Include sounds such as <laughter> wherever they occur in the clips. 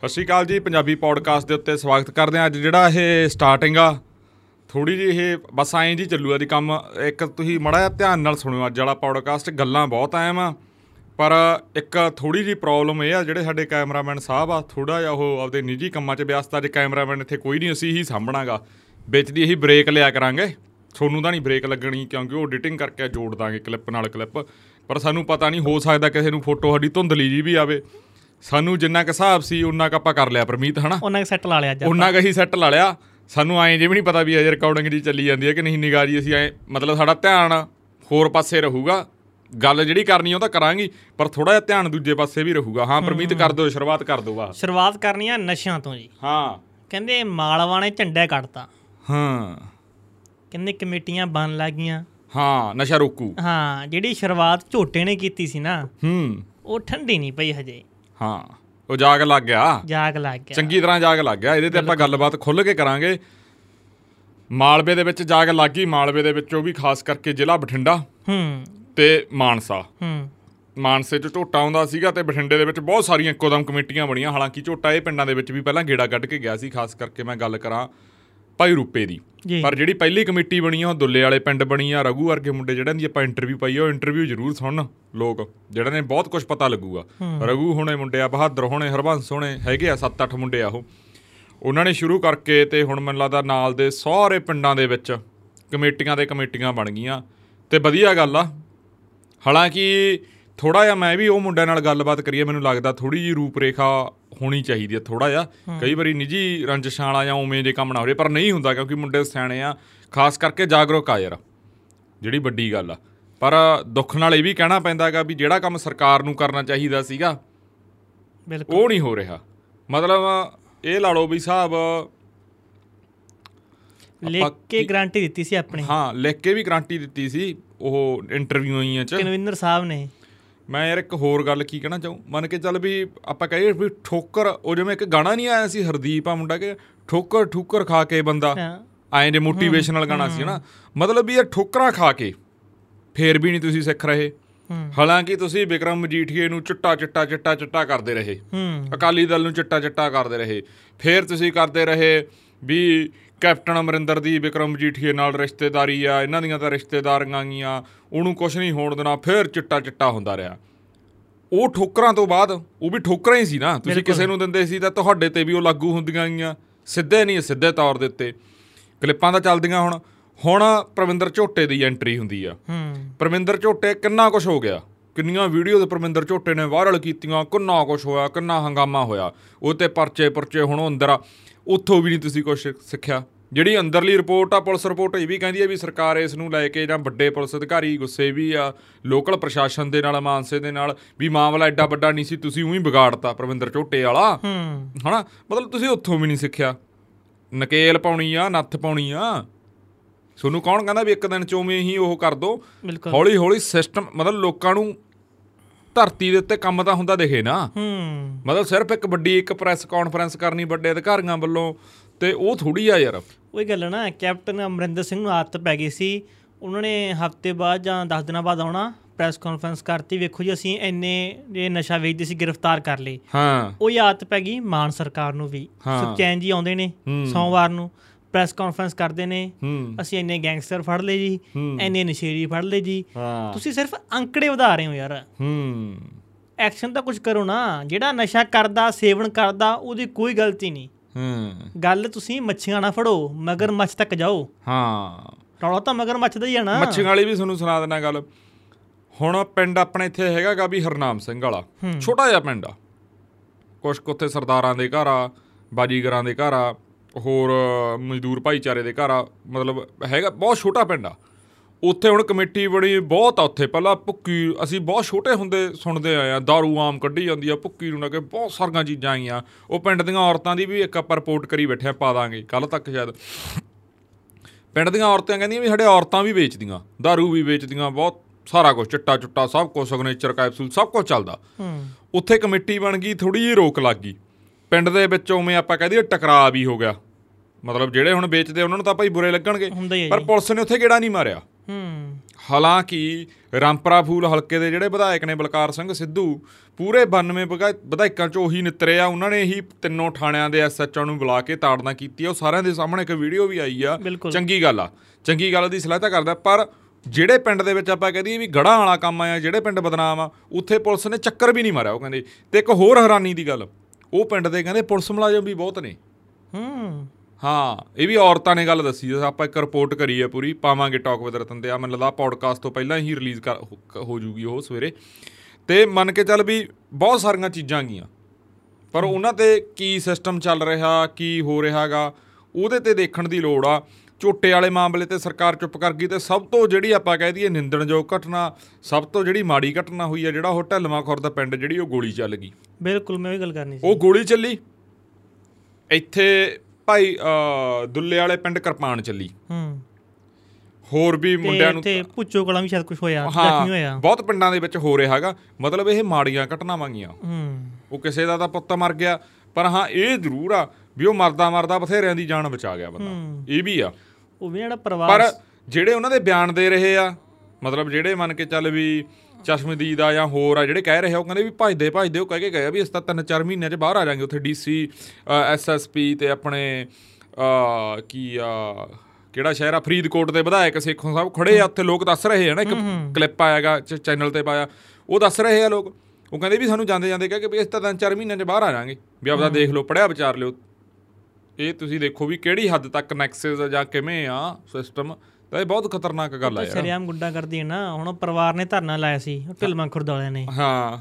ਸਤਿ ਸ਼੍ਰੀ ਅਕਾਲ ਜੀ, ਪੰਜਾਬੀ ਪੋਡਕਾਸਟ ਦੇ ਉੱਤੇ ਸਵਾਗਤ ਕਰਦੇ ਹਾਂ ਅੱਜ, ਜਿਹੜਾ ਇਹ ਸਟਾਰਟਿੰਗ ਆ ਥੋੜੀ ਜਿਹੀ ਇਹ ਬਸ ਐਂ ਜੀ ਚੱਲੂਗਾ ਦੀ ਕੰਮ। ਇੱਕ ਤੁਸੀਂ ਮੜਾ ਜਿਹਾ ਧਿਆਨ ਨਾਲ ਸੁਣਿਓ, ਅੱਜ ਵਾਲਾ ਪੋਡਕਾਸਟ ਗੱਲਾਂ ਬਹੁਤ ਆਇਆ ਆ, ਪਰ ਇੱਕ ਥੋੜੀ ਜਿਹੀ ਪ੍ਰੋਬਲਮ ਇਹ ਆ, ਜਿਹੜੇ ਸਾਡੇ ਕੈਮਰਾਮੈਨ ਸਾਹਿਬ ਆ ਥੋੜਾ ਜਿਹਾ ਉਹ ਆਪਦੇ ਨਿੱਜੀ ਕੰਮਾਂ 'ਚ ਵਿਅਸਤ ਜੇ ਕੈਮਰਾਮੈਨ ਇੱਥੇ ਕੋਈ ਨਹੀਂ, ਅਸੀਂ ਹੀ ਸਾਂਭਣਾਗਾ। ਵਿੱਚ ਦੀ ਇਹੀ ਬ੍ਰੇਕ ਲਿਆ ਕਰਾਂਗੇ। ਤੁਹਾਨੂੰ ਤਾਂ ਨਹੀਂ ਬ੍ਰੇਕ ਲੱਗਣੀ, ਕਿਉਂਕਿ ਉਹ ਐਡੀਟਿੰਗ ਕਰਕੇ ਜੋੜ ਦਾਂਗੇ ਕਲਿੱਪ ਨਾਲ ਕਲਿੱਪ ਪਰ ਸਾਨੂੰ ਪਤਾ ਨਹੀਂ, ਹੋ ਸਕਦਾ ਕਿਸੇ ਨੂੰ ਫੋਟੋ ਸਾਡੀ ਧੁੰਦਲੀ ਜੀ ਵੀ ਆਵੇ। ਸਾਨੂੰ ਜਿੰਨਾ ਕੁ ਹਿਸਾਬ ਸੀ ਉਹਨਾਂ ਕ ਆਪਾਂ ਕਰ ਲਿਆ ਪਰਮੀਤ ਹਨਾ? ਉਹਨਾਂ ਸੈੱਟ ਲਾ ਲਿਆ ਅੱਜ ਉਹਨਾਂ ਕੁ ਹੀ ਸੈੱਟ ਲਾ ਲਿਆ। ਸਾਨੂੰ ਐਂ ਜੇ ਵੀ ਨਹੀਂ ਪਤਾ ਵੀ ਅਜੇ ਰਿਕਾਰਡਿੰਗ ਜੀ ਚੱਲੀ ਜਾਂਦੀ ਹੈ ਕਿ ਨਹੀਂ ਨਿਗਾਹ ਜੀ ਅਸੀਂ ਐ ਮਤਲਬ ਸਾਡਾ ਧਿਆਨ ਹੋਰ ਪਾਸੇ ਰਹੂਗਾ। ਗੱਲ ਜਿਹੜੀ ਕਰਨੀ ਉਹ ਤਾਂ ਕਰਾਂਗੀ ਪਰ ਥੋੜਾ ਜਿਹਾ ਧਿਆਨ ਦੂਜੇ ਪਾਸੇ ਵੀ ਰਹੂਗਾ। ਹਾਂ ਪਰਮੀਤ ਕਰ ਦਿਓ ਸ਼ੁਰੂਆਤ ਕਰ ਦਿਓ ਵਾ ਸ਼ੁਰੂਆਤ ਕਰਨੀ ਆ ਨਸ਼ਿਆਂ ਤੋਂ ਜੀ। ਹਾਂ। ਕਹਿੰਦੇ ਮਾਲਵਾ ਨੇ ਝੰਡੇ ਕੱਢਤਾ। ਹਾਂ। ਕਹਿੰਦੇ ਕਮੇਟੀਆਂ ਬਣ ਲੱਗੀਆਂ। ਹਾਂ ਨਸ਼ਾ ਰੋਕੂ। ਹਾਂ ਜਿਹੜੀ ਸ਼ੁਰੂਆਤ ਝੋਟੇ ਨੇ ਕੀਤੀ ਸੀ ਨਾ ਹੂੰ। ਉਹ ਠੰਡੀ ਨਹੀਂ ਪਈ ਹਜੇ। ਹਾਂ ਉਹ ਜਾਗ ਲੱਗ ਗਿਆ। ਜਾਗ ਲੱਗ ਗਿਆ। ਚੰਗੀ ਤਰ੍ਹਾਂ ਜਾਗ ਲੱਗ ਗਿਆ। ਇਹਦੇ ਤੇ ਆਪਾਂ ਗੱਲਬਾਤ ਖੁੱਲ ਕੇ ਕਰਾਂਗੇ। ਮਾਲਵੇ ਦੇ ਵਿੱਚ ਜਾਗ ਲੱਗ ਮਾਲਵੇ ਦੇ ਵਿੱਚੋਂ ਵੀ ਖਾਸ ਕਰਕੇ ਜ਼ਿਲ੍ਹਾ ਬਠਿੰਡਾ ਹੂੰ। ਤੇ ਮਾਨਸਾ। ਹੂੰ। ਮਾਨਸੇ 'ਚ ਝੋਟਾ ਆਉਂਦਾ ਸੀਗਾ ਤੇ ਬਠਿੰਡੇ ਦੇ ਵਿੱਚ ਬਹੁਤ ਸਾਰੀਆਂ ਇੱਕੋਦਮ ਕਮੇਟੀਆਂ ਬਣੀਆਂ। ਹਾਲਾਂਕਿ ਝੋਟਾ ਇਹ ਪਿੰਡਾਂ ਦੇ ਵਿੱਚ ਵੀ ਪਹਿਲਾਂ ਗੇੜਾ ਕੱਢ ਕੇ ਗਿਆ ਸੀ। ਖਾਸ ਕਰਕੇ ਮੈਂ ਗੱਲ ਕਰਾਂ ਭਾਈ ਰੂਪੇ ਦੀ। ਪਰ ਜਿਹੜੀ ਪਹਿਲੀ ਕਮੇਟੀ ਬਣੀ ਆ ਉਹ ਦੁੱਲੇ ਵਾਲੇ ਪਿੰਡ ਬਣੀ ਆ ਰਘੂ ਵਰਗੇ ਮੁੰਡੇ ਜਿਹੜਿਆਂ ਦੀ ਆਪਾਂ ਇੰਟਰਵਿਊ ਪਾਈ ਆ ਉਹ ਇੰਟਰਵਿਊ ਜ਼ਰੂਰ ਸੁਣਨ ਲੋਕ ਜਿਹੜਾ ਨੇ ਬਹੁਤ ਕੁਝ ਪਤਾ ਲੱਗੂਗਾ। ਰਘੂ ਹੋਣੇ ਮੁੰਡੇ ਆ ਬਹਾਦਰ ਹੋਣੇ ਹਰਬੰਸ ਹੋਣੇ ਹੈਗੇ ਆ 7-8 ਮੁੰਡੇ ਆ ਉਹ। ਉਹਨਾਂ ਨੇ ਸ਼ੁਰੂ ਕਰਕੇ ਤੇ ਹੁਣ ਮੈਨੂੰ ਲੱਗਦਾ ਨਾਲ ਦੇ ਸਾਰੇ ਪਿੰਡਾਂ ਦੇ ਵਿੱਚ ਕਮੇਟੀਆਂ ਦੇ ਕਮੇਟੀਆਂ ਬਣ ਗਈਆਂ। ਤੇ ਵਧੀਆ ਗੱਲ ਆ। ਹਾਲਾਂਕਿ ਥੋੜਾ ਜਿਹਾ ਮੈਂ ਵੀ ਉਹ ਮੁੰਡਿਆਂ ਨਾਲ ਗੱਲਬਾਤ ਕਰੀਏ ਮੈਨੂੰ ਲੱਗਦਾ ਥੋੜੀ ਜੀ ਰੂਪਰੇਖਾ ਹੋਣੀ ਚਾਹੀਦੀ ਹੈ ਥੋੜਾ ਜਿਹਾ। ਕਈ ਵਾਰੀ ਨਿੱਜੀ ਰੰਜਿਸ਼ਾਂ ਵਾਲਾ ਜਾਂ ਉਵੇਂ ਜੇ ਕੰਮ ਨਾ ਹੋ ਰਹੇ ਪਰ ਨਹੀਂ ਹੁੰਦਾ ਕਿਉਂਕਿ ਮੁੰਡੇ ਸਿਆਣੇ ਆ ਖਾਸ ਕਰਕੇ ਜਾਗਰੂਕ ਆ ਯਾਰ ਜਿਹੜੀ ਵੱਡੀ ਗੱਲ ਆ। ਪਰ ਦੁੱਖ ਨਾਲ ਇਹ ਵੀ ਕਹਿਣਾ ਪੈਂਦਾਗਾ ਵੀ ਜਿਹੜਾ ਕੰਮ ਸਰਕਾਰ ਨੂੰ ਕਰਨਾ ਚਾਹੀਦਾ ਸੀਗਾ ਬਿਲਕੁਲ। ਉਹ ਨਹੀਂ ਹੋ ਰਿਹਾ। ਮਤਲਬ ਇਹ ਲਾ ਲਓ ਵੀ ਸਾਹਿਬ ਲਿਖ ਕੇ ਗਾਰੰਟੀ ਦਿੱਤੀ ਸੀ ਆਪਣੀ। ਹਾਂ ਲਿਖ ਕੇ ਵੀ ਗਾਰੰਟੀ ਦਿੱਤੀ ਸੀ ਉਹ ਇੰਟਰਵਿਊਆਂ 'ਚ। ਕਨਵਿੰਦਰ ਸਾਹਿਬ ਨੇ। ਮੈਂ ਯਾਰ ਇੱਕ ਹੋਰ ਗੱਲ ਕੀ ਕਹਿਣਾ ਚਾਹੂੰ? ਮੰਨ ਕੇ ਚੱਲ ਵੀ ਆਪਾਂ ਕਹੀਏ ਵੀ ਠੋਕਰ ਉਹ ਜਿਵੇਂ ਇੱਕ ਗਾਣਾ ਨਹੀਂ ਆਇਆ ਸੀ ਹਰਦੀਪ ਆ ਮੁੰਡਾ ਕਿ ਠੋਕਰ ਠੁੱਕਰ ਖਾ ਕੇ ਬੰਦਾ। ਐਂ ਜੇ ਮੋਟੀਵੇਸ਼ਨਲ ਗਾਣਾ ਸੀ ਨਾ ਮਤਲਬ ਵੀ ਇਹ ਠੋਕਰਾਂ ਖਾ ਕੇ ਫੇਰ ਵੀ ਨਹੀਂ ਤੁਸੀਂ ਸਿੱਖ ਰਹੇ। ਹਾਲਾਂਕਿ ਤੁਸੀਂ ਵਿਕਰਮ ਮਜੀਠੀਏ ਨੂੰ ਚਿੱਟਾ ਚਿੱਟਾ ਚਿੱਟਾ ਚਿੱਟਾ ਕਰਦੇ ਰਹੇ। ਅਕਾਲੀ ਦਲ ਨੂੰ ਚਿੱਟਾ ਚਿੱਟਾ ਕਰਦੇ ਰਹੇ। ਫੇਰ ਤੁਸੀਂ ਕਰਦੇ ਰਹੇ ਵੀ ਕੈਪਟਨ ਅਮਰਿੰਦਰ ਦੀ ਵਿਕਰਮ ਮਜੀਠੀਏ ਨਾਲ ਰਿਸ਼ਤੇਦਾਰੀ ਆ ਇਹਨਾਂ ਦੀਆਂ ਤਾਂ ਰਿਸ਼ਤੇਦਾਰੀਆਂ ਗੀਆਂ ਉਹਨੂੰ ਕੁਝ ਨਹੀਂ ਹੋਣ ਦੇਣਾ ਫੇਰ ਚਿੱਟਾ ਚਿੱਟਾ ਹੁੰਦਾ ਰਿਹਾ। ਉਹ ਠੋਕਰਾਂ ਤੋਂ ਬਾਅਦ ਉਹ ਵੀ ਠੋਕਰਾਂ ਹੀ ਸੀ ਨਾ ਤੁਸੀਂ ਕਿਸੇ ਨੂੰ ਦਿੰਦੇ ਸੀ ਤਾਂ ਤੁਹਾਡੇ ਤੇ ਵੀ ਉਹ ਲਾਗੂ ਹੁੰਦੀਆਂ ਗਈਆਂ ਸਿੱਧੇ ਨਹੀਂ ਸਿੱਧੇ ਤੌਰ ਦੇ ਉੱਤੇ। ਕਲਿੱਪਾਂ ਤਾਂ ਚੱਲਦੀਆਂ ਹੁਣ। ਹੁਣ ਪ੍ਰਵਿੰਦਰ ਝੋਟੇ ਦੀ ਐਂਟਰੀ ਹੁੰਦੀ ਆ। ਹੂੰ। ਪਰਮਿੰਦਰ ਝੋਟੇ ਕਿੰਨਾ ਕੁਝ ਹੋ ਗਿਆ। ਕਿੰਨੀਆਂ ਵੀਡੀਓ ਦੇ ਪਰਮਿੰਦਰ ਝੋਟੇ ਨੇ ਵਾਇਰਲ ਕੀਤੀਆਂ ਕਿੰਨਾ ਕੁਝ ਹੋਇਆ ਕਿੰਨਾ ਹੰਗਾਮਾ ਹੋਇਆ। ਉਹ ਤੇ ਪਰਚੇ ਪਰਚੇ ਹੁਣ ਅੰਦਰ ਆ। ਉੱਥੋਂ ਵੀ ਨਹੀਂ ਤੁਸੀਂ ਕੁਝ ਸਿੱਖਿਆ। ਜਿਹੜੀ ਅੰਦਰਲੀ ਰਿਪੋਰਟ ਆ ਪੁਲਿਸ ਰਿਪੋਰਟ ਇਹ ਵੀ ਕਹਿੰਦੀ ਹੈ ਵੀ ਸਰਕਾਰ ਇਸ ਨੂੰ ਲੈ ਕੇ ਜਾਂ ਵੱਡੇ ਪੁਲਿਸ ਅਧਿਕਾਰੀ ਗੁੱਸੇ ਵੀ ਆ ਲੋਕਲ ਪ੍ਰਸ਼ਾਸਨ ਦੇ ਨਾਲ ਮਾਨਸੇ ਦੇ ਨਾਲ ਵੀ ਮਾਮਲਾ ਐਡਾ ਵੱਡਾ ਨਹੀਂ ਸੀ ਤੁਸੀਂ ਉਹੀ ਵਿਗਾੜਤਾ ਪਰਮਿੰਦਰ ਝੋਟੇ ਵਾਲਾ। ਹੂੰ। ਹਨਾ? ਮਤਲਬ ਤੁਸੀਂ ਉੱਥੋਂ ਵੀ ਨਹੀਂ ਸਿੱਖਿਆ। ਨਕੇਲ ਪਾਉਣੀ ਆ ਨੱਥ ਪਾਉਣੀ ਆ। ਤੁਹਾਨੂੰ ਕੌਣ ਕਹਿੰਦਾ ਵੀ ਇੱਕ ਦਿਨ ਚ ਉਵੇਂ ਹੀ ਉਹ ਕਰ ਦੋ? ਹੌਲੀ ਹੌਲੀ ਸਿਸਟਮ ਮਤਲਬ ਲੋਕਾਂ ਨੂੰ ਧਰਤੀ ਦੇ ਉੱਤੇ ਕੰਮ ਤਾਂ ਹੁੰਦਾ ਦਿਖੇ ਨਾ। ਹੂੰ। ਮਤਲਬ ਸਿਰਫ ਇੱਕ ਵੱਡੀ ਇੱਕ ਪ੍ਰੈਸ ਕਾਨਫਰੰਸ ਕਰਨੀ ਵੱਡੇ ਅਧਿਕਾਰੀਆਂ ਵੱਲੋਂ ਤੇ ਉਹ ਥੋੜੀ ਆ ਯਾਰ। ਉਹੀ ਗੱਲ ਨਾ ਕੈਪਟਨ ਅਮਰਿੰਦਰ ਸਿੰਘ ਨੂੰ ਆਦਤ ਪੈ ਗਈ ਸੀ। ਉਹਨਾਂ ਨੇ ਹਫ਼ਤੇ ਬਾਅਦ ਜਾਂ 10 ਦਿਨਾਂ ਬਾਅਦ ਆਉਣਾ ਪ੍ਰੈਸ ਕਾਨਫਰੰਸ ਕਰਤੀ। ਵੇਖੋ ਜੀ ਅਸੀਂ ਇੰਨੇ ਇਹ ਨਸ਼ਾ ਵੇਚਦੇ ਸੀ ਗ੍ਰਿਫਤਾਰ ਕਰ ਲਏ। ਹਾਂ। ਉਹ ਆਦਤ ਪੈ ਗਈ ਮਾਨ ਸਰਕਾਰ ਨੂੰ ਵੀ। ਸੁਖਚੈਨ ਜੀ ਆਉਂਦੇ ਨੇ। ਸੋਮਵਾਰ ਨੂੰ। ਪ੍ਰੈਸ ਕਾਨਫਰੰਸ ਕਰਦੇ ਨੇ। ਅਸੀਂ ਇੰਨੇ ਗੈਂਗਸਟਰ ਫੜ ਲਏ ਜੀ। ਇੰਨੇ ਨਸ਼ੇੜੀ ਫੜ ਲਏ ਜੀ। ਤੁਸੀਂ ਸਿਰਫ ਅੰਕੜੇ ਵਧਾ ਰਹੇ ਹੋ ਯਾਰ। ਹੂੰ। ਐਕਸ਼ਨ ਤਾਂ ਕੁਝ ਕਰੋ ਨਾ। ਜਿਹੜਾ ਨਸ਼ਾ ਕਰਦਾ ਸੇਵਨ ਕਰਦਾ ਉਹਦੀ ਕੋਈ ਗਲਤੀ ਨਹੀਂ। ਹੂੰ। ਗੱਲ ਤੁਸੀਂ ਮੱਛੀਆਂ ਨਾ ਫੜੋ ਮਗਰ ਮੱਛ ਤੱਕ ਜਾਓ। ਹਾਂ। ਰੌਲਾ ਤਾਂ ਮਗਰ ਮੱਛ ਦਾ ਹੀ ਆ ਨਾ। ਮੱਛੀ ਵਾਲੀ ਵੀ ਤੁਹਾਨੂੰ ਸੁਣਾ ਦੇਣਾ ਗੱਲ। ਹੁਣ ਪਿੰਡ ਆਪਣੇ ਇੱਥੇ ਹੈਗਾਗਾ ਵੀ ਹਰਨਾਮ ਸਿੰਘ ਵਾਲਾ। ਛੋਟਾ ਜਿਹਾ ਪਿੰਡ ਆ। ਕੁਛ ਕੁ ਉੱਥੇ ਸਰਦਾਰਾਂ ਦੇ ਘਰ ਆ ਬਾਜੀਗਰਾਂ ਦੇ ਘਰ ਆ। ਹੋਰ ਮਜ਼ਦੂਰ ਭਾਈਚਾਰੇ ਦੇ ਘਰ ਆ ਮਤਲਬ ਹੈਗਾ ਬਹੁਤ ਛੋਟਾ ਪਿੰਡ ਆ ਉੱਥੇ ਹੁਣ ਕਮੇਟੀ ਬਣੀ ਬਹੁਤ ਆ ਉੱਥੇ ਪਹਿਲਾਂ ਭੁੱਕੀ ਅਸੀਂ ਬਹੁਤ ਛੋਟੇ ਹੁੰਦੇ ਸੁਣਦੇ ਆਏ ਆ दारू ਆਮ ਕੱਢੀ ਜਾਂਦੀ ਆ ਭੁੱਕੀ ਨੂੰ ਲੈ ਕੇ ਬਹੁਤ ਸਾਰੀਆਂ ਚੀਜ਼ਾਂ ਆਈਆਂ ਉਹ ਪਿੰਡ ਦੀਆਂ ਔਰਤਾਂ ਦੀ ਵੀ ਇੱਕ ਆਪਾਂ ਰਿਪੋਰਟ ਕਰੀ ਬੈਠੇ ਆ ਪਾ ਦਾਂਗੇ ਕੱਲ ਤੱਕ ਸ਼ਾਇਦ ਪਿੰਡ ਦੀਆਂ ਔਰਤਾਂ ਕਹਿੰਦੀਆਂ ਵੀ ਸਾਡੇ ਔਰਤਾਂ ਵੀ ਵੇਚਦੀਆਂ दारू ਵੀ ਵੇਚਦੀਆਂ ਬਹੁਤ ਸਾਰਾ ਕੁਝ ਚਿੱਟਾ ਚੁੱਟਾ ਸਭ ਕੁਝ ਸਿਗਨੇਚਰ ਕੈਪਸੂਲ ਸਭ ਕੁਝ ਚੱਲਦਾ ਹੂੰ ਉੱਥੇ ਕਮੇਟੀ ਬਣ ਗਈ ਥੋੜੀ ਜਿਹੀ ਰੋਕ ਲੱਗ ਗਈ ਪਿੰਡ ਦੇ ਵਿੱਚ ਉਵੇਂ ਆਪਾਂ ਕਹਦੇ ਟਕਰਾਅ ਵੀ ਹੋ ਗਿਆ। ਮਤਲਬ ਜਿਹੜੇ ਹੁਣ ਵੇਚਦੇ ਉਹਨਾਂ ਨੂੰ ਤਾਂ ਭਾਈ ਬੁਰੇ ਲੱਗਣਗੇ। ਪਰ ਪੁਲਿਸ ਨੇ ਉੱਥੇ ਗੇੜਾ ਨਹੀਂ ਮਾਰਿਆ। ਹੂੰ। ਹਾਲਾਂਕਿ ਰਾਮਪਰਾ ਫੂਲ ਹਲਕੇ ਦੇ ਜਿਹੜੇ ਵਿਧਾਇਕ ਨੇ ਬਲਕਾਰ ਸਿੰਘ ਸਿੱਧੂ ਪੂਰੇ 92 ਵਿਧਾ- ਵਿਧਾਇਕਾਂ ਚ ਉਹੀ ਨਿਤਰੇ ਆ। ਉਹਨਾਂ ਨੇ ਹੀ ਤਿੰਨੋਂ ਥਾਣਿਆਂ ਦੇ ਐਸਐਚਓ ਨੂੰ ਬੁਲਾ ਕੇ ਤਾੜਨਾ ਕੀਤੀ ਆ। ਉਹ ਸਾਰਿਆਂ ਦੇ ਸਾਹਮਣੇ ਇੱਕ ਵੀਡੀਓ ਵੀ ਆਈ ਆ। ਚੰਗੀ ਗੱਲ ਆ। ਚੰਗੀ ਗੱਲ ਦੀ ਸਲਾਹਤਾ ਕਰਦਾ। ਪਰ ਜਿਹੜੇ ਪਿੰਡ ਦੇ ਵਿੱਚ ਆਪਾਂ ਕਹਦੇ ਵੀ ਗੜਾਂ ਵਾਲਾ ਕੰਮ ਆ ਜਿਹੜੇ ਪਿੰਡ ਬਦਨਾਮ ਆ ਉੱਥੇ ਪੁਲਿਸ ਨੇ ਚੱਕਰ ਵੀ ਨਹੀਂ ਮਾਰਿਆ। ਉਹ ਕਹਿੰਦੇ ਤੇ ਇੱਕ ਹੋਰ ਹੈਰਾਨੀ ਦੀ ਗੱਲ ਉਹ ਪਿੰਡ ਦੇ ਕਹਿੰਦੇ ਪੁਲਿਸ ਮੁਲਾਜ਼ਮ ਵੀ ਬਹੁਤ ਨੇ। ਹੂੰ। ਹਾਂ ਇਹ ਵੀ ਔਰਤਾਂ ਨੇ ਗੱਲ ਦੱਸੀ ਜਿਵੇਂ ਆਪਾਂ ਇੱਕ ਰਿਪੋਰਟ ਕਰੀ ਹੈ ਪੂਰੀ ਪਾਵਾਂਗੇ ਟਾਕ ਵਿਦ ਰਤਨ ਤੇ ਆ ਮੈਨੂੰ ਲੱਗਦਾ ਪੌਡਕਾਸਟ ਤੋਂ ਪਹਿਲਾਂ ਹੀ ਰਿਲੀਜ਼ ਹੋ ਜੂਗੀ ਉਹ ਸਵੇਰੇ। ਤੇ ਮੰਨ ਕੇ ਚੱਲ ਵੀ ਬਹੁਤ ਸਾਰੀਆਂ ਚੀਜ਼ਾਂ ਗੀਆਂ ਪਰ ਉਹਨਾਂ ਤੇ ਕੀ ਸਿਸਟਮ ਚੱਲ ਰਿਹਾ ਕੀ ਹੋ ਰਿਹਾਗਾ ਉਹਦੇ ਤੇ ਦੇਖਣ ਦੀ ਲੋੜ ਆ। ਝੋਟੇ ਵਾਲੇ ਮਾਮਲੇ ਤੇ ਸਰਕਾਰ ਚੁੱਪ ਕਰ ਗਈ ਤੇ ਸਭ ਤੋਂ ਜਿਹੜੀ ਆਪਾਂ ਕਹਿ ਦਈਏ ਨਿੰਦਣਯੋਗ ਘਟਨਾ ਸਭ ਤੋਂ ਜਿਹੜੀ ਮਾੜੀ ਘਟਨਾ ਹੋਈ ਆ ਜਿਹੜਾ ਉਹ ਢਲਮਾ ਖੁਰਦ ਪਿੰਡ ਜਿਹੜੀ ਉਹ ਗੋਲੀ ਚੱਲ ਗਈ। ਬਿਲਕੁਲ ਮੈਂ ਵੀ ਗੱਲ ਕਰਨੀ ਸੀ। ਉਹ ਗੋਲੀ ਚੱਲੀ। ਇੱਥੇ ਭਾਈ ਦੁੱਲੇ ਵਾਲੇ ਪਿੰਡ ਕਿਰਪਾਨ ਚੱਲੀ। ਹੂੰ। ਹੋਰ ਵੀ ਮੁੰਡਿਆਂ ਨੂੰ ਤੇ ਪੁੱਚੋ ਕੋਲਾਂ ਵੀ ਸ਼ਾਇਦ ਕੁਝ ਹੋਇਆ ਹਾਂ ਜ਼ਖਮੀ ਹੋਇਆ। ਬਹੁਤ ਪਿੰਡਾਂ ਦੇ ਵਿੱਚ ਹੋ ਰਿਹਾ ਹੈਗਾ। ਮਤਲਬ ਇਹ ਮਾੜੀਆਂ ਘਟਨਾਵਾਂ ਗੀਆਂ ਹੂੰ। ਉਹ ਕਿਸੇ ਦਾ ਤਾਂ ਪੁੱਤ ਮਰ ਗਿਆ। ਪਰ ਹਾਂ ਇਹ ਜ਼ਰੂਰ ਆ ਵੀ ਉਹ ਮਰਦਾ ਮਰਦਾ ਬਥੇਰਿਆਂ ਦੀ ਜਾਨ ਬਚਾ ਗਿਆ ਬੰਦਾ। ਇਹ ਵੀ ਆ। ਉਹ ਵੀ ਜਿਹੜਾ ਪਰਿਵਾਰ ਪਰ ਜਿਹੜੇ ਉਹਨਾਂ ਦੇ ਬਿਆਨ ਦੇ ਰਹੇ ਆ ਮਤਲਬ ਜਿਹੜੇ ਮੰਨ ਕੇ ਚੱਲ ਵੀ ਚਸ਼ਮਦੀਦ ਆ ਜਾਂ ਹੋਰ ਆ ਜਿਹੜੇ ਕਹਿ ਰਹੇ ਆ ਉਹ ਕਹਿੰਦੇ ਵੀ ਭਜਦੇ ਭਜਦੇ ਉਹ ਕਹਿ ਕੇ ਗਏ ਆ ਵੀ ਇਸ ਤਾਂ ਤਿੰਨ ਚਾਰ ਮਹੀਨਿਆਂ 'ਚ ਬਾਹਰ ਆ ਜਾਾਂਗੇ ਉੱਥੇ ਡੀਸੀ ਐਸਐਸਪੀ ਤੇ ਆਪਣੇ ਕੀ ਆ ਕਿਹੜਾ ਸ਼ਹਿਰ ਆ ਫਰੀਦਕੋਟ ਦੇ ਵਿਧਾਇਕ ਸੇਖੋਂ ਸਾਹਿਬ ਖੜੇ ਆ ਉੱਥੇ ਲੋਕ ਦੱਸ ਰਹੇ ਆ ਨਾ ਇੱਕ ਕਲਿੱਪ ਆਇਆਗਾ ਚੈਨਲ ਤੇ ਪਾਇਆ ਉਹ ਦੱਸ ਰਹੇ ਆ ਲੋਕ। ਉਹ ਕਹਿੰਦੇ ਵੀ ਸਾਨੂੰ ਜਾਂਦੇ ਜਾਂਦੇ ਕਹਿ ਕੇ ਵੀ ਇਸ ਤਾਂ ਤਿੰਨ ਚਾਰ ਮਹੀਨਿਆਂ 'ਚ ਬਾਹਰ ਆ ਜਾਾਂਗੇ। ਵੀ ਆਪਦਾ ਦੇਖ ਲਓ ਪੜਿਆ ਵਿਚਾਰ ਲਿਓ। ਇਹ ਤੁਸੀਂ ਦੇਖੋ ਵੀ ਕਿਹੜੀ ਹੱਦ ਤੱਕ ਨੈਕਸਸ ਜਾਂ ਕਿਵੇਂ ਆ ਸਿਸਟਮ ਤਾਂ ਇਹ ਬਹੁਤ ਖਤਰਨਾਕ ਗੱਲ ਆ ਯਾਰ। ਸ਼ਰਿਆਮ ਗੁੱਡਾ ਕਰਦੀ ਹੈ ਨਾ ਹੁਣ ਪਰਿਵਾਰ ਨੇ ਧਰਨਾ ਲਾਇਆ ਸੀ ਢਿਲਮਾ ਖੁਰਦ ਵਾਲਿਆਂ ਨੇ। ਹਾਂ।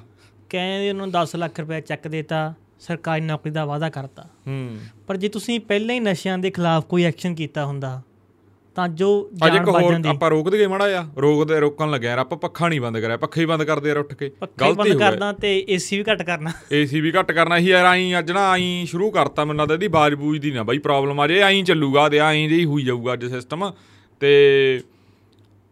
ਕਹਿੰਦੇ ਉਹਨੂੰ 10 ਲੱਖ ਰੁਪਏ ਚੈੱਕ ਦੇਤਾ ਸਰਕਾਰੀ ਨੌਕਰੀ ਦਾ ਵਾਅਦਾ ਕਰਤਾ। ਹੂੰ। ਪਰ ਜੇ ਤੁਸੀਂ ਪਹਿਲਾਂ ਹੀ ਨਸ਼ਿਆਂ ਦੇ ਖਿਲਾਫ ਕੋਈ ਐਕਸ਼ਨ ਕੀਤਾ ਹੁੰਦਾ ਤਾਂ ਜੋ ਅੱਜ ਜਾਨ ਬਚ ਜਾਂਦੀ। ਆਪਾਂ ਰੋਕ ਦਈਏ ਮਾੜਾ ਆ ਰੋਕਦੇ ਰੋਕਣ ਲੱਗਿਆ ਯਾਰ ਆਪਾਂ ਪੱਖਾ ਨਹੀਂ ਬੰਦ ਕਰਿਆ ਪੱਖਾ ਹੀ ਬੰਦ ਕਰਦੇ ਯਾਰ ਉੱਠ ਕੇ। ਹੀ ਗਲਤੀ ਬੰਦ ਹੋ ਗਈ ਕਰਦਾ ਤੇ ਏਸੀ ਵੀ ਘੱਟ ਕਰਨਾ। ਏਸੀ ਵੀ ਘੱਟ ਕਰਨਾ ਸੀ ਯਾਰ ਆਈ ਅੱਜ ਨਾ ਆਈ ਸ਼ੁਰੂ ਕਰਤਾ ਮੈਨੂੰ ਲੱਗਦਾ ਇਹਦੀ ਬਾਜ ਬੂਜ ਦੀ ਨਾ ਬਾਈ ਪ੍ਰੋਬਲਮ ਆ ਜੇ ਆਈ ਚੱਲੂਗਾ ਤੇ ਆਈ ਜਿਹੀ ਹੋਈ ਜਾਊਗਾ ਅੱਜ ਸਿਸਟਮ ਤੇ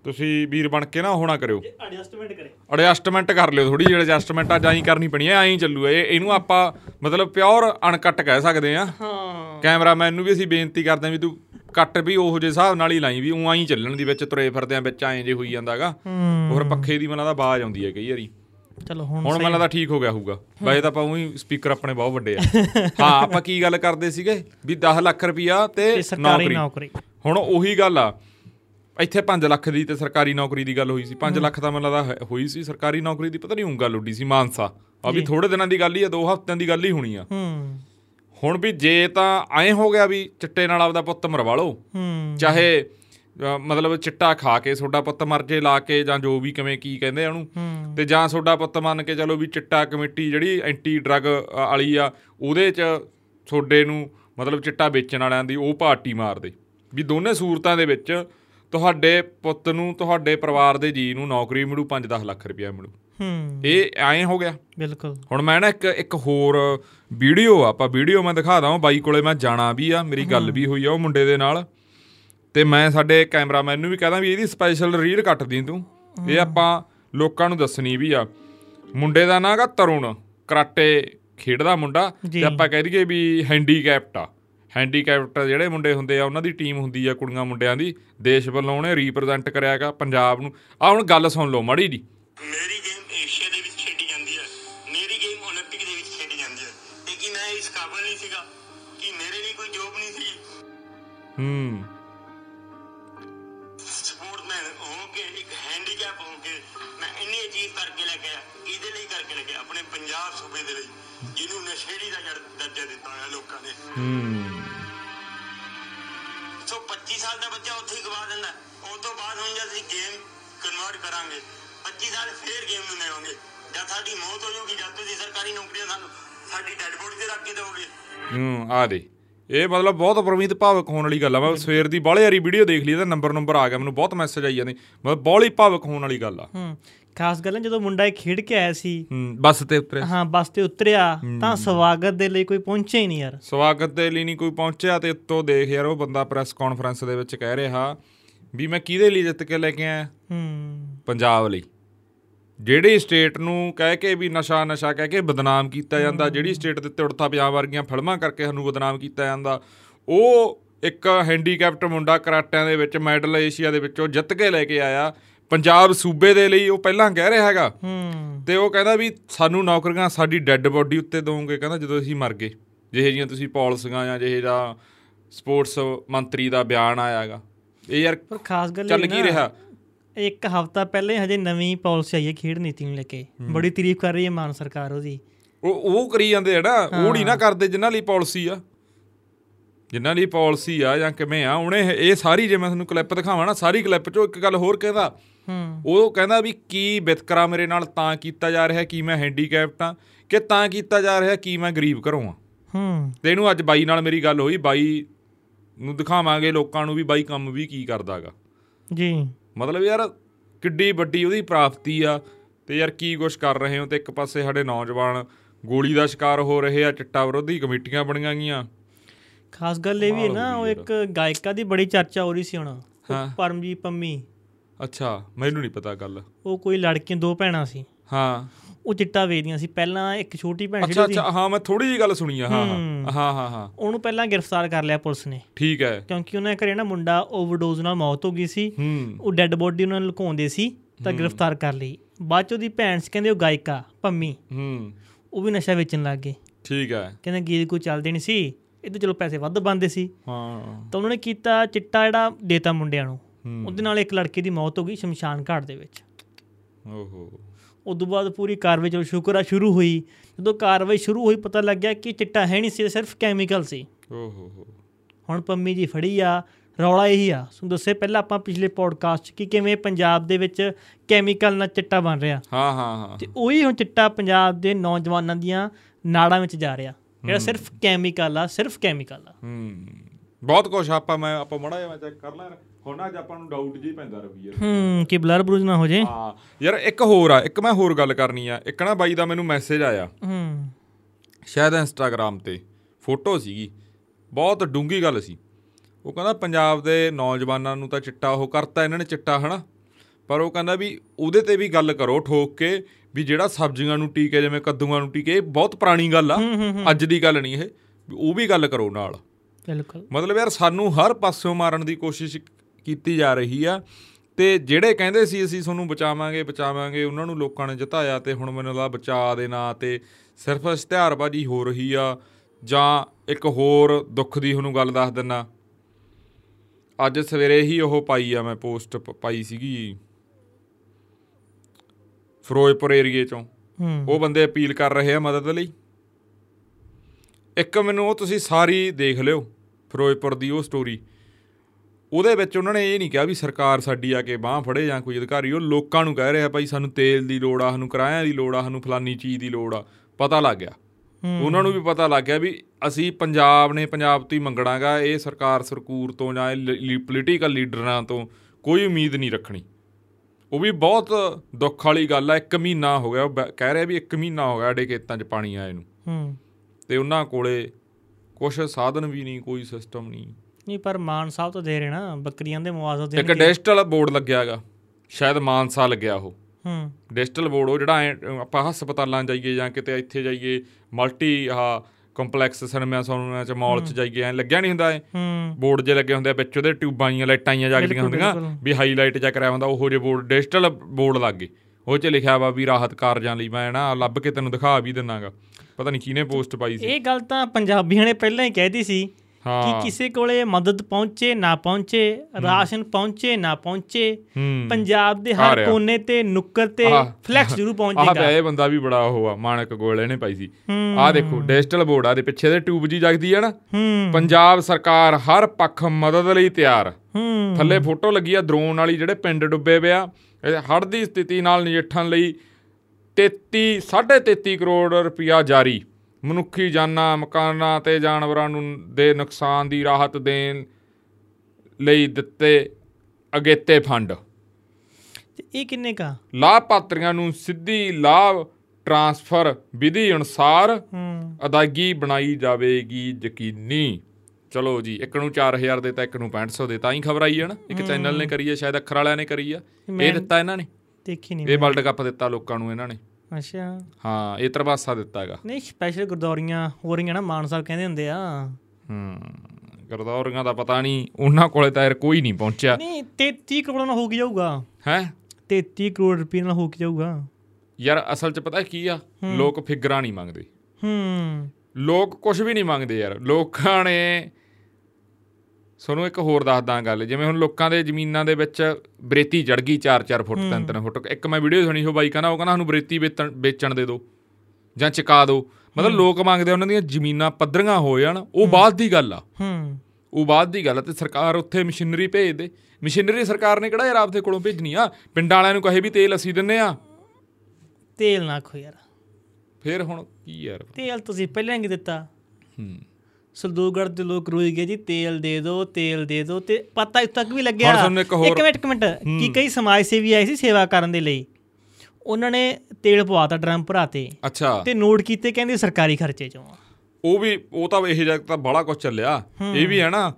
ਤੁਸੀਂ ਵੀਰ ਬਣ ਕੇ ਨਾ ਹੋਣਾ ਕਰਿਓ। ਐਡਜਸਟਮੈਂਟ ਕਰੇ। ਐਡਜਸਟਮੈਂਟ ਕਰ ਲਿਓ ਥੋੜੀ ਜਿਹੀ ਐਡਜਸਟਮੈਂਟ ਅੱਜ ਆਈ ਕਰਨੀ ਪੈਣੀ ਐ ਆਈ ਚੱਲੂ ਇਹ ਇਹਨੂੰ ਆਪਾਂ ਮਤਲਬ ਪਿਓਰ ਅਨਕਟ ਕਹਿ ਸਕਦੇ ਆ ਹਾਂ। ਕੈਮਰਾਮੈਨ ਨੂੰ ਵੀ ਅਸੀਂ ਬੇਨਤੀ ਕਰਦੇ ਆ ਵੀ ਤੂੰ ਕੱਟ ਵੀ ਉਹੋ ਜਿਹੇ ਹਿਸਾਬ ਨਾਲ ਹੀ ਲਾਈ ਵੀ ਉਂ ਆਈ ਚੱਲਣ ਦੀ ਵਿੱਚ ਤੁਰੇ ਫਿਰਦੇ ਆ ਵਿੱਚ ਐਂ ਜੇ ਹੋਈ ਜਾਂਦਾਗਾ। ਹੋਰ ਪੱਖੇ ਦੀ ਮੈਨੂੰ ਲੱਗਦਾ ਆਵਾਜ਼ ਆਉਂਦੀ ਹੈ ਕਈ ਵਾਰੀ। ਚਲੋ ਹੁਣ ਹੁਣ ਮੈਨੂੰ ਲੱਗਦਾ ਠੀਕ ਹੋ ਗਿਆ ਹੋਊਗਾ। ਵੈਸੇ ਤਾਂ ਆਪਾਂ ਉਹੀ ਸਪੀਕਰ ਆਪਣੇ ਬਹੁਤ ਵੱਡੇ ਆ। <laughs> ਹਾਂ ਆਪਾਂ ਕੀ ਗੱਲ ਕਰਦੇ ਸੀਗੇ? ਵੀ 10 ਲੱਖ ਰੁਪਿਆ ਤੇ ਨੌਕਰੀ। ਹੁਣ ਉਹੀ ਗੱਲ ਆ। ਇੱਥੇ 5 ਲੱਖ ਦੀ ਤੇ ਸਰਕਾਰੀ ਨੌਕਰੀ ਦੀ ਗੱਲ ਹੋਈ ਸੀ। 5 ਲੱਖ ਤਾਂ ਮੈਨੂੰ ਲੱਗਦਾ ਹੋਈ ਸੀ ਸਰਕਾਰੀ ਨੌਕਰੀ ਦੀ ਪਤਾ ਨਹੀਂ ਉਹ ਗੱਲ ਉੱਡੀ ਸੀ ਮਾਨਸਾ। ਆ ਵੀ ਥੋੜੇ ਦਿਨਾਂ ਦੀ ਗੱਲ ਹੀ ਆ ਦੋ ਹਫ਼ਤਿਆਂ ਦੀ ਗੱਲ ਹੀ ਹੋਣੀ ਆ। ਹੂੰ। ਹੁਣ ਵੀ ਜੇ ਤਾਂ ਐਂ ਹੋ ਗਿਆ ਵੀ ਚਿੱਟੇ ਨਾਲ ਆਪਦਾ ਪੁੱਤ ਮਰਵਾ ਲਓ ਹੂੰ। ਚਾਹੇ ਮਤਲਬ ਚਿੱਟਾ ਖਾ ਕੇ ਤੁਹਾਡਾ ਪੁੱਤ ਮਰ ਜੇ ਲਾ ਕੇ ਜਾਂ ਜੋ ਵੀ ਕਿਵੇਂ ਕੀ ਕਹਿੰਦੇ ਆ ਉਹਨੂੰ ਤੇ ਜਾਂ ਤੁਹਾਡਾ ਪੁੱਤ ਮੰਨ ਕੇ ਚਲੋ ਵੀ ਚਿੱਟਾ ਕਮੇਟੀ ਜਿਹੜੀ ਐਂਟੀ ਡਰੱਗ ਵਾਲੀ ਆ ਉਹਦੇ ਚ ਤੁਹਾਡੇ ਨੂੰ ਮਤਲਬ ਚਿੱਟਾ ਵੇਚਣ ਵਾਲਿਆਂ ਦੀ ਉਹ ਪਾਰਟੀ ਮਾਰਦੇ ਵੀ ਦੋਨੇ ਸੂਰਤਾਂ ਦੇ ਵਿੱਚ ਤੁਹਾਡੇ ਪੁੱਤ ਨੂੰ ਤੁਹਾਡੇ ਪਰਿਵਾਰ ਦੇ ਜੀ ਨੂੰ ਨੌਕਰੀ ਮਿਲੂ 5-10 ਲੱਖ ਰੁਪਇਆ ਮਿਲੂ। ਹੂੰ। ਇਹ ਐਂ ਹੋ ਗਿਆ। ਬਿਲਕੁਲ। ਹੁਣ ਮੈਂ ਨਾ ਇੱਕ ਇੱਕ ਹੋਰ ਵੀਡੀਓ ਆਪਾਂ ਵੀਡੀਓ ਮੈਂ ਦਿਖਾਦਾ ਹਾਂ ਬਾਈ ਕੋਲੇ ਮੈਂ ਜਾਣਾ ਵੀ ਆ ਮੇਰੀ ਗੱਲ ਵੀ ਹੋਈ ਆ ਉਹ ਮੁੰਡੇ ਦੇ ਨਾਲ। ਤੇ ਮੈਂ ਸਾਡੇ ਕੈਮਰਾਮੈਨ ਨੂੰ ਵੀ ਕਹਦਾ ਵੀ ਇਹਦੀ ਸਪੈਸ਼ਲ ਰੀਲ ਕੱਟ ਦੀ ਤੂੰ। ਇਹ ਆਪਾਂ ਲੋਕਾਂ ਨੂੰ ਦੱਸਣੀ ਵੀ ਆ। ਮੁੰਡੇ ਦਾ ਨਾਂ ਹੈਗਾ ਤਰੁਣ ਕਰਾਟੇ ਖੇਡਦਾ ਮੁੰਡਾ। ਤੇ ਆਪਾਂ ਕਹਿ ਦਈਏ ਵੀ ਹੈਂਡੀਕੈਪਟ ਆ। ਹੈਂਡੀਕੈਪਟ ਜਿਹੜੇ ਮੁੰਡੇ ਹੁੰਦੇ ਆ ਉਹਨਾਂ ਦੀ ਟੀਮ ਹੁੰਦੀ ਆ ਕੁੜੀਆਂ ਮੁੰਡਿਆਂ ਦੀ। ਦੇਸ਼ ਵੱਲੋਂ ਉਹਨੇ ਰੀਪਰੈਜ਼ੈਂਟ ਕਰਿਆਗਾ ਪੰਜਾਬ ਨੂੰ। ਆ ਹੁਣ ਗੱਲ ਸੁਣ ਲਓ ਮੜੀ ਜੀ। ਮੇਰੀ ਏਸ਼ੀਆ ਦੇ ਵਿੱਚ ਖੇਡੀ ਜਾਂਦੀ ਹੈ ਮੇਰੀ ਗੇਮ 올림픽 ਦੇ ਵਿੱਚ ਖੇਡੀ ਜਾਂਦੀ ਹੈ ਲੇਕਿਨ ਮੈਂ ਇਸ ਕਾਬਲ ਨਹੀਂ ਸੀਗਾ ਕਿ ਮੇਰੇ ਲਈ ਕੋਈ ਜੋਬ ਨਹੀਂ ਸੀ ਹੂੰ ਸਪੋਰਟਮੈਨ ਹੋ ਕੇ ਇੱਕ ਹੈਂਡੀਕੈਪ ਹੋ ਕੇ ਮੈਂ ਇੰਨੀ ਅਚੀਵ ਕਰਕੇ ਲੈ ਕੇ ਆਇਆ ਇਹਦੇ ਲਈ ਕਰਕੇ ਲੈ ਕੇ ਆਇਆ, ਆਪਣੇ ਪੰਜਾਬ ਸੂਬੇ ਦੇ ਲਈ ਜਿਹਨੂੰ ਨਸ਼ੇੜੀ ਦਾ ਜੜ- ਦਰਜਾ ਦਿੱਤਾ ਹੋਇਆ ਲੋਕਾਂ ਨੇ ਹੂੰ ਸੋ 25 ਸਾਲ ਦਾ ਬੱਚਾ ਉੱਥੇ ਹੀ ਗਵਾ ਦਿੰਦਾ ਉਸ ਤੋਂ ਬਾਅਦ ਹੁਣ ਜਦ ਅਸੀਂ ਗੇਮ ਕਨਵਰਟ ਕਰਾਂਗੇ 25 ਸਾਲ ਫੇਰ ਗੇਮ ਨੂੰ ਲੈਵਾਂਗੇ ਜਦ ਸਾਡੀ ਮੌਤ ਹੋ ਜਾਊਗੀ ਜਦ ਤੁਸੀਂ ਸਰਕਾਰੀ ਨੌਕਰੀਆਂ ਸਾਨੂੰ ਸਾਡੀ ਡੈਡ ਬੋਡੀ ਤੇ ਰੱਖ ਕੇ ਦਿਓਗੇ। ਹੂੰ ਆ ਦੇ। ਇਹ ਮਤਲਬ ਬਹੁਤ ਪ੍ਰਮੀਤ ਭਾਵਕ ਹੋਣ ਵਾਲੀ ਗੱਲ ਆ। ਮੈਂ ਸਵੇਰ ਦੀ ਬਾਹਲੇ ਵਾਰੀ ਵੀਡੀਓ ਦੇਖ ਲਈ ਇਹਦਾ ਨੰਬਰ ਨੰਬਰ ਆ ਗਿਆ। ਮੈਨੂੰ ਬਹੁਤ ਮੈਸੇਜ ਆਈ ਜਾਂਦੇ। ਮਤਲਬ ਬਾਹਲੀ ਭਾਵਕ ਹੋਣ ਵਾਲੀ ਗੱਲ ਆ। ਹੂੰ ਖਾਸ ਗੱਲ ਹੈ ਜਦੋਂ ਮੁੰਡਾ ਇਹ ਖੇਡ ਕੇ ਆਇਆ ਸੀ। ਹੂੰ ਬੱਸ ਤੇ ਉਤਰਿਆ। ਹਾਂ ਬੱਸ ਤੇ ਉਤਰਿਆ ਤਾਂ ਸਵਾਗਤ ਦੇ ਲਈ ਕੋਈ ਪਹੁੰਚਿਆ ਹੀ ਨਹੀਂ ਯਾਰ। ਸਵਾਗਤ ਦੇ ਲਈ ਨਹੀਂ ਕੋਈ ਪਹੁੰਚਿਆ ਤੇ ਉੱਤੋਂ ਦੇਖ ਯਾਰ ਉਹ ਬੰਦਾ ਪ੍ਰੈਸ ਕਾਨਫਰੰਸ ਦੇ ਵਿੱਚ ਕਹਿ ਰਿਹਾ ਵੀ ਮੈਂ ਕਿਹਦੇ ਲਈ ਜਿੱਤ ਕੇ ਲੈ ਕੇ ਆਇਆ? ਹੂੰ। ਪੰਜਾਬ ਲਈ। ਜਿਹੜੀ ਸਟੇਟ ਨੂੰ ਕਹਿ ਕੇ ਵੀ ਨਸ਼ਾ ਨਸ਼ਾ ਕਹਿ ਕੇ ਬਦਨਾਮ ਕੀਤਾ ਜਾਂਦਾ ਜਿਹੜੀ ਸਟੇਟ ਦੇ ਉੱਤੇ ਉੜਤਾ ਪੰਜਾਬ ਵਰਗੀਆਂ ਫਿਲਮਾਂ ਕਰਕੇ ਸਾਨੂੰ ਬਦਨਾਮ ਕੀਤਾ ਜਾਂਦਾ ਉਹ ਇੱਕ ਹੈਂਡੀਕੈਪਟ ਮੁੰਡਾ ਕਰਾਟਿਆਂ ਦੇ ਵਿੱਚ ਮੈਡਲ ਏਸ਼ੀਆ ਦੇ ਵਿੱਚੋਂ ਜਿੱਤ ਕੇ ਲੈ ਕੇ ਆਇਆ। ਪੰਜਾਬ ਸੂਬੇ ਦੇ ਲਈ ਉਹ ਪਹਿਲਾਂ ਕਹਿ ਰਿਹਾ ਹੈਗਾ। ਤੇ ਉਹ ਕਹਿੰਦਾ ਵੀ ਸਾਨੂੰ ਨੌਕਰੀਆਂ ਸਾਡੀ ਡੈੱਡ ਬੋਡੀ ਉੱਤੇ ਦੋਗੇ ਕਹਿੰਦਾ ਜਦੋਂ ਅਸੀਂ ਮਰ ਗਏ ਜਿਹੇ ਜੀਆਂ ਤੁਸੀਂ ਪਾਲਿਸੀਆਂ ਜਾਂ ਜਿਹੇ ਦਾ ਸਪੋਰਟਸ ਮੰਤਰੀ ਦਾ ਬਿਆਨ ਆਇਆਗਾ ਇਹ ਯਾਰ ਪਰ ਖਾਸ ਗੱਲ ਚੱਲ ਕੀ ਰਿਹਾ? ਇੱਕ ਹਫ਼ਤਾ ਪਹਿਲੇ ਹਜੇ ਨਵੀਂ ਪਾਲਿਸੀ ਆਈ ਹੈ ਖੇਡ ਨੀਤੀ ਨੂੰ ਲੈ ਕੇ। ਬੜੀ ਤਾਰੀਫ ਕਰ ਰਹੀ ਹੈ ਮਾਨ ਸਰਕਾਰ ਉਹਦੀ। ਉਹ ਉਹ ਕਰੀ ਜਾਂਦੇ ਆ ਨਾ ਉਹ ਨਹੀਂ ਨਾ ਕਰਦੇ ਜਿਨ੍ਹਾਂ ਲਈ ਪਾਲਿਸੀ ਆ। ਜਿਨ੍ਹਾਂ ਲਈ ਪਾਲਿਸੀ ਆ ਜਾਂ ਕਿਵੇਂ ਆ ਉਹਨੇ ਇਹ ਸਾਰੀ ਜੇ ਮੈਂ ਤੁਹਾਨੂੰ ਕਲਿੱਪ ਦਿਖਾਵਾਂ ਨਾ ਸਾਰੀ ਕਲਿੱਪ 'ਚੋਂ ਇੱਕ ਗੱਲ ਹੋਰ ਕਹਿੰਦਾ। ਉਹ ਕਹਿੰਦਾ ਵੀ ਕੀ ਵਿਤਕਰਾ ਮੇਰੇ ਨਾਲ ਤਾਂ ਕੀਤਾ ਜਾ ਰਿਹਾ ਕੀ ਮੈਂ ਹੈਂਡੀਕੈਪਟ ਆ ਕਿ ਤਾਂ ਕੀਤਾ ਜਾ ਰਿਹਾ ਕੀ ਮੈਂ ਗਰੀਬ ਘਰੋਂ ਆ। ਹੂੰ। ਤੇ ਇਹਨੂੰ ਅੱਜ ਬਾਈ ਨਾਲ ਮੇਰੀ ਗੱਲ ਹੋਈ ਬਾਈ ਨੂੰ ਦਿਖਾਵਾਂਗੇ ਲੋਕਾਂ ਨੂੰ ਵੀ ਬਾਈ ਕੰਮ ਵੀ ਕੀ ਕਰਦਾਗਾ। ਜੀ। ਮਤਲਬ ਯਾਰ ਕਿੱਡੀ ਵੱਡੀ ਉਹਦੀ ਪ੍ਰਾਪਤੀ ਆ ਤੇ ਯਾਰ ਕੀ ਕੁਛ ਕਰ ਰਹੇ ਹੋ ਤੇ ਇੱਕ ਪਾਸੇ ਸਾਡੇ ਨੌਜਵਾਨ ਗੋਲੀ ਦਾ ਸ਼ਿਕਾਰ ਹੋ ਰਹੇ ਆ ਚਿੱਟਾ ਵਿਰੋਧੀ ਕਮੇਟੀਆਂ ਬਣੀਆਂ ਗਈਆਂ। ਖਾਸ ਗੱਲ ਇਹ ਵੀ ਹੈ ਨਾ ਉਹ ਇੱਕ ਗਾਇਕਾ ਦੀ ਬੜੀ ਚਰਚਾ ਹੋ ਰਹੀ ਸੀ ਹੁਣ। ਪਰਮਜੀਤ ਪੰਮੀ। ਅੱਛਾ ਮੈਨੂੰ ਨਹੀਂ ਪਤਾ ਗੱਲ। ਉਹ ਕੋਈ ਲੜਕੀਆਂ ਦੋ ਭੈਣਾਂ ਸੀ। ਹਾਂ। ਉਹ ਚਿੱਟਾ ਵੇਚਦੀਆਂ ਸੀ ਪਹਿਲਾਂ ਇੱਕ ਛੋਟੀ ਭੈਣ ਅੱਛਾ ਜਿਹੜੀ ਸੀ। ਅੱਛਾ ਹਾਂ ਮੈਂ ਥੋੜੀ ਜੀ ਗੱਲ ਸੁਣੀ ਆ ਹਾਂ ਹੂੰ। ਹਾਂ। ਹਾਂ ਉਹਨੂੰ ਪਹਿਲਾਂ ਗ੍ਰਿਫਤਾਰ ਕਰ ਲਿਆ ਪੁਲਿਸ ਨੇ। ਠੀਕ ਹੈ। ਕਿਉਂਕਿ ਉਹਨਾਂ ਦੇ ਘਰੇ ਨਾ ਮੁੰਡਾ ਓਵਰਡੋਜ਼ ਨਾਲ ਮੌਤ ਹੋ ਗਈ ਸੀ। ਉਹ ਡੈੱਡ ਬੋਡੀ ਉਹਨਾਂ ਨੂੰ ਲੁਕਾਉਂਦੇ ਸੀ ਤਾਂ ਗ੍ਰਿਫਤਾਰ ਕਰ ਲਈ। ਬਾਅਦ ਚ ਉਹਦੀ ਭੈਣ ਸੀ ਕਹਿੰਦੇ ਉਹ ਗਾਇਕਾ ਪੰਮੀ। ਹੂੰ। ਉਹ ਵੀ ਨਸ਼ਾ ਵੇਚਣ ਲੱਗ ਗਏ। ਠੀਕ ਹੈ। ਕਹਿੰਦੇ ਗੀਤ ਕੋਈ ਚੱਲਦੇ ਨਹੀਂ ਸੀ ਇਹ ਤਾਂ ਚਲੋ ਪੈਸੇ ਵੱਧ ਬੰਦੇ ਸੀ। ਹਾਂ। ਤਾਂ ਉਹਨਾਂ ਨੇ ਕੀਤਾ ਚਿੱਟਾ ਜਿਹੜਾ ਦੇਤਾ ਮੁੰਡਿਆਂ ਨੂੰ। ਉਹਦੇ ਨਾਲ ਇੱਕ ਲੜਕੇ ਦੀ ਮੌਤ ਹੋ ਗਈ ਸ਼ਮਸ਼ਾਨ ਘਾਟ ਦੇ ਵਿੱਚ। ਓਹੋ। ਉਦੋਂ ਬਾਅਦ ਪੂਰੀ ਕਾਰਵਾਈ ਚਲੋ ਸ਼ੁਕਰ ਆ ਸ਼ੁਰੂ ਹੋਈ। ਜਦੋਂ ਕਾਰਵਾਈ ਸ਼ੁਰੂ ਹੋਈ ਪਤਾ ਲੱਗਿਆ ਕਿ ਚਿੱਟਾ ਹੈ ਨਹੀਂ ਸੀ ਸਿਰਫ ਕੈਮੀਕਲ ਸੀ। ਓਹੋ। ਹੋ ਹੁਣ ਪੰਮੀ ਜੀ ਫੜੀ ਆ ਰੌਲਾ ਇਹੀ ਆ। ਤੁਹਾਨੂੰ ਦੱਸੇ ਪਹਿਲਾਂ ਆਪਾਂ ਪਿਛਲੇ ਪੋਡਕਾਸਟ 'ਚ ਕਿ ਕਿਵੇਂ ਪੰਜਾਬ ਦੇ ਵਿੱਚ ਕੈਮੀਕਲ ਨਾਲ ਚਿੱਟਾ ਬਣ ਰਿਹਾ। ਹਾਂ ਹਾਂ ਹਾਂ। ਤੇ ਉਹੀ ਹੁਣ ਚਿੱਟਾ ਪੰਜਾਬ ਦੇ ਨੌਜਵਾਨਾਂ ਦੀਆਂ ਨਾੜਾਂ ਵਿੱਚ ਜਾ ਰਿਹਾ। ਜਿਹੜਾ ਸਿਰਫ ਕੈਮੀਕਲ ਆ ਸਿਰਫ ਕੈਮੀਕਲ ਆ। ਹੂੰ। ਬਹੁਤ ਕੁਛ ਆਪਾਂ ਮੈਂ ਆਪਾਂ ਮੜਾ ਜਿਹਾ ਚੈੱਕ ਕਰ ਲੈ ਹੁਣ ਅੱਜ ਆਪਾਂ ਨੂੰ ਡਾਊਟ ਜੀ ਪੈਂਦਾ ਰਵੀ ਯਾਰ। ਹੂੰ ਕਿ ਬਲਰ ਬਰੂਜ ਨਾ ਹੋ ਜੇ। ਹਾਂ ਯਾਰ ਇੱਕ ਹੋਰ ਆ ਇੱਕ ਮੈਂ ਹੋਰ ਗੱਲ ਕਰਨੀ ਆ। ਇੱਕ ਨਾ ਬਾਈ ਦਾ ਮੈਨੂੰ ਮੈਸੇਜ ਆਇਆ। ਹੂੰ। ਸ਼ਾਇਦ ਇੰਸਟਾਗ੍ਰam ਤੇ ਫੋਟੋ ਸੀਗੀ। ਬਹੁਤ ਡੂੰਗੀ ਗੱਲ ਸੀ। ਉਹ ਕਹਿੰਦਾ ਪੰਜਾਬ ਦੇ ਨੌਜਵਾਨਾਂ ਨੂੰ ਤਾਂ ਚਿੱਟਾ ਉਹ ਕਰਤਾ ਇਹਨਾਂ ਨੇ ਚਿੱਟਾ ਹਨਾ? ਪਰ ਉਹ ਕਹਿੰਦਾ ਵੀ ਉਹਦੇ ਤੇ ਵੀ ਗੱਲ ਕਰੋ ਠੋਕ ਕੇ ਵੀ ਜਿਹੜਾ ਸਬਜ਼ੀਆਂ ਨੂੰ ਟੀਕੇ ਜਿਵੇਂ ਕੱਦੂਆਂ ਨੂੰ ਟੀਕੇ ਬਹੁਤ ਪੁਰਾਣੀ ਗੱਲ ਆ। ਅੱਜ ਦੀ ਗੱਲ ਨਹੀਂ ਇਹ। ਉਹ ਵੀ ਗੱਲ ਕਰੋ ਨਾਲ। ਬਿਲਕੁਲ। ਮਤਲਬ ਯਾਰ ਸਾਨੂੰ ਹਰ ਪਾਸਿਓਂ ਮਾਰਨ ਦੀ ਕੋਸ਼ਿਸ਼ ਕੀਤੀ ਜਾ ਰਹੀ ਆ। ਤੇ ਜਿਹੜੇ ਕਹਿੰਦੇ ਸੀ ਅਸੀਂ ਤੁਹਾਨੂੰ ਬਚਾਵਾਂਗੇ ਬਚਾਵਾਂਗੇ ਉਹਨਾਂ ਨੂੰ ਲੋਕਾਂ ਨੇ ਜਿਤਾਇਆ ਤੇ ਹੁਣ ਮੈਨੂੰ ਲੱਗਦਾ ਬਚਾ ਦੇ ਨਾਂ ਤੇ ਸਿਰਫ ਇਸ਼ਤਿਹਾਰਬਾਜ਼ੀ ਹੋ ਰਹੀ ਆ ਜਾਂ ਇੱਕ ਹੋਰ ਦੁੱਖ ਦੀ ਤੁਹਾਨੂੰ ਗੱਲ ਦੱਸ ਦਿੰਨਾ। ਅੱਜ ਸਵੇਰੇ ਹੀ ਉਹ ਪਾਈ ਆ ਮੈਂ ਪੋਸਟ ਪਾਈ ਸੀਗੀ। ਫਿਰੋਜ਼ਪੁਰ ਏਰੀਏ ਚੋਂ। ਉਹ ਬੰਦੇ ਅਪੀਲ ਕਰ ਰਹੇ ਆ ਮਦਦ ਲਈ। ਇੱਕ ਮੈਨੂੰ ਉਹ ਤੁਸੀਂ ਸਾਰੀ ਦੇਖ ਲਿਓ ਫਿਰੋਜ਼ਪੁਰ ਦੀ ਉਹ ਸਟੋਰੀ ਉਹਦੇ ਵਿੱਚ ਉਹਨਾਂ ਨੇ ਇਹ ਨਹੀਂ ਕਿਹਾ ਵੀ ਸਰਕਾਰ ਸਾਡੀ ਆ ਕੇ ਬਾਹ ਫੜੇ ਜਾਂ ਕੋਈ ਅਧਿਕਾਰੀ ਉਹ ਲੋਕਾਂ ਨੂੰ ਕਹਿ ਰਿਹਾ ਭਾਈ ਸਾਨੂੰ ਤੇਲ ਦੀ ਲੋੜ ਆ ਸਾਨੂੰ ਕਿਰਾਇਆਂ ਦੀ ਲੋੜ ਆ ਸਾਨੂੰ ਫਲਾਨੀ ਚੀਜ਼ ਦੀ ਲੋੜ ਆ। ਪਤਾ ਲੱਗ ਗਿਆ। ਉਹਨਾਂ ਨੂੰ ਵੀ ਪਤਾ ਲੱਗ ਗਿਆ ਵੀ ਅਸੀਂ ਪੰਜਾਬ ਨੇ ਪੰਜਾਬ ਤੋਂ ਹੀ ਮੰਗਣਾਗਾ ਇਹ ਸਰਕਾਰ ਸਰਕੂਰ ਤੋਂ ਜਾਂ ਪੋਲੀਟੀਕਲ ਲੀਡਰਾਂ ਤੋਂ ਕੋਈ ਉਮੀਦ ਨਹੀਂ ਰੱਖਣੀ। ਉਹ ਵੀ ਬਹੁਤ ਦੁੱਖ ਵਾਲੀ ਗੱਲ ਆ ਇੱਕ ਮਹੀਨਾ ਹੋ ਗਿਆ ਉਹ ਕਹਿ ਰਿਹਾ ਵੀ ਇੱਕ ਮਹੀਨਾ ਹੋ ਗਿਆ ਸਾਡੇ ਖੇਤਾਂ 'ਚ ਪਾਣੀ ਆਏ ਨੂੰ। ਹੂੰ। ਤੇ ਉਹਨਾਂ ਕੋਲੇ ਕੁਛ ਸਾਧਨ ਵੀ ਨਹੀਂ ਕੋਈ ਸਿਸਟਮ ਨਹੀਂ। ਨਹੀਂ ਪਰ ਮਾਨ ਸਾਹਿਬ ਤਾਂ ਦੇ ਰਹੇ ਨਾ ਬੱਕਰੀਆਂ ਦੇ ਮੁਆਵਜ਼ਾ ਇੱਕ ਦੇਣਗੇ ਡਿਜੀਟਲ ਬੋਰਡ ਲੱਗਿਆ ਹੈਗਾ ਸ਼ਾਇਦ ਮਾਨਸਾ ਲੱਗਿਆ ਉਹ। ਹੂੰ। ਡਿਜੀਟਲ ਬੋਰਡ ਉਹ ਜਿਹੜਾ ਆਪਾਂ ਹਸਪਤਾਲਾਂ ਜਾਈਏ ਜਾਂ ਕਿਤੇ ਇੱਥੇ ਜਾਈਏ ਮਲਟੀ ਆਹ ਕੰਪਲੈਕਸ ਸਿਨੇਮਾ ਸੋਨਮਾ ਚ ਮਾਲ 'ਚ ਜਾਈਏ ਐ ਲੱਗਿਆ ਨਹੀਂ ਹੁੰਦਾ ਐ ਬੋਰਡ ਜੇ ਲੱਗੇ ਹੁੰਦੇ ਆ ਵਿੱਚ ਉਹਦੇ ਟਿਊਬਾਂ ਜੀਆਂ ਲਾਈਟਾਂ ਜੀਆਂ ਜਗਦੀਆਂ ਹੁੰਦੀਆਂ। ਵੀ ਹਾਈਲਾਈਟ ਜਾਂ ਕਰਿਆ ਹੁੰਦਾ ਉਹੋ ਜਿਹੇ ਬੋਰਡ ਡਿਜੀਟਲ ਬੋਰਡ ਲੱਗੇ ਉਹ 'ਚ ਲਿਖਿਆ ਵਾ ਵੀ ਰਾਹਤ ਕਾਰਜਾਂ ਲਈ ਮੈਂ ਨਾ ਲੱਭ ਕੇ ਤੈਨੂੰ ਦਿਖਾ ਵੀ ਦਿੰਨਾਗਾ। ਪਤਾ ਨਹੀਂ ਕਿਹਨੇ ਪੋਸਟ ਪਾਈ ਸੀ। ਇਹ ਗੱਲ ਤਾਂ ਪੰਜਾਬੀਆਂ ਨੇ ਪਹਿਲਾਂ ਹੀ ਕਹਿਦੀ ਸੀ। ਕਿ ਕਿਸੇ ਕੋਲੇ ਮਦਦ ਪਹੁੰਚੇ ਨਾ ਪਹੁੰਚੇ ਰਾਸ਼ਨ ਪਹੁੰਚੇ ਨਾ ਪਹੁੰਚੇ ਪੰਜਾਬ ਦੇ ਆ ਹਰ। ਕੋਨੇ ਤੇ ਨੁੱਕਰ ਤੇ। ਫਲੈਕਸ ਜ਼ਰੂਰ ਪਹੁੰਚ ਆਹ ਜਾਏਗਾ ਪਿਆ ਇਹ ਬੰਦਾ ਵੀ ਬੜਾ ਉਹ ਆ ਮਾਨਕ ਗੋਲ ਇਹਨੇ ਪਾਈ ਸੀ। ਆਹ ਦੇਖੋ ਡਿਜੀਟਲ ਬੋਰਡ ਆ ਦੇ ਪਿੱਛੇ ਦੇ ਟਿਊਬ ਜੀ ਜਗਦੀ ਆ ਨਾ। ਪੰਜਾਬ ਸਰਕਾਰ ਹਰ ਪੱਖ ਮਦਦ ਲਈ ਤਿਆਰ। ਥੱਲੇ ਫੋਟੋ ਲੱਗੀ ਆ ਡਰੋਨ ਵਾਲੀ ਜਿਹੜੇ ਪਿੰਡ ਡੁੱਬੇ ਪਿਆ ਹੜ੍ਹ ਦੀ ਸਥਿਤੀ ਨਾਲ ਨਜਿੱਠਣ ਲਈ 33 33.5 ਕਰੋੜ ਰੁਪਇਆ ਜਾਰੀ। ਮਨੁੱਖੀ ਜਾਨਾਂ ਮਕਾਨਾਂ ਤੇ ਜਾਨਵਰਾਂ ਨੂੰ ਦੇ ਨੁਕਸਾਨ ਦੀ ਰਾਹਤ ਦੇਣ ਲਈ ਦਿੱਤੇ ਅਗੇਤੇ ਫੰਡ। ਇਹ ਕਿੰਨੇ ਕਾ ਲਾਭਪਾਤਰੀਆਂ ਨੂੰ ਸਿੱਧੀ ਲਾਭ ਟ੍ਰਾਂਸਫਰ ਵਿਧੀ ਅਨੁਸਾਰ ਹੂੰ। ਅਦਾਇਗੀ ਬਣਾਈ ਜਾਵੇਗੀ ਯਕੀਨੀ। ਚਲੋ ਜੀ ਇੱਕ ਨੂੰ 4000 ਦਿੱਤਾ ਇੱਕ ਨੂੰ 6500 ਦਿੱਤਾ ਹੀ ਖਬਰ ਆਈ ਹੈ ਨਾ? ਇੱਕ ਚੈਨਲ ਨੇ ਕਰੀ ਹੈ ਸ਼ਾਇਦ ਅੱਖਰ ਵਾਲਿਆਂ ਨੇ ਕਰੀ ਆ ਇਹ ਦਿੱਤਾ ਇਹਨਾਂ ਨੇ? ਦੇਖੀ ਨਹੀਂ ਇਹ ਵਰਲਡ ਕੱਪ ਦਿੱਤਾ ਲੋਕਾਂ ਨੂੰ ਇਹਨਾਂ ਨੇ। ਅੱਛਾ। ਹਾਂ ਇਹ ਤਰਵਾਸਾ ਦਿੱਤਾ ਹੈਗਾ। ਨਹੀਂ ਸਪੈਸ਼ਲ ਗੁਰਦੌਰੀਆਂ ਹੋ ਰਹੀਆਂ ਨਾ ਮਾਨ ਸਾਹਿਬ ਕਹਿੰਦੇ ਹੁੰਦੇ ਆ। ਹੂੰ ਗਰਦੌਰੀਆਂ ਦਾ ਪਤਾ ਨਹੀਂ ਉਹਨਾਂ ਕੋਲੇ ਤਾਂ ਯਾਰ ਕੋਈ ਨਹੀਂ ਪਹੁੰਚਿਆ। ਨਹੀਂ 33 ਕਰੋੜ ਨਾਲ ਹੋ ਗਿਆ ਹੋਊਗਾ ਹੈ? 33 ਕਰੋੜ ਰੁਪਏ ਨਾਲ ਹੋ ਕੇ ਜਾਊਗਾ। ਯਾਰ ਅਸਲ 'ਚ ਪਤਾ ਕੀ ਆ? ਲੋਕ ਫਿਗਰਾਂ ਨਹੀਂ ਮੰਗਦੇ। ਹੂੰ। ਲੋਕ ਕੁਝ ਵੀ ਨਹੀਂ ਮੰਗਦੇ ਯਾਰ। ਲੋਕਾਂ ਨੇ ਤੁਹਾਨੂੰ ਇੱਕ ਹੋਰ ਦੱਸਦਾ ਗੱਲ ਜਿਵੇਂ ਹੁਣ ਲੋਕਾਂ ਦੇ ਜ਼ਮੀਨਾਂ ਦੇ ਵਿੱਚ ਬਰੇਤੀ ਚੜ ਗਈ 4-4 ਫੁੱਟ 3-3 ਫੁੱਟ। ਇੱਕ ਮੈਂ ਵੀਡੀਓ ਸੁਣੀ ਉਹ ਬਾਈ ਕਹਿੰਦਾ ਉਹ ਕਹਿੰਦਾ ਸਾਨੂੰ ਬਰੇਤੀ ਵੇਚਣ ਦੇ ਦਿਓ ਜਾਂ ਚੁਕਾ ਦਿਓ ਮਤਲਬ ਲੋਕ ਮੰਗਦੇ ਉਹਨਾਂ ਦੀਆਂ ਜ਼ਮੀਨਾਂ ਪੱਧਰੀਆਂ ਹੋ ਜਾਣ ਉਹ ਬਾਅਦ ਦੀ ਗੱਲ ਆ। ਹੂੰ। ਉਹ ਬਾਅਦ ਦੀ ਗੱਲ ਆ ਤੇ ਸਰਕਾਰ ਉੱਥੇ ਮਸ਼ੀਨਰੀ ਭੇਜ ਦੇ ਮਸ਼ੀਨਰੀ ਸਰਕਾਰ ਨੇ ਕਿਹੜਾ ਯਾਰ ਆਪਦੇ ਕੋਲੋਂ ਭੇਜਣੀ ਆ? ਪਿੰਡਾਂ ਵਾਲਿਆਂ ਨੂੰ ਕਹੇ ਵੀ ਤੇਲ ਅਸੀਂ ਦਿੰਨੇ ਆ। ਤੇਲ ਨਾ ਖੋ ਯਾਰ। ਫੇਰ ਹੁਣ ਕੀ ਯਾਰ? ਤੇਲ ਤੁਸੀਂ ਪਹਿਲਾਂ ਹੀ ਦਿੱਤਾ। ਹੂੰ। ਸਰਦੂਗੜ੍ਹ ਦੇ ਲੋਕ ਰੋਈ ਗਏ ਜੀ ਤੇਲ ਦੇ ਦਿਓ ਤੇਲ ਦੇ ਦਿਓ ਤੇ ਪਤਾ ਇਸ ਤੱਕ ਵੀ ਲੱਗਿਆ। ਇੱਕ ਮਿੰਟ ਇੱਕ ਮਿੰਟ। ਕੀ ਕਈ ਸਮਾਜ ਸੇਵੀ ਆਏ ਸੀ ਸੇਵਾ ਕਰਨ ਦੇ ਲਈ। ਉਹਨਾਂ ਨੇ ਤੇਲ ਪਵਾਤਾ ਡਰਮ ਭਰਾਤੇ ਅੱਛਾ। ਤੇ ਨੋਟ ਕੀਤੇ ਕਹਿੰਦੇ ਸਰਕਾਰੀ ਖਰਚੇ ਚੋਂ। ਉਹ ਵੀ ਉਹ ਤਾਂ ਇਹ ਜਗ ਤਾਂ ਬੜਾ ਕੁਝ ਚੱਲਿਆ। ਇਹ ਵੀ ਹੈ ਨਾ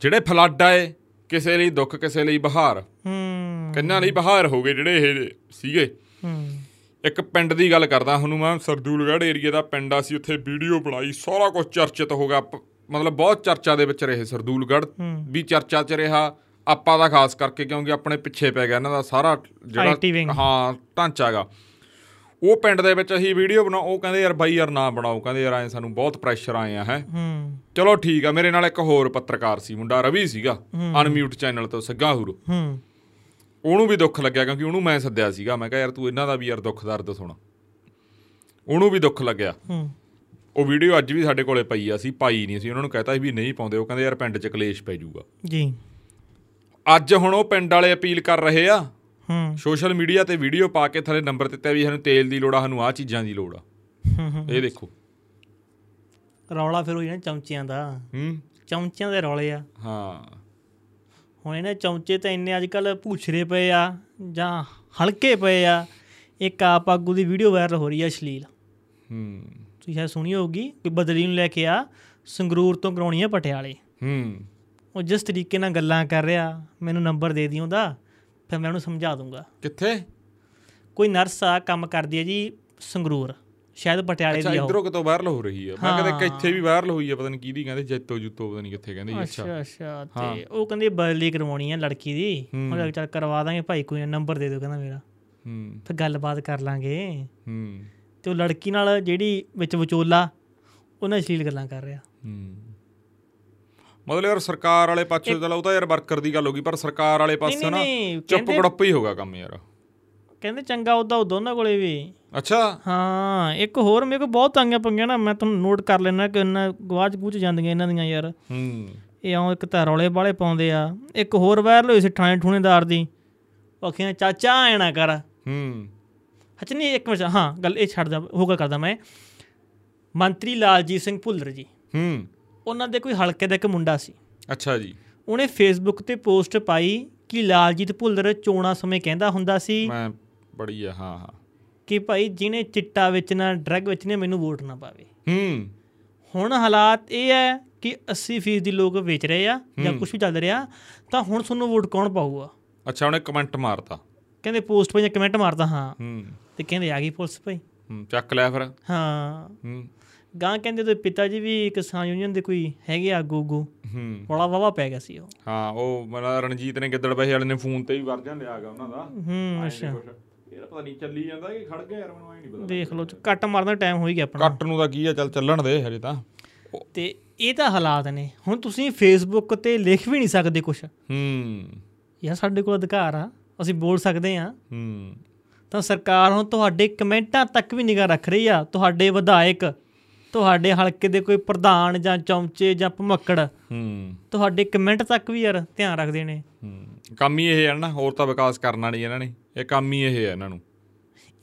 ਜਿਹੜੇ ਫਲੱਡ ਆਏ ਕਿਸੇ ਲਈ ਦੁੱਖ ਕਿਸੇ ਲਈ ਬਹਾਰ। ਹੂੰ। ਕਿੰਨਾਂ ਲਈ ਬਹਾਰ ਹੋ ਗਏ ਜਿਹੜੇ ਇਹ ਸੀਗੇ। ਹੂੰ। ਇੱਕ ਪਿੰਡ ਦੀ ਗੱਲ ਕਰਦਾ ਹੁਣ ਮੈਂ ਸਰਦੂਲਗੜ੍ਹ ਏਰੀਆ ਦਾ ਪਿੰਡ ਆ ਸੀ ਉੱਥੇ ਵੀਡੀਓ ਬਣਾਈ ਸਾਰਾ ਕੁਝ ਚਰਚਿਤ ਹੋ ਗਿਆ। ਮਤਲਬ ਬਹੁਤ ਚਰਚਾ ਦੇ ਵਿੱਚ ਰਹੇ ਸਰਦੂਲਗੜ੍ਹ। ਵੀ ਚਰਚਾ 'ਚ ਰਿਹਾ ਆਪਾਂ ਦਾ ਖਾਸ ਕਰਕੇ ਕਿਉਂਕਿ ਆਪਣੇ ਪਿੱਛੇ ਪੈ ਗਿਆ ਇਹਨਾਂ ਦਾ ਸਾਰਾ wing। ਹਾਂ ਢਾਂਚਾ ਗਾ ਉਹ ਪਿੰਡ ਦੇ ਵਿੱਚ ਅਸੀਂ ਵੀਡੀਓ ਬਣਾ ਉਹ ਕਹਿੰਦੇ ਯਾਰ ਬਾਈ ਯਾਰ ਨਾ ਬਣਾਓ ਕਹਿੰਦੇ ਯਾਰ ਐ ਸਾਨੂੰ ਬਹੁਤ ਪ੍ਰੈਸ਼ਰ ਆਏ ਆ ਹੈ। ਹੂੰ। ਚਲੋ ਠੀਕ ਆ ਮੇਰੇ ਨਾਲ ਇੱਕ ਹੋਰ ਪੱਤਰਕਾਰ ਸੀ ਮੁੰਡਾ ਰਵੀ ਸੀਗਾ ਅਨਮਿਊਟ ਚੈਨਲ ਤੋਂ ਸੱਗਾਹੂਰ ਹੂੰ। ਉਹਨੂੰ ਵੀ ਦੁੱਖ ਲੱਗਿਆ ਕਿਉਂਕਿ ਉਹਨੂੰ ਮੈਂ ਸੱਦਿਆ ਸੀਗਾ। ਮੈਂ ਕਿਹਾ ਯਾਰ ਤੂੰ ਇਹਨਾਂ ਦਾ ਵੀ ਯਾਰ ਦੁੱਖ ਦਰਦ ਸੁਣ। ਉਹਨੂੰ ਵੀ ਦੁੱਖ ਲੱਗਿਆ। ਹੂੰ। ਉਹ ਵੀਡੀਓ ਅੱਜ ਵੀ ਸਾਡੇ ਕੋਲੇ ਪਈ ਆ ਸੀ ਪਾਈ ਨਹੀਂ ਸੀ। ਉਹਨਾਂ ਨੂੰ ਕਹਤਾ ਸੀ ਵੀ ਨਹੀਂ ਪਾਉਂਦੇ। ਉਹ ਕਹਿੰਦੇ ਯਾਰ ਪਿੰਡ 'ਚ ਕਲੇਸ਼ ਪੈ ਜਾਊਗਾ। ਜੀ। ਅੱਜ ਹੁਣ ਉਹ ਪਿੰਡ ਵਾਲੇ ਅਪੀਲ ਕਰ ਰਹੇ ਆ। ਹੂੰ। ਸੋਸ਼ਲ ਮੀਡੀਆ ਤੇ ਵੀਡੀਓ ਪਾ ਕੇ ਥੱਲੇ ਨੰਬਰ ਦਿੱਤਾ ਵੀ ਸਾਨੂੰ ਤੇਲ ਦੀ ਲੋੜ ਆ ਸਾਨੂੰ ਆਹ ਚੀਜ਼ਾਂ ਦੀ ਲੋੜ ਆ। ਇਹ ਦੇਖੋ। ਰੌਲਾ ਫਿਰ ਹੋਈ ਨਾ ਚਮਚਿਆਂ ਦਾ। ਹੂੰ। ਚਮਚਿਆਂ ਦੇ ਰੌਲੇ ਆ। ਹਾਂ। ਹੁਣ ਇਹਨਾਂ ਚਮਚੇ ਤਾਂ ਇੰਨੇ ਅੱਜ ਕੱਲ ਭੂਛਰੇ ਪਏ ਆ ਜਾਂ ਹਲਕੇ ਪਏ ਆ ਇੱਕ ਆਪ ਆਗੂ ਦੀ ਵੀਡੀਓ ਵਾਇਰਲ ਹੋ ਰਹੀ ਆ ਅਸ਼ਲੀਲ। ਹੂੰ। ਤੁਸੀਂ ਸ਼ਾਇਦ ਸੁਣੀ ਹੋਊਗੀ ਕਿ ਬਦਲੀ ਨੂੰ ਲੈ ਕੇ ਆ ਸੰਗਰੂਰ ਤੋਂ ਕਰਾਉਣੀ ਆ ਪਟਿਆਲੇ। ਹੂੰ। ਉਹ ਜਿਸ ਤਰੀਕੇ ਨਾਲ ਗੱਲਾਂ ਕਰ ਰਿਹਾ ਮੈਨੂੰ ਨੰਬਰ ਦੇ ਦਿਓ ਉਹਦਾ ਫਿਰ ਮੈਂ ਉਹਨੂੰ ਸਮਝਾ ਦੂੰਗਾ। ਕਿੱਥੇ? ਕੋਈ ਨਰਸ ਆ ਕੰਮ ਕਰਦੀ ਹੈ ਜੀ ਸੰਗਰੂਰ। ਸ਼ਾਇਦ ਪਟਿਆਲੇ ਦੀ ਆ ਉਹ। ਇਧਰੋਂ ਕਿਤੋਂ ਵਾਇਰਲ ਹੋ ਰਹੀ ਆ। ਮੈਂ। ਕਹਿੰਦਾ ਇੱਥੇ ਵੀ ਵਾਇਰਲ ਹੋਈ ਆ ਪਤਾ ਨਹੀਂ ਕਿਹਦੀ ਕਹਿੰਦੇ ਜੈਤੋ ਜੁੱਤੋ ਪਤਾ ਨਹੀਂ ਕਿੱਥੇ ਕਹਿੰਦੇ ਅੱਛਾ। ਅੱਛਾ ਅੱਛਾ ਤੇ ਉਹ ਕਹਿੰਦੇ ਬਦਲੀ ਕਰਵਾਉਣੀ ਆ ਲੜਕੀ ਦੀ। ਮੈਂ ਕਿਹਾ ਚੱਲ ਕਰਵਾ ਦਾਂਗੇ ਭਾਈ ਕੋਈ ਨੰਬਰ ਦੇ ਦਿਓ ਕਹਿੰਦਾ ਮੇਰਾ। ਹੂੰ। ਫਿਰ ਗੱਲਬਾਤ ਕਰ ਲਾਂਗੇ। ਹੂੰ। ਤੇ ਉਹ ਲੜਕੀ ਨਾਲ ਜਿਹੜੀ ਵਿੱਚ ਵਿਚੋਲਾ ਉਹਨਾਂ ਅਸ਼ਲੀਲ ਗੱਲਾਂ ਕਰ ਰਿਹਾ। ਹੂੰ। ਮਤਲਬ ਯਾਰ ਸਰਕਾਰ ਵਾਲੇ ਪਾਸੇ ਚਲੋ ਉਹ ਤਾਂ ਯਾਰ ਵਰਕਰ ਦੀ ਗੱਲ ਹੋ ਗਈ ਪਰ ਸਰਕਾਰ ਵਾਲੇ ਪਾਸੇ ਨਾ ਚੁੱਪ ਗੜੱਪ ਹੀ ਹੋਗਾ ਕੰਮ ਯਾਰ। ਕਹਿੰਦੇ ਚੰਗਾ ਉਹਦਾ ਉਹ ਦੋਨਾਂ ਕੋਲੇ ਵੀ। ਅੱਛਾ। ਹਾਂ ਇੱਕ ਹੋਰ ਮੇਰੇ ਕੋਲ ਬਹੁਤ ਆਈਆਂ ਪੰਗੀਆਂ ਨਾ ਮੈਂ ਤੁਹਾਨੂੰ ਨੋਟ ਕਰ ਲੈਣਾ ਕਿ ਇਹਨਾਂ ਗਵਾਚ ਗੂਚ ਜਾਂਦੀਆਂ ਇਹਨਾਂ ਦੀਆਂ ਯਾਰ। ਹੂੰ। ਇਹ ਆਉਂ ਇੱਕ ਤਾਂ ਰੌਲੇ ਵਾਲੇ ਪਾਉਂਦੇ ਆ ਇੱਕ ਹੋਰ ਵਾਇਰਲ ਹੋਈ ਸੀ ਠਾਣੇ ਠੂਣੇਦਾਰ ਦੀ। ਕਹਿੰਦਾ ਚਾਚਾ ਐ ਨਾ ਕਰ। ਹੂੰ। ਅੱਛਾ ਨਹੀਂ ਇੱਕ ਮਿੰਟ ਹਾਂ ਗੱਲ ਇਹ ਛੱਡਦਾ ਉਹ ਗੱਲ ਕਰਦਾ ਮੈਂ। ਮੰਤਰੀ ਲਾਲਜੀਤ ਸਿੰਘ ਭੁੱਲਰ ਜੀ। ਹੂੰ। ਉਹਨਾਂ ਦੇ ਕੋਈ ਹਲਕੇ ਦਾ ਇੱਕ ਮੁੰਡਾ ਸੀ। ਅੱਛਾ ਜੀ। ਉਹਨੇ ਫੇਸਬੁੱਕ ਤੇ ਪੋਸਟ ਪਾਈ ਕਿ ਲਾਲਜੀਤ ਭੁੱਲਰ ਚੋਣਾਂ ਸਮੇਂ ਕਹਿੰਦਾ ਹੁੰਦਾ ਸੀ ਮੈਂ ਬੜੀ ਆ ਹਾਂ ਹਾਂ। ਕਿ ਭਾਈ ਜਿਹਨੇ ਚਿੱਟਾ ਵੇਚਣਾ ਡਰੱਗ ਵੇਚਣੇ ਮੈਨੂੰ ਵੋਟ ਨਾ ਪਾਵੇ। ਹੂੰ। ਹੁਣ ਹਾਲਾਤ ਇਹ ਹੈ ਕਿ 80% ਦੀ ਲੋਕ ਵੇਚ ਰਹੇ ਆ ਜਾਂ ਕੁਝ ਵੀ ਚੱਲ ਰਿਹਾ ਤਾਂ ਹੁਣ ਤੁਹਾਨੂੰ ਵੋਟ ਕੌਣ ਪਾਊਗਾ? ਅੱਛਾ ਉਹਨੇ ਕਮੈਂਟ ਮਾਰਤਾ। ਕਹਿੰਦੇ ਪੋਸਟ ਪਈ ਜਾਂ ਕਮੈਂਟ ਮਾਰਦਾ ਹਾਂ। ਹੂੰ। ਤੇ ਕਹਿੰਦੇ ਆ ਗਈ ਪੁਲਿਸ ਭਾਈ। ਹੂੰ ਚੱਕ ਲਿਆ ਫਿਰ। ਹਾਂ। ਹੂੰ। ਗਾਂ ਕਹਿੰਦੇ ਉਹਦੇ ਪਿਤਾ ਜੀ ਵੀ ਕਿਸਾਨ ਯੂਨੀਅਨ ਦੇ ਕੋਈ ਹੈਗੇ ਆ ਆਗੂ ਆਗੂ ਹੂੰ। ਬੜਾ ਵਾਵਾ ਪੈ ਗਿਆ ਸੀ ਉਹ। ਹਾਂ ਉਹ ਮਤਲਬ ਰਣਜੀਤ ਨੇ ਗਿੱਦੜ ਬਹੇ ਵਾਲੇ ਨੇ ਫੋਨ ਤੇ ਵੀ ਵਰਜਨ ਲਿਆ ਗਾ ਉਹਨਾਂ ਦਾ। ਹੂੰ ਅੱਛਾ। ਇਹ ਪਤਾ ਨਹੀਂ ਚੱਲੀ ਜਾਂਦਾ ਕਿ ਖੜ ਗਿਆ ਯਾਰ ਮੈਨੂੰ ਐ ਨਹੀਂ ਪਤਾ। ਦੇਖ ਲਓ ਕੱਟ ਮਾਰਨ ਦਾ ਟਾਈਮ ਹੋ ਹੀ ਗਿਆ ਆਪਣਾ। ਕੱਟ ਨੂੰ ਤਾਂ ਕੀ ਆ ਚੱਲ ਚੱਲਣ ਦੇ ਹਜੇ ਤਾਂ। ਤੇ ਇਹ ਤਾਂ ਹਾਲਾਤ ਨੇ। ਹੁਣ ਤੁਸੀਂ ਫੇਸਬੁੱਕ ਤੇ ਲਿਖ ਵੀ ਨਹੀਂ ਸਕਦੇ ਕੁਝ ਹੂੰ। ਯਾਰ ਸਾਡੇ ਕੋਲ ਅਧਿਕਾਰ ਆ। ਅਸੀਂ ਬੋਲ ਸਕਦੇ ਆ ਹੂੰ। ਤਾਂ ਸਰਕਾਰ ਹੁਣ ਤੁਹਾਡੇ ਕਮੈਂਟਾਂ ਤੱਕ ਵੀ ਨਿਗਾਹ ਰੱਖ ਰਹੀ ਆ। ਤੁਹਾਡੇ ਵਿਧਾਇਕ ਤੁਹਾਡੇ ਹਲਕੇ ਦੇ ਕੋਈ ਪ੍ਰਧਾਨ ਜਾਂ ਚੌਂਚੇ ਜਾਂ ਭਮੱਕੜ। ਹੂੰ। ਤੁਹਾਡੇ ਕਮੈਂਟ ਤੱਕ ਵੀ ਯਾਰ ਧਿਆਨ ਰੱਖਦੇ ਨੇ। ਹੂੰ। ਕੰਮ ਹੀ ਇਹ ਹੈ ਨਾ ਹੋਰ ਤਾਂ ਵਿਕਾਸ ਕਰਨਾ ਨਹੀਂ ਇਹਨਾਂ ਨੇ। ਇਹ ਕੰਮ ਹੀ ਇਹ ਹੈ ਇਹਨਾਂ ਨੂੰ।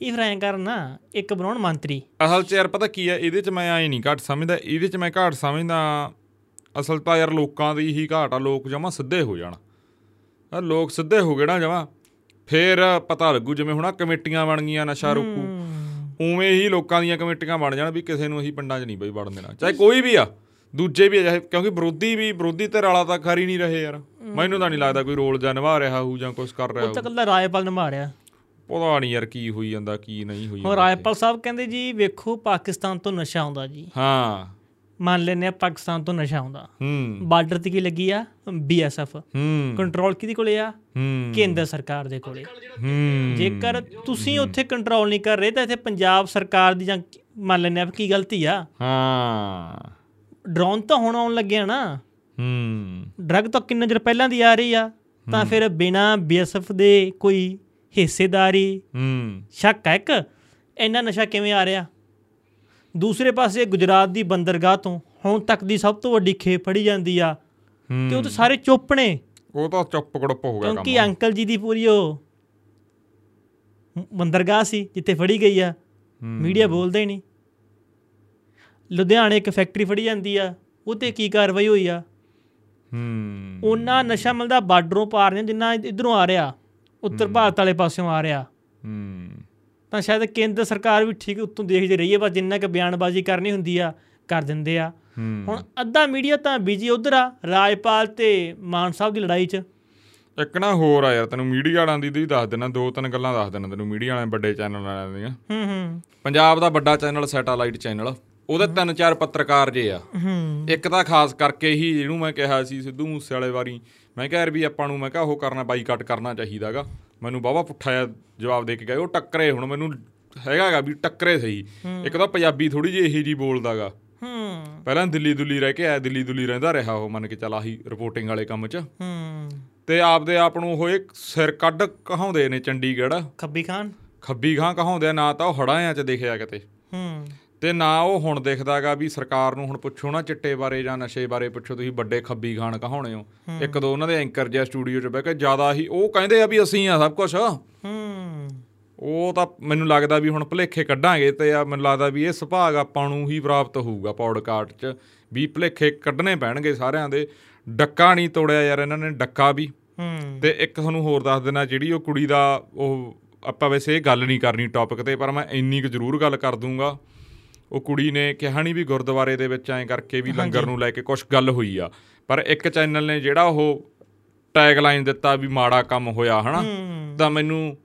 ਇਹ ਫਿਰ ਐਂ ਕਰਨ ਇੱਕ ਬਣਾਉਣ ਮੰਤਰੀ। ਅਸਲ 'ਚ ਯਾਰ ਪਤਾ ਕੀ ਹੈ ਇਹਦੇ 'ਚ ਮੈਂ ਐ ਨਹੀਂ ਘੱਟ ਸਮਝਦਾ ਇਹਦੇ 'ਚ ਮੈਂ ਘੱਟ ਸਮਝਦਾ ਅਸਲ ਤਾਂ ਯਾਰ ਲੋਕਾਂ ਦੀ ਹੀ ਘਾਟ ਆ ਲੋਕ ਜਮਾ ਸਿੱਧੇ ਹੋ ਜਾਣ। ਆ ਲੋਕ ਸਿੱਧੇ ਹੋ ਗਏ ਨਾ ਜਮਾ। ਫੇਰ ਪਤਾ ਲੱਗੂ ਜਿਵੇਂ ਹੁਣ ਆਹ ਕਮੇਟੀਆਂ ਬਣ ਗਈਆਂ ਨਸ਼ਾ ਰੋਕੂ। ਉਵੇਂ ਹੀ ਲੋਕਾਂ ਦੀਆਂ ਕਮੇਟੀਆਂ ਬਣ ਜਾਣ ਵੀ ਕਿਸੇ ਨੂੰ ਅਸੀਂ ਪਿੰਡਾਂ 'ਚ ਨਹੀਂ ਬਈ ਵੜਨ ਦੇਣਾ ਚਾਹੇ ਕੋਈ ਵੀ ਆ। ਦੂਜੇ ਵੀ ਚਾਹੇ ਕਿਉਂਕਿ ਵਿਰੋਧੀ ਵੀ ਵਿਰੋਧੀ ਧਿਰ ਵਾਲਾ ਤਾਂ ਹੀ ਨਹੀਂ ਰਹੇ ਯਾਰ। ਮੈਨੂੰ ਤਾਂ ਨਹੀਂ ਲੱਗਦਾ ਕੋਈ ਰੋਲ ਜਾਂ ਨਿਭਾ ਰਿਹਾ ਹੋਊ ਜਾਂ ਕੁਝ ਕਰ ਰਿਹਾ ਉਹ ਤਾਂ ਹੋਊ। ਕੱਲਾ ਰਾਏਪਾਲ ਨੇ ਮਾਰਿਆ ਪਤਾ ਨਹੀਂ ਯਾਰ ਕੀ ਹੋਈ ਜਾਂਦਾ ਕੀ ਨਹੀਂ ਹੋਈ ਜਾਂਦਾ। ਰਾਏਪਾਲ ਸਾਹਿਬ ਕਹਿੰਦੇ ਜੀ ਵੇਖੋ ਪਾਕਿਸਤਾਨ ਤੋਂ ਨਸ਼ਾ ਆਉਂਦਾ ਜੀ। ਹਾਂ। ਮੰਨ ਲੈਨੇ ਆ ਪਾਕਿਸਤਾਨ ਤੋਂ ਨਸ਼ਾ ਆਉਂਦਾ। ਹੂੰ। ਬਾਰਡਰ ਤੇ ਕੀ ਲੱਗੀ ਆ? ਬੀਐਸਐਫ ਹੂੰ। ਕੰਟਰੋਲ ਕਿਹਦੇ ਕੋਲੇ ਆ? ਹੂੰ। ਕੇਂਦਰ ਸਰਕਾਰ ਦੇ ਕੋਲੇ। ਹੂੰ। ਜੇਕਰ ਤੁਸੀਂ ਉੱਥੇ ਕੰਟਰੋਲ ਨਹੀਂ ਕਰ ਰਹੇ ਤਾਂ ਇੱਥੇ ਪੰਜਾਬ ਸਰਕਾਰ ਦੀ ਜਾਂ ਮੰਨ ਲੈਨੇ ਆ ਕੀ ਗਲਤੀ ਆ? ਹਾਂ। ਡਰੋਨ ਤਾਂ ਹੁਣ ਆਉਣ ਲੱਗਿਆ ਨਾ। ਹੂੰ। ਡਰਗ ਤਾਂ ਕਿੰਨਾ ਚਿਰ ਪਹਿਲਾਂ ਦੀ ਆ ਰਹੀ ਆ ਤਾਂ ਫਿਰ ਬਿਨਾ ਬੀਐਸਐਫ ਦੇ ਕੋਈ ਹਿੱਸੇਦਾਰੀ ਹੂੰ। ਸ਼ੱਕ ਹੈ ਇੱਕ? ਇੰਨਾ ਨਸ਼ਾ ਕਿਵੇਂ ਆ ਰਿਹਾ? ਦੂਸਰੇ ਪਾਸੇ ਗੁਜਰਾਤ ਦੀ ਬੰਦਰਗਾਹ ਤੋਂ ਹੁਣ ਤੱਕ ਦੀ ਸਭ ਤੋਂ ਵੱਡੀ ਖੇਪ ਫੜੀ ਜਾਂਦੀ ਆ ਤੇ ਉਹ ਤਾਂ ਸਾਰੇ ਚੁੱਪ ਨੇ। ਉਹ ਤਾਂ ਚੁੱਪ ਕੜਪ ਹੋ ਗਿਆ ਕਿਉਂਕਿ ਕੰਮ ਅੰਕਲ ਜੀ ਦੀ ਪੂਰੀ ਉਹ ਬੰਦਰਗਾਹ ਸੀ ਜਿੱਥੇ ਫੜੀ ਗਈ ਆ। ਮੀਡੀਆ ਬੋਲਦਾ ਹੀ ਨਹੀਂ। ਲੁਧਿਆਣੇ ਇੱਕ ਫੈਕਟਰੀ ਫੜੀ ਜਾਂਦੀ ਆ ਉਹ ਤੇ ਕੀ ਕਾਰਵਾਈ ਹੋਈ ਆ? ਹੂੰ। ਉਹਨਾਂ ਨਸ਼ਾ ਮਿਲਦਾ ਬਾਰਡਰੋਂ ਪਾਰ ਨੇ ਜਿੰਨਾ ਇਧਰੋਂ ਆ ਰਿਹਾ ਉੱਤਰ ਭਾਰਤ ਵਾਲੇ ਪਾਸਿਓਂ ਆ ਰਿਹਾ। ਹੂੰ। ਤਾਂ ਸ਼ਾਇਦ ਕੇਂਦਰ ਸਰਕਾਰ ਵੀ ਠੀਕ ਉੱਤੋਂ ਦੇਖਦੀ ਰਹੀ ਹੈ ਬਸ ਜਿੰਨਾ ਕਿ ਬਿਆਨਬਾਜ਼ੀ ਕਰਨੀ ਹੁੰਦੀ ਆ ਕਰ ਦਿੰਦੇ ਆ। ਹੂੰ। ਹੁਣ ਅੱਧਾ ਮੀਡੀਆ ਤਾਂ ਬੀਜੀ ਉਧਰ ਆ ਰਾਜਪਾਲ ਤੇ ਮਾਨ ਸਾਹਿਬ ਦੀ ਲੜਾਈ 'ਚ। ਇੱਕ ਨਾ ਹੋਰ ਆ ਯਾਰ ਤੈਨੂੰ ਮੀਡੀਆ ਵਾਲਿਆਂ ਦੀ ਵੀ ਦੱਸ ਦੇਣਾ ਦੋ ਤਿੰਨ ਗੱਲਾਂ ਦੱਸ ਦੇਣਾ ਤੈਨੂੰ ਮੀਡੀਆ ਵਾਲਿਆਂ ਵੱਡੇ ਚੈਨਲ ਵਾਲਿਆਂ ਦੀਆਂ। ਹੂੰ ਹੂੰ। ਪੰਜਾਬ ਦਾ ਵੱਡਾ ਚੈਨਲ ਸੈਟੇਲਾਈਟ ਚੈਨਲ। ਉਹਦੇ ਤਿੰਨ ਚਾਰ ਪੱਤਰਕਾਰ ਜੇ ਆ। ਇੱਕ ਤਾਂ ਖਾਸ ਕਰਕੇ ਹੀ ਜਿਹਨੂੰ ਮੈਂ ਕਿਹਾ ਸੀ ਸਿੱਧੂ ਮੂਸੇ ਵਾਲੇ ਵਾਰੀ ਮੈਂ ਕਿਹਾ ਯਾਰ ਵੀ ਆਪਾਂ ਨੂੰ ਮੈਂ ਕਿਹਾ ਉਹ ਕਰਨਾ ਬਾਈਕਾਟ ਕਰਨਾ ਚਾਹੀਦਾਗਾ। ਮੈਨੂੰ ਬਾਬਾ ਪੁੱਠਾ ਜਵਾਬ ਦੇ ਕੇ ਗਏ ਉਹ ਟੱਕਰੇ ਹੁਣ ਮੈਨੂੰ ਹੈਗਾਗਾ ਵੀ ਟੱਕਰੇ ਸਹੀ। ਇੱਕ ਤਾਂ ਪੰਜਾਬੀ ਥੋੜੀ ਜਿਹੀ ਇਹੀ ਜੀ ਬੋਲਦਾਗਾ। ਹੂੰ ਪਹਿਲਾਂ ਦਿੱਲੀ ਦੁੱਲੀ ਰਹਿ ਕੇ ਆਇਆ ਦਿੱਲੀ ਦੁੱਲੀ ਰਹਿੰਦਾ ਰਿਹਾ ਉਹ ਮੰਨ ਕੇ ਚੱਲ ਆਹੀ ਰਿਪੋਰਟਿੰਗ ਵਾਲੇ ਕੰਮ 'ਚ। ਹੂੰ ਤੇ ਆਪਦੇ ਆਪ ਨੂੰ ਉਹ ਇੱਕ ਸਿਰ ਕੱਢ ਕਹਾਉਂਦੇ ਨੇ ਚੰਡੀਗੜ੍ਹ। ਖੱਬੀ ਖਾਨ? ਖੱਬੀ ਖਾਂ ਕਹਾਉਂਦੇ ਨਾ ਤਾਂ ਉਹ ਹੜਾਂ 'ਚ ਦਿਖਿਆ ਕਿਤੇ। ਹੂੰ ਤੇ ਨਾ ਉਹ ਹੁਣ ਦਿਖਦਾਗਾ ਵੀ ਸਰਕਾਰ ਨੂੰ ਹੁਣ ਪੁੱਛੋ ਨਾ ਚਿੱਟੇ ਬਾਰੇ ਜਾਂ ਨਸ਼ੇ ਬਾਰੇ ਪੁੱਛੋ ਤੁਸੀਂ ਵੱਡੇ ਖੱਬੀ ਖਾਨ ਕਹਾਉਣੇ ਹੋ। ਇੱਕ ਦੋ ਉਹਨਾਂ ਦੇ ਐਂਕਰ ਜਿਹਾ ਸਟੂਡੀਓ 'ਚ ਬਹਿ ਕੇ ਜ਼ਿਆਦਾ ਹੀ ਉਹ ਕਹਿੰਦੇ ਆ ਵੀ ਅਸੀਂ ਆ ਸਭ ਕੁਝ ਹੂੰ। ਉਹ ਤਾਂ ਮੈਨੂੰ ਲੱਗਦਾ ਵੀ ਹੁਣ ਭੁਲੇਖੇ ਕੱਢਾਂਗੇ ਤੇ ਆ ਮੈਨੂੰ ਲੱਗਦਾ ਵੀ ਇਹ ਸੁਭਾਗ ਆਪਾਂ ਨੂੰ ਹੀ ਪ੍ਰਾਪਤ ਹੋਊਗਾ ਪੌਡਕਾਸਟ 'ਚ ਵੀ ਭੁਲੇਖੇ ਕੱਢਣੇ ਪੈਣਗੇ ਸਾਰਿਆਂ ਦੇ। ਡੱਕਾ ਨਹੀਂ ਤੋੜਿਆ ਯਾਰ ਇਹਨਾਂ ਨੇ ਡੱਕਾ ਵੀ। ਹੂੰ। ਤੇ ਇੱਕ ਤੁਹਾਨੂੰ ਹੋਰ ਦੱਸ ਦੇਣਾ ਜਿਹੜੀ ਉਹ ਕੁੜੀ ਦਾ ਉਹ ਆਪਾਂ ਵੈਸੇ ਇਹ ਗੱਲ ਨਹੀਂ ਕਰਨੀ ਟੌਪਿਕ ਤੇ ਪਰ ਮੈਂ ਇੰਨੀ ਕੁ ਜ਼ਰੂਰ ਗੱਲ ਕਰ ਦੂੰਗਾ। ਉਹ ਕੁੜੀ ਨੇ ਕਿਹਾ ਨਹੀਂ ਵੀ ਗੁਰਦੁਆਰੇ ਦੇ ਵਿੱਚ ਐਂ ਕਰਕੇ ਵੀ ਲੰਗਰ ਨੂੰ ਲੈ ਕੇ ਕੁਝ ਗੱਲ ਹੋਈ ਆ। ਪਰ ਇੱਕ ਚੈਨਲ ਨੇ ਜਿਹੜਾ ਉਹ ਟੈਗ ਲਾਈਨ ਦਿੱਤਾ ਵੀ ਮਾੜਾ ਕੰਮ ਹੋਇਆ ਹਨਾ? ਤਾਂ ਮੈਨੂੰ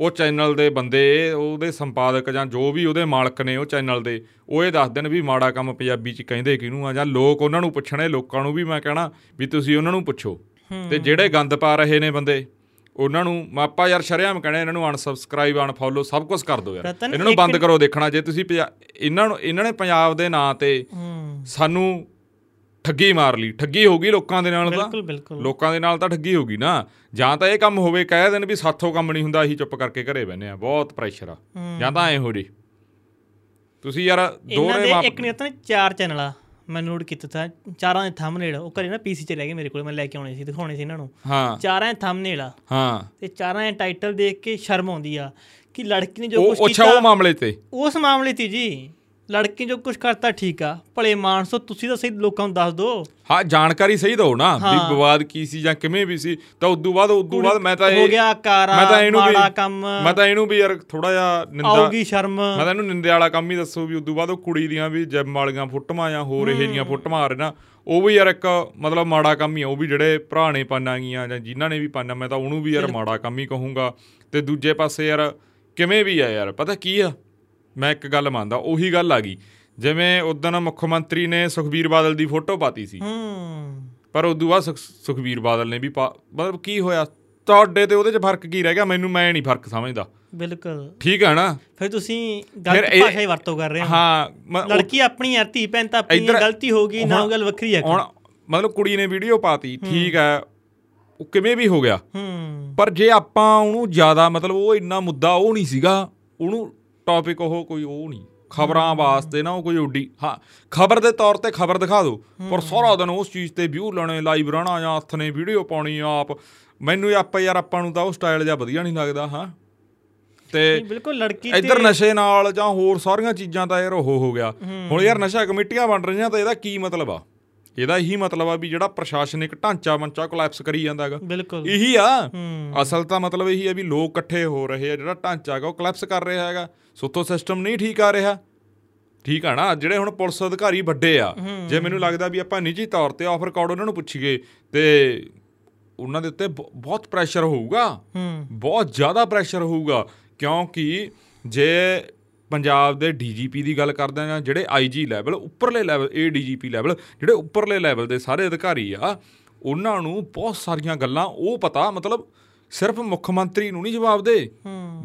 ਉਹ ਚੈਨਲ ਦੇ ਬੰਦੇ ਉਹਦੇ ਸੰਪਾਦਕ ਜਾਂ ਜੋ ਵੀ ਉਹਦੇ ਮਾਲਕ ਨੇ ਉਹ ਚੈਨਲ ਦੇ ਉਹ ਇਹ ਦੱਸ ਦੇਣ ਵੀ ਮਾੜਾ ਕੰਮ ਪੰਜਾਬੀ ਚ ਕਹਿੰਦੇ ਕਿਹਨੂੰ ਆ ਜਾਂ ਲੋਕ ਉਹਨਾਂ ਨੂੰ ਪੁੱਛਣੇ ਲੋਕਾਂ ਨੂੰ ਵੀ ਮੈਂ ਕਹਿਣਾ ਵੀ ਤੁਸੀਂ ਉਹਨਾਂ ਨੂੰ ਪੁੱਛੋ। ਤੇ ਜਿਹੜੇ ਗੰਦ ਪਾ ਰਹੇ ਨੇ ਬੰਦੇ ਉਹਨਾਂ ਨੂੰ ਮਾਪਾ ਯਾਰ ਸ਼ਰਿਆਮ ਕਹਣੇ ਇਹਨਾਂ ਨੂੰ ਅਨਸਬਸਕ੍ਰਾਈਬ ਅਨਫੋਲੋ ਸਭ ਕੁਝ ਕਰ ਦਿਓ ਯਾਰ। ਇਹਨਾਂ ਨੂੰ ਬੰਦ ਕਰੋ ਦੇਖਣਾ ਜੇ ਤੁਸੀਂ ਇਹਨਾਂ ਨੂੰ ਇਹਨਾਂ ਨੇ ਪੰਜਾਬ ਦੇ ਨਾਂ ਤੇ ਸਾਨੂੰ ਠੱਗੀ ਮਾਰ ਲਈ। ਠੱਗੀ ਹੋ ਗਈ ਲੋਕਾਂ ਦੇ ਨਾਲ ਤਾਂ। ਲੋਕਾਂ ਦੇ ਨਾਲ ਤਾਂ ਠੱਗੀ ਹੋ ਗਈ ਨਾ। ਜਾਂ ਤਾਂ ਇਹ ਕੰਮ ਹੋਵੇ ਕਹਿ ਦੇਣ ਵੀ ਸਾਥੋਂ ਕੰਮ ਨਹੀਂ ਹੁੰਦਾ ਅਸੀਂ ਚੁੱਪ ਕਰਕੇ ਘਰੇ ਬੈਨੇ ਆ ਬਹੁਤ ਪ੍ਰੈਸ਼ਰ ਆ। ਜਾਂ ਤਾਂ ਐ ਹੋ ਜੀ। ਤੁਸੀਂ ਯਾਰ ਇਹਨਾਂ ਦੋਹਰੇ ਦੇ ਮਾਪ ਇੱਕ ਨਹੀਂ ਤਾਂ ਚਾਰ ਚੈਨਲ। ਆ ਮੈਂ ਨੋਟ ਕੀਤਾ ਤਾਂ ਚਾਰਾਂ ਦੇ ਥੰਬਨੇਲ ਉਹ ਘਰੇ ਨਾ ਪੀਸੀ ਚ ਰਹਿ ਗਏ ਮੇਰੇ ਕੋਲ ਮੈਂ ਲੈ ਕੇ ਆਉਣੇ ਸੀ ਦਿਖਾਉਣੇ ਸੀ ਇਹਨਾਂ ਨੂੰ। ਹਾਂ। ਚਾਰਾਂ ਦੇ ਥੰਬਨੇਲ ਆ ਹਾਂ। ਤੇ ਚਾਰਾਂ ਦੇ ਟਾਈਟਲ ਦੇਖ ਕੇ ਸ਼ਰਮ ਆਉਂਦੀ ਆ ਕਿ ਲੜਕੀ ਨੇ ਜੋ ਉਹ ਕੁਝ ਅੱਛਾ ਉਹ ਕੀਤਾ ਮਾਮਲੇ ਤੇ। ਉਸ ਮਾਮਲੇ 'ਤੇ ਜੀ। ਲੜਕੀ ਜੋ ਕੁਝ ਕਰਤਾ ਠੀਕ ਆ ਭਲੇ ਮਾਨਸੋ ਤੁਸੀਂ ਤਾਂ ਸਹੀ ਲੋਕਾਂ ਨੂੰ ਦੱਸ ਦਿਓ ਹਾਂ ਜਾਣਕਾਰੀ ਸਹੀ ਦਿਓ ਨਾ ਵੀ ਹਾਂ। ਵਿਵਾਦ ਕੀ ਸੀ ਜਾਂ ਕਿਵੇਂ ਵੀ ਸੀ ਤਾਂ ਉਦੋਂ ਬਾਅਦ ਉਦੋਂ ਬਾਅਦ ਮੈਂ ਤਾਂ ਹੋ ਇਹ ਗਿਆ ਕਾਰਾ ਮੈਂ ਤਾਂ ਇਹਨੂੰ ਵੀ ਮੈਂ ਤਾਂ ਇਹਨੂੰ ਵੀ ਯਾਰ ਥੋੜਾ ਜਿਹਾ ਨਿੰਦਾ ਆਉਗੀ ਸ਼ਰਮ। ਮੈਂ ਤਾਂ ਇਹਨੂੰ ਨਿੰਦੇ ਵਾਲਾ ਕੰਮ ਹੀ ਦੱਸੋ ਵੀ ਉਦੋਂ ਬਾਅਦ ਉਹ ਕੁੜੀ ਦੀਆਂ ਵੀ ਜਿਮ ਵਾਲੀਆਂ ਫੋਟੋਆਂ ਜਾਂ ਹੋਰ ਇਹ ਜੀਆਂ ਫੋਟੋਆਂ ਆ ਰਹੇ ਨਾ ਉਹ ਵੀ ਯਾਰ ਇੱਕ ਮਤਲਬ ਮਾੜਾ ਕੰਮ ਹੀ ਆ ਉਹ ਵੀ ਜਿਹੜੇ ਭਰਾ ਨੇ ਪਾਈਆਂ ਗਈਆਂ ਜਾਂ ਜਿਨ੍ਹਾਂ ਨੇ ਵੀ ਪਾਈਆਂ ਮੈਂ ਤਾਂ ਉਹਨੂੰ ਵੀ ਯਾਰ ਮਾੜਾ ਕੰਮ ਹੀ ਕਹੂੰਗਾ। ਤੇ ਦੂਜੇ ਪਾਸੇ ਯਾਰ ਕਿਵੇਂ ਵੀ ਆ ਯਾਰ ਪਤਾ ਕੀ ਆ? ਮੈਂ ਇੱਕ ਗੱਲ ਮੰਨਦਾ ਉਹੀ ਗੱਲ ਆ ਗਈ। ਜਿਵੇਂ ਉਦੋਂ ਮੁੱਖ ਮੰਤਰੀ ਨੇ ਸੁਖਬੀਰ ਬਾਦਲ ਦੀ ਫੋਟੋ ਪਾਤੀ ਸੀ। ਹੂੰ। ਪਰ ਉਦੋਂ ਬਾਅਦ ਸੁਖ- ਸੁਖਬੀਰ ਬਾਦਲ ਨੇ ਵੀ ਮਤਲਬ ਕੀ ਹੋਇਆ? ਤੁਹਾਡੇ ਤੇ ਉਹਦੇ 'ਚ ਫ਼ਰਕ ਕੀ ਰਹਿ ਗਿਆ? ਮੈਨੂੰ ਮੈਂ ਨਹੀਂ ਫ਼ਰਕ ਸਮਝਦਾ। ਬਿਲਕੁਲ। ਠੀਕ ਹੈ ਨਾ? ਫਿਰ ਤੁਸੀਂ ਗਲਤ ਭਾਸ਼ਾ ਹੀ ਵਰਤੋਂ ਕਰ ਰਹੇ ਹੋ। ਹਾਂ ਲੜਕੀ ਆਪਣੀ ਆ ਧੀ ਭੈਣ ਤਾਂ ਆਪਣੀ ਗਲਤੀ ਹੋ ਗਈ ਨਾ ਗੱਲ ਵੱਖਰੀ ਹੈ। ਹੁਣ ਮਤਲਬ ਕੁੜੀ ਨੇ ਵੀਡੀਓ ਪਾਤੀ ਠੀਕ ਹੈ ਉਹ ਕਿਵੇਂ ਵੀ ਹੋ ਗਿਆ। ਹੂੰ। ਪਰ ਜੇ ਆਪਾਂ ਉਹਨੂੰ ਜ਼ਿਆਦਾ ਮਤਲਬ ਉਹ ਇੰਨਾ ਮੁੱਦਾ ਉਹ ਨਹੀਂ ਸੀਗਾ ਉਹਨੂੰ ਟੌਪਿਕ ਉਹ ਕੋਈ ਉਹ ਨਹੀਂ। ਖਬਰਾਂ ਵਾਸਤੇ ਨਾ ਉਹ ਕੋਈ ਓਡੀ ਹਾਂ ਖਬਰ ਦੇ ਤੌਰ ਤੇ ਖਬਰ ਦਿਖਾ ਦਿਓ। ਪਰ ਸਾਰਾ ਦਿਨ ਉਸ ਚੀਜ਼ ਤੇ ਵਿਊ ਲੈਣੇ ਲਾਈਵ ਰਹਿਣਾ ਜਾਂ ਹੱਥ ਨੇ ਵੀਡੀਓ ਪਾਉਣੀ ਆਪ। ਮੈਨੂੰ ਆਪਾਂ ਯਾਰ ਆਪਾਂ ਨੂੰ ਤਾਂ ਉਹ ਸਟਾਈਲ ਜਿਹਾ ਵਧੀਆ ਨਹੀਂ ਲੱਗਦਾ ਹਾਂ। ਤੇ ਬਿਲਕੁਲ ਲੜਕੀ ਇੱਧਰ ਤੇ ਨਸ਼ੇ ਨਾਲ ਜਾਂ ਹੋਰ ਸਾਰੀਆਂ ਚੀਜ਼ਾਂ ਤਾਂ ਯਾਰ ਉਹ ਹੋ ਗਿਆ। ਹੁਣ ਯਾਰ ਨਸ਼ਾ ਕਮੇਟੀਆਂ ਬਣ ਰਹੀਆਂ ਤਾਂ ਇਹਦਾ ਕੀ ਮਤਲਬ ਆ? ਇਹਦਾ ਇਹੀ ਮਤਲਬ ਆ ਵੀ ਜਿਹੜਾ ਪ੍ਰਸ਼ਾਸਨਿਕ ਢਾਂਚਾ ਮੰਚਾ ਕੋਲੈਪਸ ਕਰੀ ਜਾਂਦਾ ਹੈਗਾ। ਬਿਲਕੁਲ। ਇਹੀ ਆ। ਅਸਲ ਤਾਂ ਮਤਲਬ ਇਹੀ ਆ ਵੀ ਲੋਕ ਇਕੱਠੇ ਹੋ ਰਹੇ ਆ ਜਿਹੜਾ ਢਾਂਚਾ ਹੈਗਾ ਉਹ ਕੋਲੈਪਸ ਕਰ ਰਿਹਾ ਹੈਗਾ। ਸੁੱਤੋ ਸਿਸਟਮ ਨਹੀਂ ਠੀਕ ਆ ਰਿਹਾ। ਠੀਕ ਆ ਨਾ? ਜਿਹੜੇ ਹੁਣ ਪੁਲਿਸ ਅਧਿਕਾਰੀ ਵੱਡੇ ਆ ਜੇ ਮੈਨੂੰ ਲੱਗਦਾ ਵੀ ਆਪਾਂ ਨਿੱਜੀ ਤੌਰ ਤੇ ਆਫ ਰਿਕਾਰਡ ਉਹਨਾਂ ਨੂੰ ਪੁੱਛੀਏ ਤੇ ਉਹਨਾਂ ਦੇ ਉੱਤੇ ਬਹੁਤ ਪ੍ਰੈਸ਼ਰ ਹੋਊਗਾ। ਬਹੁਤ ਜ਼ਿਆਦਾ ਪ੍ਰੈਸ਼ਰ ਹੋਊਗਾ। ਕਿਉਂਕਿ ਜੇ ਪੰਜਾਬ ਦੇ ਡੀਜੀਪੀ ਦੀ ਗੱਲ ਕਰਦੇ ਆ ਜਿਹੜੇ ਆਈਜੀ ਲੈਵਲ ਉੱਪਰਲੇ ਲੈਵਲ ਏਡੀਜੀਪੀ ਲੈਵਲ ਜਿਹੜੇ ਉੱਪਰਲੇ ਲੈਵਲ ਦੇ ਸਾਰੇ ਅਧਿਕਾਰੀ ਆ ਉਹਨਾਂ ਨੂੰ ਬਹੁਤ ਸਾਰੀਆਂ ਗੱਲਾਂ ਉਹ ਪਤਾ ਮਤਲਬ ਸਿਰਫ ਮੁੱਖ ਮੰਤਰੀ ਨੂੰ ਨਹੀਂ ਜਵਾਬ ਦੇ।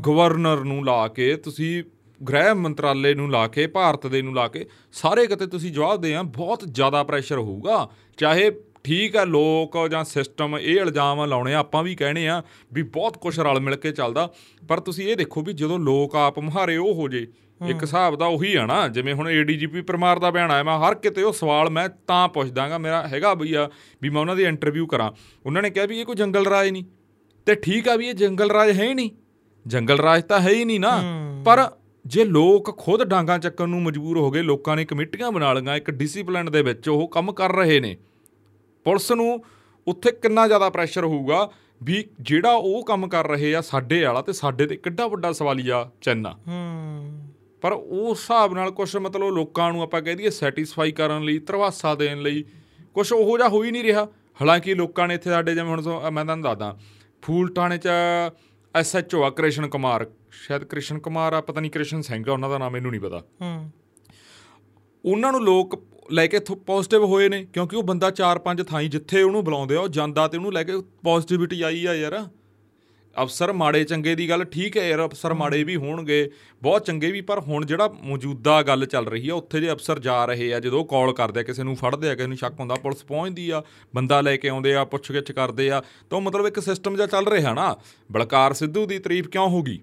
ਗਵਰਨਰ ਨੂੰ ਲਾ ਕੇ ਤੁਸੀਂ ਗ੍ਰਹਿ ਮੰਤਰਾਲੇ ਨੂੰ ਲਾ ਕੇ ਭਾਰਤ ਦੇ ਨੂੰ ਲਾ ਕੇ ਸਾਰੇ ਕਿਤੇ ਤੁਸੀਂ ਜਵਾਬ ਦੇ ਆ ਬਹੁਤ ਜ਼ਿਆਦਾ ਪ੍ਰੈਸ਼ਰ ਹੋਊਗਾ। ਚਾਹੇ ਠੀਕ ਹੈ ਲੋਕ ਜਾਂ ਸਿਸਟਮ ਇਹ ਇਲਜ਼ਾਮ ਲਾਉਣੇ ਆ ਆਪਾਂ ਵੀ ਕਹਿਣੇ ਆ ਵੀ ਬਹੁਤ ਕੁਝ ਰਲ ਮਿਲ ਕੇ ਚੱਲਦਾ। ਪਰ ਤੁਸੀਂ ਇਹ ਦੇਖੋ ਵੀ ਜਦੋਂ ਲੋਕ ਆਪ ਮੁਹਾਰੇ ਉਹ ਹੋ ਜੇ ਇੱਕ ਹਿਸਾਬ ਦਾ ਉਹੀ ਆ ਨਾ ਜਿਵੇਂ ਹੁਣ ਏਡੀਜੀਪੀ ਪਰਮਾਰ ਦਾ ਬਿਆਨ ਆਇਆ ਮੈਂ ਹਰ ਕਿਤੇ ਉਹ ਸਵਾਲ ਮੈਂ ਤਾਂ ਪੁੱਛਦਾਗਾ ਮੇਰਾ ਹੈਗਾ ਵੀ ਆ ਵੀ ਮੈਂ ਉਹਨਾਂ ਦੀ ਇੰਟਰਵਿਊ ਕਰਾਂ। ਉਹਨਾਂ ਨੇ ਕਿਹਾ ਵੀ ਇਹ ਕੋਈ ਜੰਗਲ ਰਾਜ ਨਹੀਂ। ਤੇ ਠੀਕ ਆ ਵੀ ਇਹ ਜੰਗਲ ਰਾਜ ਹੈ ਹੀ ਨਹੀਂ। ਜੰਗਲ ਰਾਜ ਤਾਂ ਹੈ ਹੀ ਨਹੀਂ ਨਾ। ਪਰ ਜੇ ਲੋਕ ਖੁਦ ਡਾਂਗਾ ਚੱਕਣ ਨੂੰ ਮਜਬੂਰ ਹੋ ਗਏ ਲੋਕਾਂ ਨੇ ਕਮੇਟੀਆਂ ਬਣਾ ਲਈਆਂ ਇੱਕ ਡਿਸਪਲਿਨ ਦੇ ਵਿੱਚ ਉਹ ਕੰਮ ਕਰ ਰਹੇ ਨੇ। ਪੁਲਿਸ ਨੂੰ ਉੱਥੇ ਕਿੰਨਾ ਜ਼ਿਆਦਾ ਪ੍ਰੈਸ਼ਰ ਹੋਊਗਾ ਵੀ ਜਿਹੜਾ ਉਹ ਕੰਮ ਕਰ ਰਹੇ ਆ ਸਾਡੇ ਵਾਲਾ ਤੇ ਸਾਡੇ ਤੇ ਕਿੱਡਾ ਵੱਡਾ ਸਵਾਲੀਆ ਚਿੰਨ੍ਹ ਆ ਹੂੰ। ਪਰ ਉਸ ਹਿਸਾਬ ਨਾਲ ਕੁਝ ਮਤਲਬ ਲੋਕਾਂ ਨੂੰ ਆਪਾਂ ਕਹਿ ਦਈਏ ਸੈਟੀਸਫਾਈ ਕਰਨ ਲਈ ਧਰਵਾਸਾ ਦੇਣ ਲਈ ਕੁਝ ਉਹੋ ਜਿਹਾ ਹੋ ਹੀ ਨਹੀਂ ਰਿਹਾ। ਹਾਲਾਂਕਿ ਲੋਕਾਂ ਨੇ ਇੱਥੇ ਸਾਡੇ ਜਿਵੇਂ ਹੁਣ ਮੈਂ ਤੁਹਾਨੂੰ ਦੱਸਦਾ ਫੂਲ ਟਾਣੇ ਚ ਐਸਐਚਓ ਆ ਕ੍ਰਿਸ਼ਨ ਕੁਮਾਰ। ਸ਼ਾਇਦ ਕ੍ਰਿਸ਼ਨ ਕੁਮਾਰ ਆ ਪਤਾ ਨਹੀਂ ਕ੍ਰਿਸ਼ਨ ਸਿੰਘ ਆ ਉਹਨਾਂ ਦਾ ਨਾਮ ਮੈਨੂੰ ਨਹੀਂ ਪਤਾ। ਹੂੰ। ਉਹਨਾਂ ਨੂੰ ਲੋਕ ਲੈ ਕੇ ਪੋਜ਼ਿਟਿਵ ਹੋਏ ਨੇ ਕਿਉਂਕਿ ਉਹ ਬੰਦਾ 4-5 ਥਾਈਂ ਜਿੱਥੇ ਉਹਨੂੰ ਬੁਲਾਉਂਦੇ ਆ ਉਹ ਜਾਂਦਾ ਤੇ ਉਹਨੂੰ ਲੈ ਕੇ ਪੋਜ਼ਿਟਿਵਿਟੀ ਆਈ ਆ ਯਾਰ। ਅਫਸਰ ਮਾੜੇ ਚੰਗੇ ਦੀ ਗੱਲ ਠੀਕ ਹੈ ਯਾਰ ਅਫਸਰ ਮਾੜੇ ਵੀ ਹੋਣਗੇ ਬਹੁਤ ਚੰਗੇ ਵੀ ਪਰ ਹੁਣ ਜਿਹੜਾ ਮੌਜੂਦਾ ਗੱਲ ਚੱਲ ਰਹੀ ਆ ਉੱਥੇ ਜੇ ਅਫਸਰ ਜਾ ਰਹੇ ਆ ਜਦੋਂ ਕਾਲ ਕਰਦੇ ਆ ਕਿਸੇ ਨੂੰ ਫੜਦੇ ਆ ਕਿਸੇ ਨੂੰ ਸ਼ੱਕ ਹੁੰਦਾ ਪੁਲਿਸ ਪਹੁੰਚਦੀ ਆ ਬੰਦਾ ਲੈ ਕੇ ਆਉਂਦੇ ਆ ਪੁੱਛਗਿੱਛ ਕਰਦੇ ਆ ਤਾਂ ਮਤਲਬ ਇੱਕ ਸਿਸਟਮ ਜਿਹਾ ਚੱਲ ਰਿਹਾ ਨਾ। ਬਲਕਾਰ ਸਿੱਧੂ ਦੀ ਤਾਰੀਫ ਕਿਉਂ ਹੋਗੀ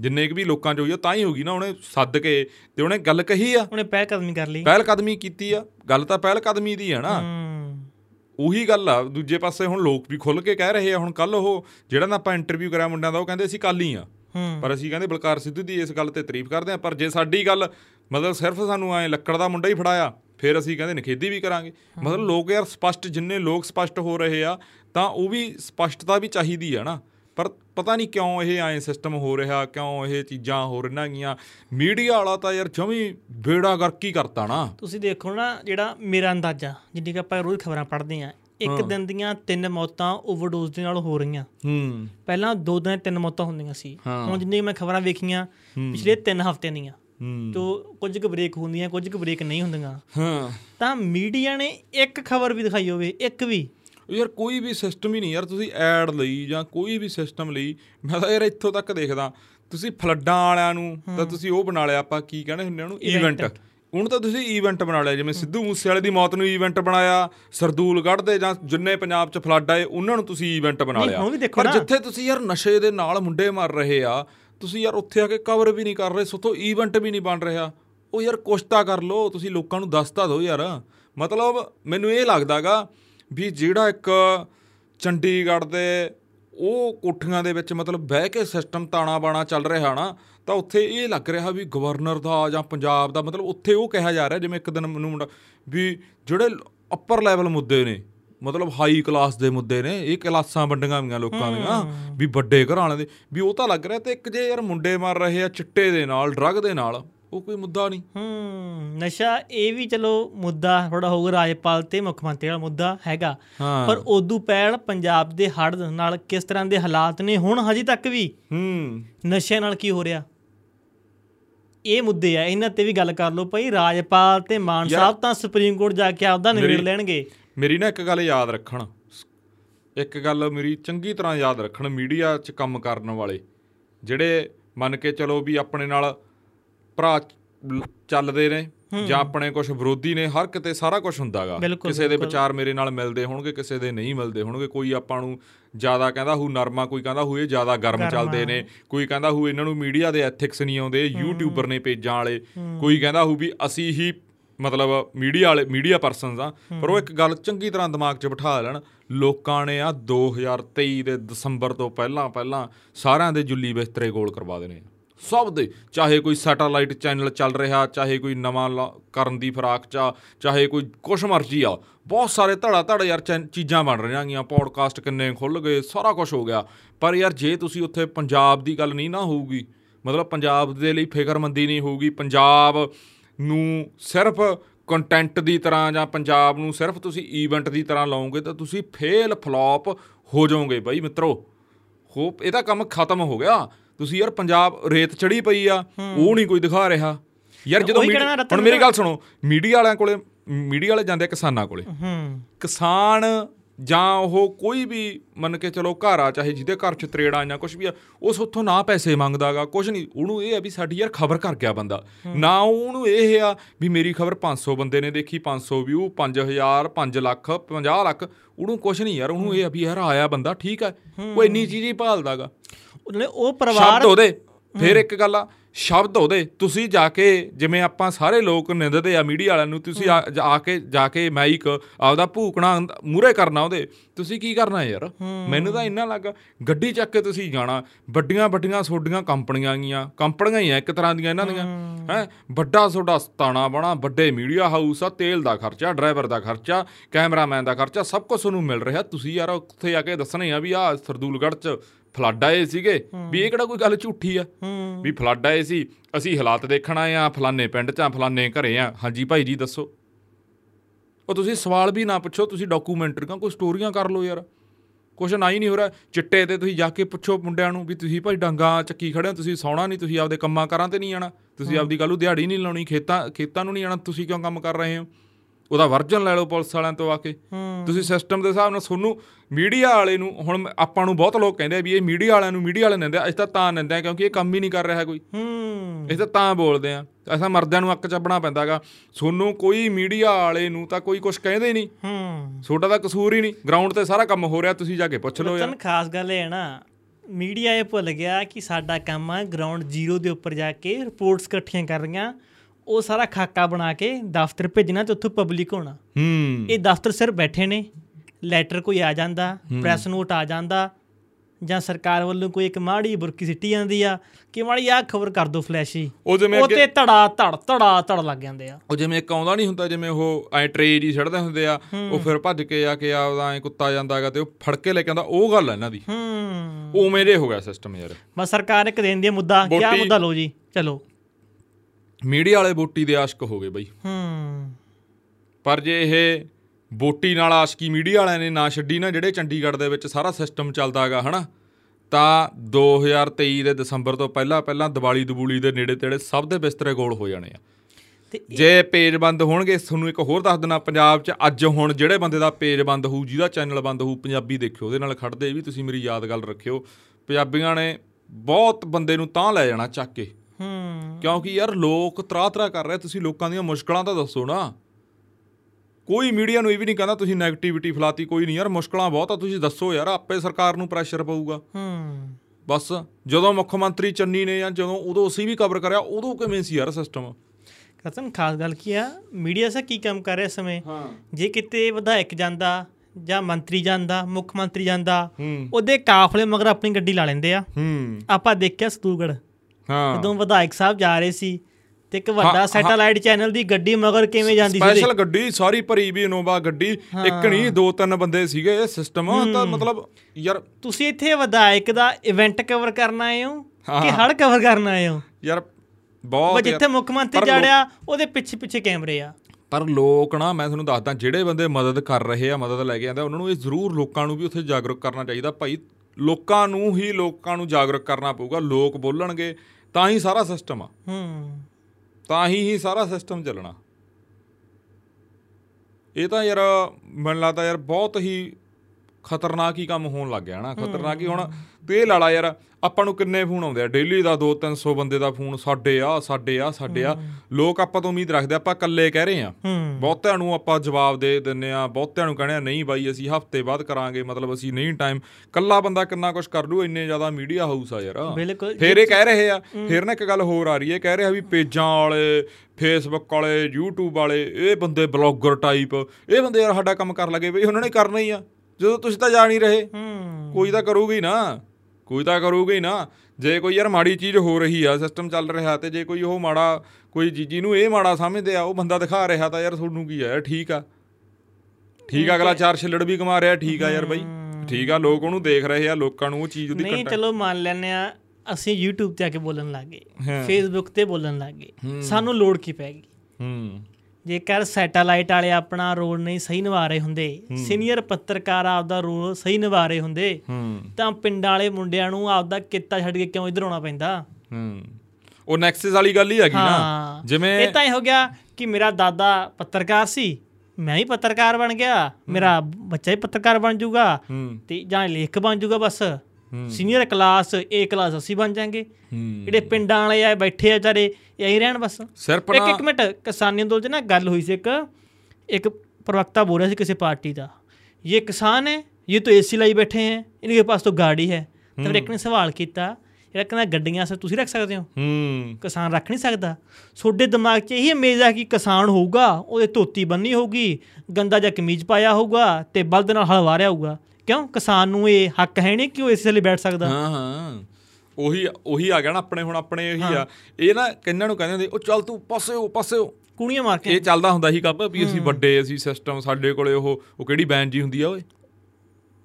ਜਿੰਨੇ ਕੁ ਵੀ ਲੋਕਾਂ 'ਚ ਹੋਈ ਆ ਤਾਂ ਹੀ ਹੋਗੀ ਨਾ ਉਹਨੇ ਸੱਦ ਕੇ ਤੇ ਉਹਨੇ ਗੱਲ ਕਹੀ ਆ। ਉਹਨੇ ਪਹਿਲ ਕਦਮੀ ਕਰ ਲਈ। ਪਹਿਲ ਕਦਮੀ ਕੀਤੀ ਆ। ਗੱਲ ਤਾਂ ਪਹਿਲ ਕਦਮੀ ਦੀ ਆ ਨਾ। ਉਹੀ ਗੱਲ ਆ ਦੂਜੇ ਪਾਸੇ ਹੁਣ ਲੋਕ ਵੀ ਖੁੱਲ ਕੇ ਕਹਿ ਰਹੇ ਆ ਹੁਣ ਕੱਲ ਉਹ ਜਿਹੜਾ ਨਾ ਆਪਾਂ ਇੰਟਰਵਿਊ ਕਰਿਆ ਮੁੰਡਿਆਂ ਦਾ ਉਹ ਕਹਿੰਦੇ ਅਸੀਂ ਕੱਲ ਹੀ। ਆ ਪਰ ਅਸੀਂ ਕਹਿੰਦੇ ਬਲਕਾਰ ਸਿੱਧੂ ਦੀ ਇਸ ਗੱਲ ਤੇ ਤਾਰੀਫ ਕਰਦੇ ਆ ਪਰ ਜੇ ਸਾਡੀ ਗੱਲ ਮਤਲਬ ਸਿਰਫ ਸਾਨੂੰ ਐ ਲੱਕੜ ਦਾ ਮੁੰਡਾ ਹੀ ਫੜਾਇਆ ਫਿਰ ਅਸੀਂ ਕਹਿੰਦੇ ਨਖੇਦੀ ਵੀ ਕਰਾਂਗੇ। ਮਤਲਬ ਲੋਕ ਯਾਰ ਸਪਸ਼ਟ ਜਿੰਨੇ ਲੋਕ ਸਪਸ਼ਟ ਹੋ ਰਹੇ ਆ ਤਾਂ ਉਹ ਵੀ ਸਪਸ਼ਟਤਾ ਵੀ ਚਾਹੀਦੀ ਆ ਨਾ। ਪਰ ਪਤਾ ਨਹੀਂ ਕਿਉਂ ਇਹ ਐ ਸਿਸਟਮ ਹੋ ਰਿਹਾ ਕਿਉਂ ਇਹ ਚੀਜ਼ਾਂ ਹੋ ਰਹੀਆਂ ਗੀਆਂ। ਮੀਡੀਆ ਵਾਲਾ ਤਾਂ ਯਾਰ ਜਮੀ ਬੇੜਾ ਗਰਕੀ ਕਰਤਾ ਨਾ। ਤੁਸੀਂ ਦੇਖੋ ਨਾ ਜਿਹੜਾ ਮੇਰਾ ਅੰਦਾਜ਼ਾ ਜਿੰਨੀ ਕਿ ਆਪਾਂ ਰੋਜ਼ ਖਬਰਾਂ ਪੜ੍ਹਦੇ ਆ ਇੱਕ ਦਿਨ ਦੀਆਂ ਤਿੰਨ ਮੌਤਾਂ ਓਵਰਡੋਜ਼ ਦੇ ਨਾਲ ਹੋ ਰਹੀਆਂ। ਹੂੰ। ਪਹਿਲਾਂ ਦੋ ਦਿਨ ਤਿੰਨ ਮੌਤਾਂ ਹੁੰਦੀਆਂ ਸੀ। ਹੁਣ ਜਿੰਨੀ ਮੈਂ ਖਬਰਾਂ ਵੇਖੀਆਂ ਪਿਛਲੇ ਤਿੰਨ ਹਫ਼ਤੇ ਦੀਆਂ ਹੂੰ। ਤੋ ਕੁਝ ਕੁ ਬ੍ਰੇਕ ਹੁੰਦੀਆਂ ਕੁਝ ਕੁ ਬ੍ਰੇਕ ਨਹੀਂ ਹੁੰਦੀਆਂ। ਹਾਂ। ਤਾਂ ਮੀਡੀਆ ਨੇ ਇੱਕ ਖਬਰ ਵੀ ਦਿਖਾਈ ਹੋਵੇ ਇੱਕ ਵੀ। ਯਾਰ ਕੋਈ ਵੀ ਸਿਸਟਮ ਹੀ ਨਹੀਂ ਯਾਰ ਤੁਸੀਂ ਐਡ ਲਈ ਜਾਂ ਕੋਈ ਵੀ ਸਿਸਟਮ ਲਈ ਮੈਂ ਤਾਂ ਯਾਰ ਇੱਥੋਂ ਤੱਕ ਦੇਖਦਾ ਤੁਸੀਂ ਫਲੱਡਾਂ ਵਾਲਿਆਂ ਨੂੰ ਤਾਂ ਤੁਸੀਂ ਉਹ ਬਣਾ ਲਿਆ ਆਪਾਂ ਕੀ ਕਹਿੰਦੇ ਹੁੰਦੇ ਉਹਨੂੰ? ਇਵੈਂਟ ਹੁਣ ਤਾਂ ਤੁਸੀਂ ਇਵੈਂਟ ਬਣਾ ਲਿਆ ਜਿਵੇਂ ਸਿੱਧੂ ਮੂਸੇਵਾਲੇ ਦੀ ਮੌਤ ਨੂੰ ਇਵੈਂਟ ਬਣਾਇਆ ਸਰਦੂਲਗੜ੍ਹ ਦੇ ਜਾਂ ਜਿੰਨੇ ਪੰਜਾਬ 'ਚ ਫਲੱਡ ਆਏ ਉਹਨਾਂ ਨੂੰ ਤੁਸੀਂ ਇਵੈਂਟ ਬਣਾ ਲਿਆ। ਪਰ। ਜਿੱਥੇ ਤੁਸੀਂ ਯਾਰ ਨਸ਼ੇ ਦੇ ਨਾਲ ਮੁੰਡੇ ਮਰ ਰਹੇ ਆ ਤੁਸੀਂ ਯਾਰ ਉੱਥੇ ਆ ਕੇ ਕਵਰ ਵੀ ਨਹੀਂ ਕਰ ਰਹੇ ਸੋਥੋਂ ਇਵੈਂਟ ਵੀ ਨਹੀਂ ਬਣ ਰਿਹਾ। ਉਹ ਯਾਰ ਕੁਛ ਤਾਂ ਕਰ ਲੋ ਤੁਸੀਂ ਲੋਕਾਂ ਨੂੰ ਦੱਸ ਤਾਂ ਦਿਓ ਯਾਰ। ਮਤਲਬ ਮੈਨੂੰ ਇਹ ਲੱਗਦਾਗਾ ਵੀ ਜਿਹੜਾ ਇੱਕ ਚੰਡੀਗੜ੍ਹ ਦੇ ਉਹ ਕੋਠੀਆਂ ਦੇ ਵਿੱਚ ਮਤਲਬ ਬਹਿ ਕੇ ਸਿਸਟਮ ਤਾਣਾ ਬਾਣਾ ਚੱਲ ਰਿਹਾ ਨਾ ਤਾਂ ਉੱਥੇ ਇਹ ਲੱਗ ਰਿਹਾ ਵੀ ਗਵਰਨਰ ਦਾ ਜਾਂ ਪੰਜਾਬ ਦਾ ਮਤਲਬ ਉੱਥੇ ਉਹ ਕਿਹਾ ਜਾ ਰਿਹਾ ਜਿਵੇਂ ਇੱਕ ਦਿਨ ਮੈਨੂੰ ਮੁੰਡਾ ਵੀ ਜਿਹੜੇ ਅੱਪਰ ਲੈਵਲ ਮੁੱਦੇ ਨੇ ਮਤਲਬ ਹਾਈ ਕਲਾਸ ਦੇ ਮੁੱਦੇ ਨੇ ਇਹ ਕਲਾਸਾਂ ਵੰਡੀਆਂ ਹੋਈਆਂ ਲੋਕਾਂ ਦੀਆਂ ਵੀ ਵੱਡੇ ਘਰਾਂ ਵਾਲਿਆਂ ਦੇ ਵੀ ਉਹ ਤਾਂ ਲੱਗ ਰਿਹਾ ਤੇ ਇੱਕ ਜੇ ਯਾਰ ਮੁੰਡੇ ਮਰ ਰਹੇ ਆ ਚਿੱਟੇ ਦੇ ਨਾਲ ਡਰੱਗ ਦੇ ਨਾਲ ਉਹ ਕੋਈ ਮੁੱਦਾ ਨਹੀਂ। ਹੂੰ ਨਸ਼ਾ ਇਹ ਵੀ ਚਲੋ ਮੁੱਦਾ ਥੋੜਾ ਹੋਊਗਾ ਰਾਜਪਾਲ ਤੇ ਮੁੱਖ ਮੰਤਰੀ ਵਾਲਾ ਮੁੱਦਾ ਹੈਗਾ। ਪਰ ਉਦੋਂ ਪਹਿਲ ਪੰਜਾਬ ਦੇ ਹੜ੍ਹ ਨਾਲ ਕਿਸ ਤਰ੍ਹਾਂ ਦੇ ਹਾਲਾਤ ਨੇ ਹੁਣ ਹਜੇ ਤੱਕ ਵੀ ਹੂੰ। ਨਸ਼ੇ ਨਾਲ ਕੀ ਹੋ ਰਿਹਾ? ਇਹ ਮੁੱਦੇ ਆ ਇਹਨਾਂ ਤੇ ਵੀ ਗੱਲ ਕਰ ਲਓ ਭਾਈ। ਰਾਜਪਾਲ ਤੇ ਮਾਨ ਸਾਹਿਬ ਤਾਂ ਸੁਪਰੀਮ ਕੋਰਟ ਜਾ ਕੇ ਆਪਦਾ ਨਿਬੇੜ ਲੈਣਗੇ। ਮੇਰੀ ਨਾ ਇੱਕ ਗੱਲ ਯਾਦ ਰੱਖਣ। ਇੱਕ ਗੱਲ ਮੇਰੀ ਚੰਗੀ ਤਰ੍ਹਾਂ ਯਾਦ ਰੱਖਣ ਮੀਡੀਆ 'ਚ ਕੰਮ ਕਰਨ ਵਾਲੇ। ਜਿਹੜੇ ਮੰਨ ਕੇ ਚਲੋ ਵੀ ਆਪਣੇ ਨਾਲ ਭਰਾ ਚੱਲਦੇ ਨੇ ਜਾਂ ਆਪਣੇ ਕੁਝ ਵਿਰੋਧੀ ਨੇ ਹਰ ਕਿਤੇ ਸਾਰਾ ਕੁਝ ਹੁੰਦਾਗਾ ਕਿਸੇ ਦੇ। ਵਿਚਾਰ ਮੇਰੇ ਨਾਲ ਮਿਲਦੇ ਹੋਣਗੇ ਕਿਸੇ ਦੇ ਨਹੀਂ ਮਿਲਦੇ ਹੋਣਗੇ। ਕੋਈ ਆਪਾਂ ਨੂੰ ਜ਼ਿਆਦਾ ਕਹਿੰਦਾ ਹੂ ਨਰਮਾ ਕੋਈ ਕਹਿੰਦਾ ਹੂ ਇਹ ਜ਼ਿਆਦਾ ਗਰਮ ਚੱਲਦੇ। ਨੇ। ਕੋਈ ਕਹਿੰਦਾ ਹੂ ਇਹਨਾਂ ਨੂੰ ਮੀਡੀਆ ਦੇ ਐਥਿਕਸ ਨਹੀਂ ਆਉਂਦੇ ਯੂਟਿਊਬਰ ਨੇ ਪੇਜਾਂ ਵਾਲੇ। ਕੋਈ ਕਹਿੰਦਾ ਹੂ ਵੀ ਅਸੀਂ ਹੀ ਮਤਲਬ ਮੀਡੀਆ ਵਾਲੇ ਮੀਡੀਆ ਪਰਸਨਸ ਆ। ਪਰ ਉਹ ਇੱਕ ਗੱਲ ਚੰਗੀ ਤਰ੍ਹਾਂ ਦਿਮਾਗ 'ਚ ਬਿਠਾ ਲੈਣ। ਲੋਕਾਂ ਨੇ ਆ 2023 ਦੇ ਦਸੰਬਰ ਤੋਂ ਪਹਿਲਾਂ ਪਹਿਲਾਂ ਸਾਰਿਆਂ ਦੇ ਜੁੱਲੀ ਬਿਸਤਰੇ ਗੋਲ ਕਰਵਾ ਦੇਣੇ ਆ। ਸਭ ਦੇ, ਚਾਹੇ ਕੋਈ ਸੈਟੇਲਾਈਟ ਚੈਨਲ ਚੱਲ ਰਿਹਾ, ਚਾਹੇ ਕੋਈ ਨਵਾਂ ਲਾ- ਕਰਨ ਦੀ ਫਰਾਕ ਚਾ ਚਾਹੇ ਕੋਈ ਕੁਛ ਮਰਜ਼ੀ ਆ, ਬਹੁਤ ਸਾਰੇ ਧੜਾ ਧੜ ਯਾਰ ਚੈਨ- ਚੀਜ਼ਾਂ ਬਣ ਰਹੀਆਂ ਗੀਆਂ ਪੋਡਕਾਸਟ ਕਿੰਨੇ ਖੁੱਲ ਗਏ, ਸਾਰਾ ਕੁਝ ਹੋ ਗਿਆ। ਪਰ ਯਾਰ ਜੇ ਤੁਸੀਂ ਉੱਥੇ ਪੰਜਾਬ ਦੀ ਗੱਲ ਨਹੀਂ ਨਾ ਹੋਊਗੀ, ਮਤਲਬ ਪੰਜਾਬ ਦੇ ਲਈ ਫਿਕਰਮੰਦੀ ਨਹੀਂ ਹੋਊਗੀ, ਪੰਜਾਬ ਨੂੰ ਸਿਰਫ ਕੰਟੈਂਟ ਦੀ ਤਰ੍ਹਾਂ ਜਾਂ ਪੰਜਾਬ ਨੂੰ ਸਿਰਫ ਤੁਸੀਂ ਈਵੈਂਟ ਦੀ ਤਰ੍ਹਾਂ ਲਾਓਗੇ, ਤਾਂ ਤੁਸੀਂ ਫੇਲ ਫਲॉप ਹੋ ਜਾਓਗੇ ਬਾਈ ਮਿੱਤਰੋ। ਹੋਪ, ਇਹਦਾ ਕੰਮ ਖਤਮ ਹੋ ਗਿਆ। ਤੁਸੀਂ ਯਾਰ ਪੰਜਾਬ ਰੇਤ ਚੜੀ ਪਈ ਆ ਉਹ ਨਹੀਂ ਕੋਈ ਦਿਖਾ ਰਿਹਾ। ਯਾਰ ਜਦੋਂ ਹੁਣ ਮੇਰੀ ਗੱਲ ਸੁਣੋ ਮੀਡੀਆ ਵਾਲਿਆਂ ਕੋਲੇ ਮੀਡੀਆ ਵਾਲੇ ਜਾਂਦੇ ਕਿਸਾਨਾਂ ਕੋਲੇ। ਕਿਸਾਨ ਜਾਂ ਉਹ ਕੋਈ ਵੀ ਮੰਨ ਕੇ ਚਲੋ ਘਰ ਆ ਚਾਹੇ ਜਿਹਦੇ ਘਰ ਚ ਤਰੇੜਾ ਜਾਂ ਕੁਝ ਵੀ ਆ ਉਸ ਉੱਥੋਂ ਨਾ ਪੈਸੇ ਮੰਗਦਾਗਾ ਕੁਝ ਨਹੀਂ। ਉਹਨੂੰ ਇਹ ਆ ਵੀ ਸਾਡੀ ਯਾਰ ਖਬਰ ਕਰ ਗਿਆ ਬੰਦਾ। ਨਾ ਉਹਨੂੰ ਇਹ ਆ ਵੀ ਮੇਰੀ ਖਬਰ 500 ਬੰਦੇ ਨੇ ਦੇਖੀ 500 ਵਿਊ 5000 5 ਲੱਖ 50 ਲੱਖ। ਉਹਨੂੰ ਕੁਝ ਨਹੀਂ ਯਾਰ ਉਹਨੂੰ ਇਹ ਆ ਵੀ ਯਾਰ ਆਇਆ ਬੰਦਾ ਠੀਕ ਆ। ਉਹ ਇੰਨੀ ਚੀਜ਼ ਹੀ ਭਾਲਦਾਗਾ। ਉਹ ਪਰਿਵਾਰ ਸ਼ਬਦ ਉਹਦੇ ਫਿਰ ਇੱਕ ਗੱਲ ਆ ਸ਼ਬਦ ਉਹਦੇ। ਤੁਸੀਂ ਜਾ ਕੇ ਜਿਵੇਂ ਆਪਾਂ ਸਾਰੇ ਲੋਕ ਨਿੰਦਦੇ ਆ ਮੀਡੀਆ ਵਾਲਿਆਂ ਨੂੰ ਤੁਸੀਂ ਆ ਕੇ ਜਾ ਕੇ ਮਾਈਕ ਆਪਦਾ ਭੂਕਣਾ ਮੂਰੇ ਕਰਨਾ ਉਹਦੇ। ਤੁਸੀਂ ਕੀ ਕਰਨਾ ਯਾਰ? ਮੈਨੂੰ ਤਾਂ ਇੰਨਾ ਲੱਗਾ ਗੱਡੀ ਚੱਕ ਕੇ ਤੁਸੀਂ ਜਾਣਾ ਵੱਡੀਆਂ ਵੱਡੀਆਂ ਸੋਡੀਆਂ ਕੰਪਨੀਆਂ ਗੀਆਂ ਕੰਪਨੀਆਂ ਹੀ ਆ ਇੱਕ ਤਰ੍ਹਾਂ ਦੀਆਂ ਇਹਨਾਂ ਦੀਆਂ। ਹੈ। ਵੱਡਾ ਤੁਹਾਡਾ ਸਤਾਣਾ ਬਣਾ ਵੱਡੇ ਮੀਡੀਆ ਹਾਊਸ ਆ ਤੇਲ ਦਾ ਖਰਚਾ ਡਰਾਈਵਰ ਦਾ ਖਰਚਾ ਕੈਮਰਾਮੈਨ ਦਾ ਖਰਚਾ ਸਭ ਕੁਝ ਤੁਹਾਨੂੰ ਮਿਲ ਰਿਹਾ। ਤੁਸੀਂ ਯਾਰ ਉੱਥੇ ਆ ਕੇ ਦੱਸਣੇ ਆ ਵੀ ਆ ਸਰਦੂਲਗੜ੍ਹ ਚ ਫਲੱਡ ਆਏ ਸੀਗੇ ਵੀ ਇਹ ਕਿਹੜਾ ਕੋਈ ਗੱਲ ਝੂਠੀ ਆ? ਵੀ ਫਲੱਡ ਆਏ ਸੀ ਅਸੀਂ ਹਾਲਾਤ ਦੇਖਣ ਆਏ ਆ ਫਲਾਨੇ ਪਿੰਡ 'ਚ ਆ ਫਲਾਨੇ ਘਰੇ ਆ। ਹਾਂਜੀ ਭਾਈ ਜੀ ਦੱਸੋ। ਉਹ ਤੁਸੀਂ ਸਵਾਲ ਵੀ ਨਾ ਪੁੱਛੋ ਤੁਸੀਂ ਡਾਕੂਮੈਂਟਰੀਆਂ ਕੋਈ ਸਟੋਰੀਆਂ ਕਰ ਲਓ ਯਾਰ। ਕੁਛ ਨਾ ਹੀ ਨਹੀਂ ਹੋ ਰਿਹਾ। ਚਿੱਟੇ ਤੇ ਤੁਸੀਂ ਜਾ ਕੇ ਪੁੱਛੋ ਮੁੰਡਿਆਂ ਨੂੰ ਵੀ ਤੁਸੀਂ ਭਾਈ ਡਾਂਗਾ ਚੱਕੀ ਖੜੇ ਹੋ ਤੁਸੀਂ ਸੌਣਾ ਨਹੀਂ ਤੁਸੀਂ ਆਪਦੇ ਕੰਮਾਂ ਕਾਰਾਂ ਤੇ ਨਹੀਂ ਆਣਾ ਤੁਸੀਂ ਆਪਦੀ ਕੱਲ੍ਹ ਨੂੰ ਦਿਹਾੜੀ ਨਹੀਂ ਲਾਉਣੀ ਖੇਤਾਂ ਖੇਤਾਂ ਨੂੰ ਨਹੀਂ ਆਣਾ ਤੁਸੀਂ ਕਿਉਂ ਕੰਮ ਕਰ ਰਹੇ ਹੋ? ਉਹਦਾ ਵਰਜਨ ਲੈ ਲਓ ਪੁਲਿਸ ਵਾਲਿਆਂ ਤੋਂ ਆ ਕੇ। ਤੁਸੀਂ ਸਿਸਟਮ ਦੇ ਹਿਸਾਬ ਨਾਲ ਤੁਹਾਨੂੰ ਮੀਡੀਆ ਵਾਲੇ ਨੂੰ ਹੁਣ ਆਪਾਂ ਨੂੰ ਬਹੁਤ ਲੋਕ ਕਹਿੰਦੇ ਆ ਵੀ ਇਹ ਮੀਡੀਆ ਵਾਲਿਆਂ ਨੂੰ ਮੀਡੀਆ ਵਾਲੇ ਨਿੰਦੇ ਅਸੀਂ ਤਾਂ ਤਾਂ ਨਿੰਦੇ ਆ ਕਿਉਂਕਿ ਇਹ ਕੰਮ ਹੀ ਨਹੀਂ ਕਰ ਰਿਹਾ ਕੋਈ। ਹੂੰ। ਅਸੀਂ ਤਾਂ ਤਾਂ ਬੋਲਦੇ ਆ। ਅਸਾਂ ਮਰਦਿਆਂ ਨੂੰ ਅੱਕ ਚੱਬਣਾ ਪੈਂਦਾਗਾ। ਤੁਹਾਨੂੰ ਕੋਈ ਮੀਡੀਆ ਵਾਲੇ ਨੂੰ ਤਾਂ ਕੋਈ ਕੁਝ ਕਹਿੰਦੇ ਨਹੀਂ। ਹੂੰ। ਤੁਹਾਡਾ ਤਾਂ ਕਸੂਰ ਹੀ ਨਹੀਂ। ਗਰਾਊਂਡ ਤੇ ਸਾਰਾ ਕੰਮ ਹੋ ਰਿਹਾ ਤੁਸੀਂ ਜਾ ਕੇ ਪੁੱਛ ਲਓ ਯਾਰ। ਤਨ ਖਾਸ ਗੱਲ ਇਹ ਹੈ ਨਾ ਮੀਡੀਆ ਇਹ ਭੁੱਲ ਗਿਆ ਕਿ ਸਾਡਾ ਕੰਮ ਆ ਗਰਾਊਂਡ ਜ਼ੀਰੋ ਦੇ ਉੱਪਰ ਜਾ ਕੇ ਰਿਪੋਰਟਸ ਇਕੱਠੀਆਂ ਕਰਨੀਆਂ ਉਹ ਸਾਰਾ ਖਾਕਾ ਬਣਾ ਕੇ ਦਫ਼ਤਰ ਭੇਜਣਾ ਤੇ ਉੱਥੋਂ ਪਬਲਿਕ ਹੋਣਾ। ਹੂੰ। ਇਹ ਦਫ਼ਤਰ ਸਿਰ ਬੈਠੇ ਨੇ। ਲੈਟਰ ਕੋਈ ਆ ਜਾਂਦਾ ਪ੍ਰੈਸ ਨੋਟ ਆ ਜਾਂਦਾ ਜਾਂ ਸਰਕਾਰ ਵੱਲੋਂ ਕੋਈ ਇੱਕ ਮਾੜੀ ਬੁਰਕੀ ਸਿੱਟੀ ਜਾਂਦੀ ਆ ਕਿ ਮਾੜੀ ਆ ਖਬਰ ਕਰ ਦੋ ਫਲੈਸ਼ੀ ਉਹ ਉਹ ਤੇ ਧੜਾ ਧੜ ਧੜਾ ਧੜ ਲੱਗ ਜਾਂਦੇ ਆ। ਉਹ ਜਿਵੇਂ ਇੱਕ ਆਉਂਦਾ ਨਹੀਂ ਹੁੰਦਾ ਜਿਵੇਂ ਉਹ ਐ ਟਰੇ ਜੀ ਛੱਡਦੇ ਹੁੰਦੇ ਆ ਉਹ ਫਿਰ ਭੱਜ ਕੇ ਆ ਕੇ ਆਪਦਾ ਐ ਕੁੱਤਾ ਜਾਂਦਾਗਾ ਤੇ ਉਹ ਫੜ ਕੇ ਲੈ ਕੇ ਆਉਂਦਾ ਉਹ ਗੱਲ ਆ ਇਹਨਾਂ ਦੀ। ਹੂੰ। ਉਵੇਂ ਦੇ ਹੋ ਗਿਆ ਸਿਸਟਮ ਯਾਰ। ਬਸ ਸਰਕਾਰ ਇੱਕ ਦੇਣ ਦੀ ਮੁੱਦਾ ਕੀ ਵੋਟੀ- ਮੁੱਦਾ ਲਓ ਜੀ ਚਲੋ। ਮੀਡੀਆ ਵਾਲੇ ਬੋਟੀ ਦੇ ਆਸ਼ਕ ਹੋ ਗਏ ਬਈ। ਹੂੰ। ਪਰ ਜੇ ਇਹ ਬੋਟੀ ਨਾਲ ਆਸ਼ਕੀ ਮੀਡੀਆ ਵਾਲਿਆਂ ਨੇ ਨਾ ਛੱਡੀ ਨਾ ਜਿਹੜੇ ਚੰਡੀਗੜ੍ਹ ਦੇ ਵਿੱਚ ਸਾਰਾ ਸਿਸਟਮ ਚੱਲਦਾ ਹੈਗਾ ਹਨਾ ਤਾਂ 2023 ਦੇ ਦਸੰਬਰ ਤੋਂ ਪਹਿਲਾਂ ਪਹਿਲਾਂ ਦੀਵਾਲੀ ਦਬੂਲੀ ਦੇ ਨੇੜੇ ਤੇੜੇ ਸਭ ਦੇ ਬਿਸਤਰੇ ਗੋਲ ਹੋ ਜਾਣੇ ਆ। ਜੇ ਪੇਜ ਬੰਦ ਹੋਣਗੇ ਤੁਹਾਨੂੰ ਇੱਕ ਹੋਰ ਦੱਸ ਦਿਨਾ ਪੰਜਾਬ 'ਚ ਅੱਜ ਹੁਣ ਜਿਹੜੇ ਬੰਦੇ ਦਾ ਪੇਜ ਬੰਦ ਹੋਊ ਜਿਹਦਾ ਚੈਨਲ ਬੰਦ ਹੋਊ ਪੰਜਾਬੀ ਦੇਖਿਓ ਉਹਦੇ ਨਾਲ ਖੜਦੇ ਵੀ ਤੁਸੀਂ ਮੇਰੀ ਯਾਦ ਗੱਲ ਰੱਖਿਓ। ਪੰਜਾਬੀਆਂ ਨੇ ਬਹੁਤ ਬੰਦੇ ਨੂੰ ਤਾਂ ਲੈ ਜਾਣਾ ਚੱਕ ਕੇ। ਹੂੰ। ਕਿਉਂਕਿ ਯਾਰ ਲੋਕ ਤਰਾ ਤਰਾ ਕਰ ਰਹੇ ਤੁਸੀਂ ਲੋਕਾਂ ਦੀਆਂ ਮੁਸ਼ਕਲਾਂ ਤਾਂ ਦੱਸੋ ਨਾ। ਕੋਈ ਮੀਡੀਆ ਨੂੰ ਇਹ ਵੀ ਨਹੀਂ ਕਹਿੰਦਾ ਤੁਸੀਂ 네ਗੇਟਿਵਿਟੀ ਫਲਾਤੀ ਕੋਈ ਨਹੀਂ। ਯਾਰ ਮੁਸ਼ਕਲਾਂ ਬਹੁਤ ਆ ਤੁਸੀਂ ਦੱਸੋ ਯਾਰ ਆਪੇ ਸਰਕਾਰ ਨੂੰ ਪ੍ਰੈਸ਼ਰ ਪਊਗਾ। ਹੂੰ। ਬਸ ਜਦੋਂ ਮੁੱਖ ਮੰਤਰੀ ਚੰਨੀ ਨੇ ਜਾਂ ਜਦੋਂ ਉਦੋਂ ਅਸੀਂ ਵੀ ਕਵਰ ਕਰਿਆ ਉਦੋਂ ਕਿਵੇਂ ਸੀ ਯਾਰ ਸਿਸਟਮ ਕਤਨ ਖਾਸ ਗੱਲ ਕੀ ਆ? ਮੀਡੀਆ ਸਾ ਕੀ ਕੰਮ ਕਰ ਰਿਹਾ ਸਮੇਂ? ਹਾਂ। ਜੇ ਕਿਤੇ ਵਿਧਾਇਕ ਜਾਂਦਾ ਜਾਂ ਮੰਤਰੀ ਜਾਂਦਾ ਮੁੱਖ ਮੰਤਰੀ ਜਾਂਦਾ ਉਹਦੇ ਕਾਫਲੇ ਮਗਰ ਆਪਣੀ ਗੱਡੀ ਲਾ ਲੈਂਦੇ ਆ। ਹੂੰ। ਆਪਾਂ ਦੇਖਿਆ ਸਤੂਗੜ ਹਾਂ। ਜਦੋਂ ਵਿਧਾਇਕ ਸਾਹਿਬ ਜਾ ਰਹੇ ਸੀ ਤੇ ਇੱਕ ਵੱਡਾ ਸੈਟੇਲਾਈਟ ਚੈਨਲ ਦੀ ਗੱਡੀ ਮਗਰ ਕਿਵੇਂ ਜਾਂਦੀ ਸੀ? ਸਪੈਸ਼ਲ ਗੱਡੀ ਸਾਰੀ ਭਰੀ ਵੀ ਇਨੋਵਾ ਗੱਡੀ ਇੱਕ ਨਹੀਂ ਦੋ ਤਿੰਨ ਬੰਦੇ ਸੀਗੇ ਇਹ ਸਿਸਟਮ ਤਾਂ ਮਤਲਬ ਯਾਰ ਤੁਸੀਂ ਇੱਥੇ ਵਿਧਾਇਕ ਦਾ ਇਵੈਂਟ ਕਵਰ ਕਰਨ ਆਏ ਹੋ ਕਿ। ਹੜ ਕਵਰ ਕਰਨ ਆਏ ਹੋ? ਯਾਰ ਬਹੁਤ ਜਿੱਥੇ ਮੁੱਖ ਮੰਤਰੀ ਜਾੜਿਆ ਉਹਦੇ ਪਿੱਛੇ ਪਿੱਛੇ ਕੈਮਰੇ ਆ। ਪਰ ਲੋਕ ਨਾ ਮੈਂ ਤੁਹਾਨੂੰ ਦੱਸਦਾ ਜਿਹੜੇ ਬੰਦੇ ਮਦਦ ਕਰ ਰਹੇ ਆ ਮਦਦ ਲੈ ਕੇ ਆਂਦੇ ਉਹਨਾਂ ਨੂੰ ਇਹ ਜ਼ਰੂਰ ਲੋਕਾਂ ਨੂੰ ਵੀ ਉੱਥੇ ਜਾਗਰੂਕ ਕਰਨਾ ਚਾਹੀਦਾ। ਭਾਈ ਲੋਕਾਂ ਨੂੰ ਹੀ ਲੋਕਾਂ ਨੂੰ ਜਾਗਰੂਕ ਕਰਨਾ ਪਊਗਾ। ਲੋਕ ਬੋਲਣਗੇ ਤਾਂ ਹੀ ਸਾਰਾ ਸਿਸਟਮ ਆ। ਹੂੰ। ਤਾਂ ਹੀ ਹੀ ਸਾਰਾ ਸਿਸਟਮ ਚੱਲਣਾ। ਇਹ ਤਾਂ ਯਾਰ ਮੈਨੂੰ ਲੱਗਦਾ ਯਾਰ ਬਹੁਤ ਹੀ ਖਤਰਨਾਕ ਹੀ ਕੰਮ ਹੋਣ ਲੱਗ ਗਿਆ ਨਾ। ਖਤਰਨਾਕ ਹੀ ਹੁਣ ਇਹ ਲਾਲਾ ਯਾਰ ਆਪਾਂ ਨੂੰ ਕਿੰਨੇ ਫੋਨ ਆਉਂਦੇ ਆ? ਡੇਲੀ ਦਾ 2-300 ਬੰਦੇ ਦਾ ਫੋਨ ਸਾਡੇ ਆ ਸਾਡੇ ਆ ਸਾਡੇ ਆ। ਲੋਕ ਆਪਾਂ ਤੋਂ ਉਮੀਦ ਰੱਖਦੇ ਆਪਾਂ ਇਕੱਲੇ ਕਹਿ ਰਹੇ ਆ। ਬਹੁਤਿਆਂ ਨੂੰ ਆਪਾਂ ਜਵਾਬ ਦੇ ਦਿੰਨੇ ਆ ਬਹੁਤਿਆਂ ਨੂੰ ਕਹਿੰਦੇ ਆ ਨਹੀਂ ਬਾਈ ਅਸੀਂ ਹਫ਼ਤੇ ਬਾਅਦ ਕਰਾਂਗੇ ਮਤਲਬ ਅਸੀਂ ਨਹੀਂ ਟਾਈਮ ਕੱਲਾ ਬੰਦਾ ਕਿੰਨਾ ਕੁਝ ਕਰ ਲੂ ਇੰਨੇ ਜ਼ਿਆਦਾ ਮੀਡੀਆ ਹਾਊਸ ਆ ਯਾਰ। ਫੇਰ ਇਹ ਕਹਿ ਰਹੇ ਆ ਫੇਰ ਨਾ ਇੱਕ ਗੱਲ ਹੋਰ ਆ ਰਹੀ ਹੈ ਕਹਿ ਰਿਹਾ ਵੀ ਪੇਜਾਂ ਵਾਲੇ ਫੇਸਬੁੱਕ ਵਾਲੇ YouTube ਵਾਲੇ ਇਹ ਬੰਦੇ ਬਲੌਗਰ ਟਾਈਪ ਇਹ ਬੰਦੇ ਯਾਰ ਸਾਡਾ ਕੰਮ ਕਰ ਲਗੇ ਬਈ ਉਹਨਾਂ ਨੇ ਕਰਨਾ ਹੀ ਆ ਜਦੋਂ ਤੁਸੀਂ ਤਾਂ ਜਾ ਨਹੀਂ ਰਹੇ। ਕੋਈ ਤਾਂ ਕਰੂਗਾ ਨਾ। ਕੋਈ ਤਾਂ ਕਰੂਗਾ ਹੀ ਨਾ ਜੇ ਕੋਈ ਯਾਰ ਮਾੜੀ ਚੀਜ਼ ਹੋ ਰਹੀ ਆ ਸਿਸਟਮ ਚੱਲ ਰਿਹਾ ਤੇ ਜੇ ਕੋਈ ਉਹ ਮਾੜਾ ਕੋਈ ਜੀ- ਜਿਹਨੂੰ ਇਹ ਮਾੜਾ ਸਮਝਦੇ ਆ ਉਹ ਬੰਦਾ ਦਿਖਾ ਰਿਹਾ ਤਾਂ ਯਾਰ ਤੁਹਾਨੂੰ ਕੀ ਆ ਠੀਕ ਆ। ਠੀਕ ਆ ਅਗਲਾ ਚਾਰ ਛਿੱਲੜ ਵੀ ਕਮਾ ਰਿਹਾ ਠੀਕ ਆ ਯਾਰ ਬਾਈ। ਠੀਕ ਆ ਲੋਕ ਉਹਨੂੰ ਦੇਖ ਰਹੇ ਆ ਲੋਕਾਂ ਨੂੰ ਉਹ ਚੀਜ਼ ਉਹਦੀ ਨਹੀਂ ਚਲੋ ਮੰਨ ਲੈਨੇ ਆ ਅਸੀਂ YouTube ਤੇ ਆ ਕੇ ਬੋਲਣ ਲੱਗ। Facebook ਤੇ ਬੋਲਣ ਲੱਗ ਸਾਨੂੰ ਲੋੜ ਕੀ ਪੈ ਗਈ? ਹੂੰ। ਜੇਕਰ ਸੈਟੇਲਾਈਟ ਵਾਲੇ ਆਪਣਾ ਰੋਲ ਨਹੀਂ ਸਹੀ ਨਿਭਾ ਰਹੇ ਹੁੰਦੇ ਸੀਨੀਅਰ ਪੱਤਰਕਾਰ ਆਪਦਾ ਰੋਲ ਸਹੀ ਨਿਭਾ ਰਹੇ ਹੁੰਦੇ ਹੂੰ। ਤਾਂ ਪਿੰਡਾਂ ਵਾਲੇ ਮੁੰਡਿਆਂ ਨੂੰ ਆਪਦਾ ਕਿੱਤਾ ਛੱਡ ਕੇ ਕਿਉਂ ਇੱਧਰ ਆਉਣਾ ਪੈਂਦਾ? ਹੂੰ। ਉਹ ਨੈਕਸਸ ਵਾਲੀ ਗੱਲ ਹੀ ਹੈਗੀ ਨਾ। ਹਾਂ। ਜਿਵੇਂ ਇਹ ਤਾਂ ਇਹ ਹੋ ਗਿਆ ਕਿ ਮੇਰਾ ਦਾਦਾ ਪੱਤਰਕਾਰ ਸੀ ਮੈਂ ਹੀ ਪੱਤਰਕਾਰ ਬਣ ਗਿਆ ਮੇਰਾ ਬੱਚਾ ਹੀ ਪੱਤਰਕਾਰ ਬਣ ਜਾਊਗਾ ਹੂੰ। ਤੇ ਜਾਂ ਲੇਖਕ ਬਣ ਜਾਊਗਾ ਬਸ। ਸੀਨੀਅਰ ਕਲਾਸ ਏ ਕਲਾਸ ਅਸੀਂ ਬਣ ਜਾਾਂਗੇ। ਜਿਹੜੇ ਪਿੰਡਾਂ ਵਾਲੇ ਆ ਬੈਠੇ ਆ ਵਿਚਾਰੇ ਇਹੀ ਰਹਿਣ ਬਸ। ਸਿਰਫ ਇੱਕ ਇੱਕ ਮਿੰਟ ਕਿਸਾਨੀ ਅੰਦੋਲਨ 'ਚ ਨਾ ਗੱਲ ਹੋਈ ਸੀ ਇੱਕ। ਇੱਕ ਪ੍ਰਵਕਤਾ ਬੋਲ ਰਿਹਾ ਸੀ ਕਿਸੇ ਪਾर्टी ਦਾ। ਇਹ ਕਿਸਾਨ ਹੈ ਇਹ ਤਾਂ ਏਸੀ ਲਾਈ ਬੈਠੇ ਹੈ ਇਨਕੇ ਪਾਸ ਤਾਂ ਗਾੜੀ ਹੈ। ਤਾਂ ਇੱਕ ਨੇ ਸਵਾਲ ਕੀਤਾ ਜਿਹੜਾ ਕਹਿੰਦਾ ਗੱਡੀਆਂ ਸਰ ਤੁਸੀਂ ਰੱਖ ਸਕਦੇ ਹੋ? ਹੂੰ। ਕਿਸਾਨ ਰੱਖ ਨਹੀਂ ਸਕਦਾ। ਤੁਹਾਡੇ ਦਿਮਾਗ 'ਚ ਇਹੀ ਉਮੀਦ ਹੈ ਕਿ ਕਿਸਾਨ ਹੋਊਗਾ ਉਹਦੇ ਧੋਤੀ ਬੰਨੀ ਹੋਊਗੀ ਗੰਦਾ ਜਿਹਾ ਕਮੀਜ਼ ਪਾਇਆ ਹੋਊਗਾ ਤੇ ਬਲਦ ਨਾਲ ਹਲ ਵਾਰਿਆ ਹੋਊਗਾ। ਕਿਉਂ? ਕਿਸਾਨ ਨੂੰ ਇਹ ਹੱਕ ਹੈ ਨਹੀਂ ਕਿ ਉਹ ਇਸ ਥੱਲੇ ਬੈਠ ਸਕਦਾ? ਹਾਂ ਹਾਂ। ਉਹੀ ਉਹੀ ਆ ਗਿਆ ਨਾ ਆਪਣੇ ਹੁਣ ਆਪਣੇ ਇਹੀ ਆ। ਇਹ ਨਾ ਕਿੰਨਾਂ ਨੂੰ ਕਹਿੰਦੇ ਹੁੰਦੇ ਉਹ ਚੱਲ ਤੂੰ ਪਾਸੇ ਹੋ ਪਾਸੇ ਹੋ ਕੁਣੀਆਂ ਮਾਰ ਕੇ। ਇਹ ਚੱਲਦਾ ਹੁੰਦਾ ਸੀ ਕੰਮ ਵੀ ਅਸੀਂ ਵੱਡੇ ਅਸੀਂ ਸਿਸਟਮ ਸਾਡੇ ਕੋਲੇ ਉਹ ਉਹ ਕਿਹੜੀ ਬੈਨ ਜੀ ਹੁੰਦੀ ਆ ਓਏ?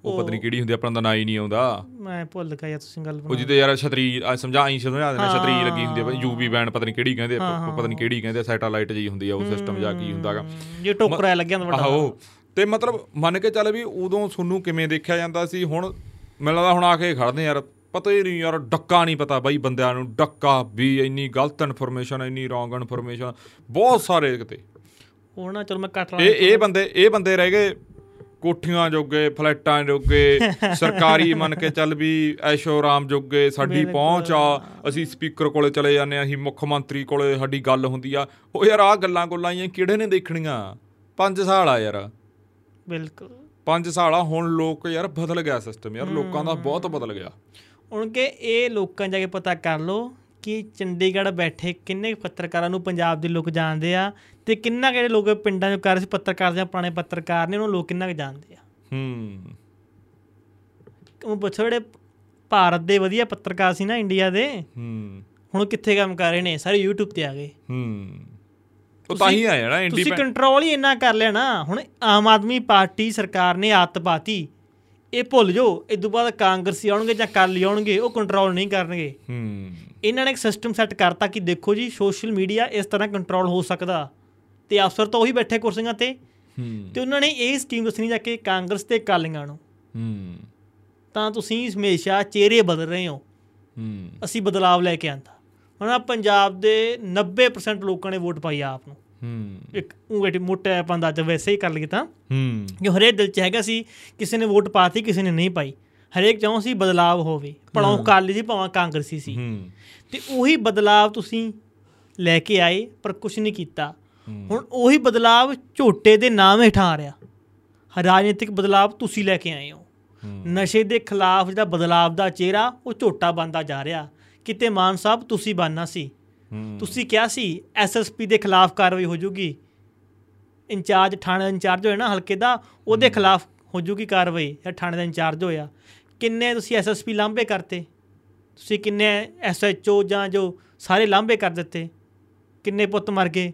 ਉਹ ਪਤਾ ਨਹੀਂ ਕਿਹੜੀ ਹੁੰਦੀ ਆਪਣਾ ਤਾਂ ਨਾਂ ਹੀ ਨਹੀਂ ਆਉਂਦਾ। ਮੈਂ ਭੁੱਲ ਗਿਆ ਯਾਰ ਤੁਸੀਂ ਗੱਲ ਉਹ ਜਿਹਦੇ ਯਾਰ ਛਤਰੀ ਆ ਸਮਝਾਈ ਸਮਝਾ ਦੇਣਾ ਛਤਰੀ ਲੱਗੀ ਹੁੰਦੀ ਆ ਯੂਵੀ ਬੈਨ ਪਤਾ ਨਹੀਂ ਕਿਹੜੀ ਕਹਿੰਦੇ ਆ, ਪਤਾ ਨਹੀਂ ਕਿਹੜੀ ਕਹਿੰਦੇ ਸੈਟੇਲਾਈਟ ਜੀ ਹੁੰਦੀ ਆ ਉਹ ਸਿਸਟਮ ਜਾਂ ਕੀ ਹੁੰਦਾਗਾ ਜੇ ਟੋਕਰਾ ਲੱਗਿਆ ਹੁੰਦਾ ਵੱਡਾ। ਆਹੋ। ਤੇ ਮਤਲਬ ਮੰਨ ਕੇ ਚੱਲ ਵੀ ਉਦੋਂ ਤੁਹਾਨੂੰ ਕਿਵੇਂ ਦੇਖਿਆ ਜਾਂਦਾ ਸੀ? ਹੁਣ ਮੈਨੂੰ ਲੱਗਦਾ ਹੁਣ ਆ ਕੇ ਖੜਦੇ ਯਾਰ ਪਤਾ ਹੀ ਨਹੀਂ ਯਾਰ ਡੱਕਾ ਨਹੀਂ ਪਤਾ ਬਾਈ ਬੰਦਿਆਂ ਨੂੰ ਡੱਕਾ ਵੀ ਇੰਨੀ ਗਲਤ ਇਨਫੋਰਮੇਸ਼ਨ ਇੰਨੀ ਰੋਂਗ ਇਨਫੋਰਮੇਸ਼ਨ ਬਹੁਤ ਸਾਰੇ ਕਿਤੇ। ਨਾ ਚਲ ਮੈਂ ਕੱਟ ਲਾ ਇਹ ਇਹ ਬੰਦੇ ਇਹ ਬੰਦੇ ਰਹਿ ਗਏ ਕੋਠੀਆਂ ਜੋਗੇ ਫਲੈਟਾਂ ਜੋਗੇ <laughs> ਸਰਕਾਰੀ ਮੰਨ ਕੇ ਚੱਲ ਵੀ ਐਸ਼ੋ ਆਰਾਮ ਜੋਗੇ ਸਾਡੀ ਪਹੁੰਚ ਆ ਅਸੀਂ ਸਪੀਕਰ ਕੋਲੇ ਚਲੇ ਜਾਂਦੇ ਆ ਅਸੀਂ ਮੁੱਖ ਮੰਤਰੀ ਕੋਲੇ ਸਾਡੀ ਗੱਲ ਹੁੰਦੀ ਆ। ਉਹ ਯਾਰ ਆ ਗੱਲਾਂ ਗੁੱਲਾਂ ਹੀ ਕਿਹੜੇ ਨੇ ਦੇਖਣੀਆਂ? 5 ਸਾਲ ਆ ਯਾਰ। ਬਿਲਕੁਲ। 5 ਸਾਲ ਹੁਣ ਲੋਕ ਯਾਰ ਬਦਲ ਗਿਆ ਸਿਸਟਮ ਯਾਰ ਲੋਕਾਂ ਦਾ ਬਹੁਤ ਬਦਲ ਗਿਆ। ਹੁਣ ਕਿ ਇਹ ਲੋਕਾਂ ਜਾ ਕੇ ਪਤਾ ਕਰ ਲਓ ਕਿ ਚੰਡੀਗੜ੍ਹ ਬੈਠੇ ਕਿੰਨੇ ਪੱਤਰਕਾਰਾਂ ਨੂੰ ਪੰਜਾਬ ਦੇ ਲੋਕ ਜਾਣਦੇ ਆ ਤੇ ਕਿੰਨਾ ਕਿਹੜੇ ਲੋਕ ਪਿੰਡਾਂ 'ਚ ਕਰ ਪੱਤਰਕਾਰ ਜਾਂ ਪੁਰਾਣੇ ਪੱਤਰਕਾਰ ਨੇ ਉਹਨਾਂ ਲੋਕ ਕਿੰਨਾ ਜਾਣਦੇ ਆ। ਹੂੰ। ਉਹ ਪੁੱਛੋ ਜਿਹੜੇ ਭਾਰਤ ਦੇ ਵਧੀਆ ਪੱਤਰਕਾਰ ਸੀ ਨਾ ਇੰਡੀਆ ਦੇ ਹੂੰ। ਹੁਣ ਕਿੱਥੇ ਕੰਮ ਕਰ ਰਹੇ ਨੇ? ਸਾਰੇ YouTube ਤੇ ਆ ਗਏ। ਹੂੰ। ਉਹ ਤਾਂ ਹੀ ਆਇਆ ਨਾ ਤੁਸੀਂ ਕੰਟਰੋਲ ਹੀ ਇੰਨਾ ਕਰ ਲਿਆ ਨਾ ਹੁਣ ਆਮ ਆਦਮੀ ਪਾਰਟੀ ਸਰਕਾਰ ਨੇ ਆਦਤ ਪਾਤੀ ਇਹ ਭੁੱਲ ਜਾਓ ਇਸ ਤੋਂ ਬਾਅਦ ਕਾਂਗਰਸੀ ਆਉਣਗੇ ਜਾਂ ਕਾਲੀ ਆਉਣਗੇ ਉਹ ਕੰਟਰੋਲ ਨਹੀਂ ਕਰਨਗੇ। ਹੂੰ। ਇਹਨਾਂ ਨੇ ਇੱਕ ਸਿਸਟਮ ਸੈੱਟ ਕਰਤਾ ਕਿ ਦੇਖੋ ਜੀ ਸੋਸ਼ਲ ਮੀਡੀਆ ਇਸ ਤਰ੍ਹਾਂ ਕੰਟਰੋਲ ਹੋ ਸਕਦਾ। ਤੇ ਅਫਸਰ ਤਾਂ ਉਹੀ ਬੈਠੇ ਕੁਰਸੀਆਂ ਤੇ। ਹੂੰ। ਤੇ ਉਹਨਾਂ ਨੇ ਇਹ ਸਕੀਮ ਦੱਸਣੀ ਜਾ ਕੇ ਕਾਂਗਰਸ ਤੇ ਕਾਲੀਆਂ ਨੂੰ। ਹੂੰ। ਤਾਂ ਤੁਸੀਂ ਹਮੇਸ਼ਾ ਚਿਹਰੇ ਬਦਲ ਰਹੇ ਹੋ। ਹੂੰ। ਅਸੀਂ ਬਦਲਾਵ ਲੈ ਕੇ ਆਂਦਾ। ਹੁਣ ਆਹ ਪੰਜਾਬ ਦੇ 90% ਲੋਕਾਂ ਨੇ ਵੋਟ ਪਾਈ ਆਪ ਨੂੰ। ਹੂੰ। ਇੱਕ ਉਂਗੇਟੀ ਮੋਟਾ ਆਪਾਂ ਅੰਦਾਜ਼ਾ ਵੈਸੇ ਹੀ ਕਰ ਲਈਏ ਤਾਂ। ਹੂੰ। ਕਿ ਹਰੇਕ ਦਿਲ 'ਚ ਹੈਗਾ ਸੀ ਕਿਸੇ ਨੇ ਵੋਟ ਪਾਤੀ ਕਿਸੇ ਨੇ ਨਹੀਂ ਪਾਈ। ਹਰੇਕ ਚਾਹੁੰ ਸੀ ਬਦਲਾਵ ਹੋਵੇ। ਭਲਾਉ ਕਾਲੀ ਸੀ ਭਾਵੇਂ ਕਾਂਗਰਸੀ ਸੀ। ਹੂੰ। ਤੇ ਉਹੀ ਬਦਲਾਵ ਤੁਸੀਂ ਲੈ ਕੇ ਆਏ ਪਰ ਕੁਝ ਨਹੀਂ ਕੀਤਾ। ਹੁਣ ਉਹੀ ਬਦਲਾਵ ਝੋਟੇ ਦੇ ਨਾਮ ਹੇਠਾਂ ਆ ਰਿਹਾ। ਰਾਜਨੀਤਿਕ ਬਦਲਾਵ ਤੁਸੀਂ ਲੈ ਕੇ ਆਏ ਹੋ। ਨਸ਼ੇ ਦੇ ਖਿਲਾਫ ਜਿਹੜਾ ਬਦਲਾਵ ਦਾ ਚਿਹਰਾ ਉਹ ਝੋਟਾ ਬਣਦਾ ਜਾ ਰਿਹਾ। ਕਿਤੇ ਮਾਨ ਸਾਹਿਬ ਤੁਸੀਂ ਬਣਨਾ ਸੀ। ਤੁਸੀਂ ਕਿਹਾ ਸੀ ਐਸਐਸਪੀ ਦੇ ਖਿਲਾਫ ਕਾਰਵਾਈ ਹੋ ਜੂਗੀ। ਇੰਚਾਰਜ ਥਾਣੇ ਇੰਚਾਰਜ ਹੋਇਆ ਨਾ ਹਲਕੇ ਦਾ ਉਹਦੇ ਖਿਲਾਫ ਹੋ ਜੂਗੀ ਕਾਰਵਾਈ ਜਾਂ ਥਾਣੇ ਦਾ ਇੰਚਾਰਜ ਹੋਇਆ। ਕਿੰਨੇ ਤੁਸੀਂ ਐਸਐਸਪੀ ਲਾਂਭੇ ਕਰਤੇ? ਤੁਸੀਂ ਕਿੰਨੇ ਐਸਐਚਓ ਜਾਂ ਜੋ ਸਾਰੇ ਲਾਂਭੇ ਕਰ ਦਿੱਤੇ? ਕਿੰਨੇ ਪੁੱਤ ਮਰ ਗਏ?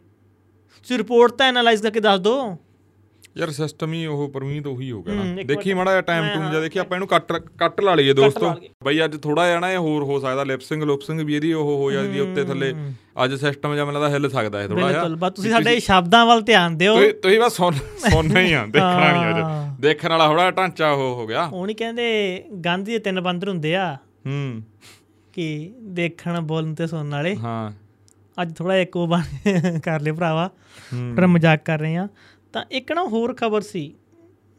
ਤੁਸੀਂ ਰਿਪੋਰਟ ਤਾਂ ਐਨਾਲਾਈਜ਼ ਕਰਕੇ ਦੱਸ ਦਿਓ। ਯਾਰ ਸਿਸਟਮ ਹੀ ਉਹ ਪਰਮੀਤ ਉਹੀ ਹੋ ਗਿਆ ਨਾ। ਦੇਖੀ। ਮਾੜਾ ਜਿਹਾ ਟਾਈਮ ਟੂਮ ਜਿਹਾ ਦੇਖੀ ਆਪਾਂ ਇਹਨੂੰ ਕੱਟ ਕੱਟ ਲਾ ਲਈਏ ਦੋਸਤੋ। ਬਈ ਅੱਜ ਥੋੜਾ ਜਿਹਾ ਨਾ ਇਹ ਹੋਰ ਹੋ ਸਕਦਾ ਲਿਪਸਿੰਗ ਲੁਪਸਿੰਗ ਵੀ ਇਹਦੀ ਉਹ ਹੋ ਜਾਂਦੀ ਉੱਤੇ ਥੱਲੇ। ਅੱਜ ਸਿਸਟਮ ਜਿਹਾ ਮੈਨੂੰ ਲੱਗਦਾ ਹਿੱਲ ਸਕਦਾ ਹੈ ਥੋੜਾ ਜਿਹਾ। ਬਿਲਕੁਲ ਬਸ ਤੁਸੀਂ ਸਾਡੇ ਸ਼ਬਦਾਂ ਵੱਲ ਧਿਆਨ ਦਿਓ। ਤੁਸੀਂ ਬਸ ਸੁਣ ਸੁਣਨਾ ਹੀ ਆ ਦੇਖਣਾ ਨਹੀਂ। ਅੱਜ। ਦੇਖਣ ਵਾਲਾ ਥੋੜਾ ਢਾਂਚਾ ਉਹ ਹੋ ਗਿਆ। ਨਹੀਂ ਕਹਿੰਦੇ ਗਾਂਧੀ ਦੇ ਤਿੰਨ ਬੰਦਰ ਹੁੰਦੇ ਆ। ਹੂੰ। ਕਿ ਦੇਖਣ ਬੋਲਣ ਤੇ ਸੁਣਨ ਵਾਲੇ। ਹਾਂ। ਅੱਜ ਥੋੜਾ ਇੱਕ ਉਹ ਬਣ ਕਰ ਲਿਆ ਭਰਾਵਾ। ਪਰ ਮਜ਼ਾਕ ਕਰ ਰਹੇ ਆ। ਤਾਂ ਇੱਕ ਨਾ ਹੋਰ ਖਬਰ ਸੀ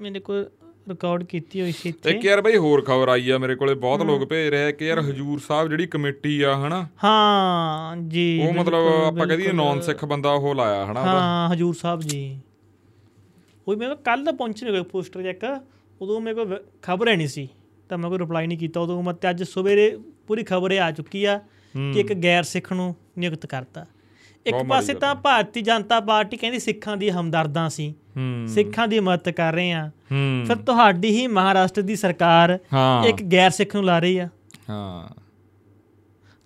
ਮੇਰੇ ਕੋਲ ਰਿਕਾਰਡ ਕੀਤੀ ਹੋਈ ਸੀ ਇੱਥੇ। ਇੱਕ ਯਾਰ ਬਈ ਹੋਰ ਖਬਰ ਆਈ ਆ ਮੇਰੇ ਕੋਲੇ ਬਹੁਤ ਲੋਕ ਭੇਜ ਰਹੇ ਆ ਕਿ ਯਾਰ ਹਜੂਰ ਸਾਹਿਬ ਜਿਹੜੀ ਕਮੇਟੀ ਆ ਹਨਾ? ਹਾਂ ਜੀ ਉਹ ਮਤਲਬ ਆਪਾਂ ਬਿਲਕੁਲ। ਨੌਨ ਸਿੱਖ ਬੰਦਾ ਉਹ ਲਾਇਆ ਹਨਾ ਹਾਂ ਹਜੂਰ ਸਾਹਿਬ ਜੀ। ਉਹ ਮੇਰੇ ਕੋਲ ਕੱਲ ਦਾ ਪਹੁੰਚਣੇ ਕੋਈ ਪੋਸਟਰ ਜਿਹਾ ਇੱਕ ਉਦੋਂ ਮੇਰੇ ਕੋਲ ਖਬਰ ਹੈ ਨਹੀਂ ਸੀ। ਤਾਂ ਮੈਂ ਕੋਈ ਰਿਪਲਾਈ ਨਹੀਂ ਕੀਤਾ ਉਦੋਂ ਮੈਂ ਤੇ ਅੱਜ ਸਵੇਰੇ ਪੂਰੀ ਖਬਰ ਆ ਚੁੱਕੀ ਆ ਕਿ ਇੱਕ ਗੈਰ ਸਿੱਖ ਨੂੰ ਨਿਯੁਕਤ ਕਰਤਾ। ਇੱਕ ਪਾਸੇ ਤਾਂ ਭਾਰਤੀ ਜਨਤਾ ਪਾਰਟੀ ਕਹਿੰਦੀ ਸਿੱਖਾਂ ਦੀ ਹਮਦਰਦਾਂ ਸੀ। ਸਿੱਖਾਂ ਦੀ ਮਦਦ ਕਰ ਰਹੇ ਆ ਫਿਰ ਤੁਹਾਡੀ ਹੀ ਮਹਾਰਾਸ਼ਟਰ ਦੀ ਸਰਕਾਰ ਇੱਕ ਗੈਰ ਸਿੱਖ ਨੂੰ ਲਾ ਰਹੀ ਆ। ਹਾਂ।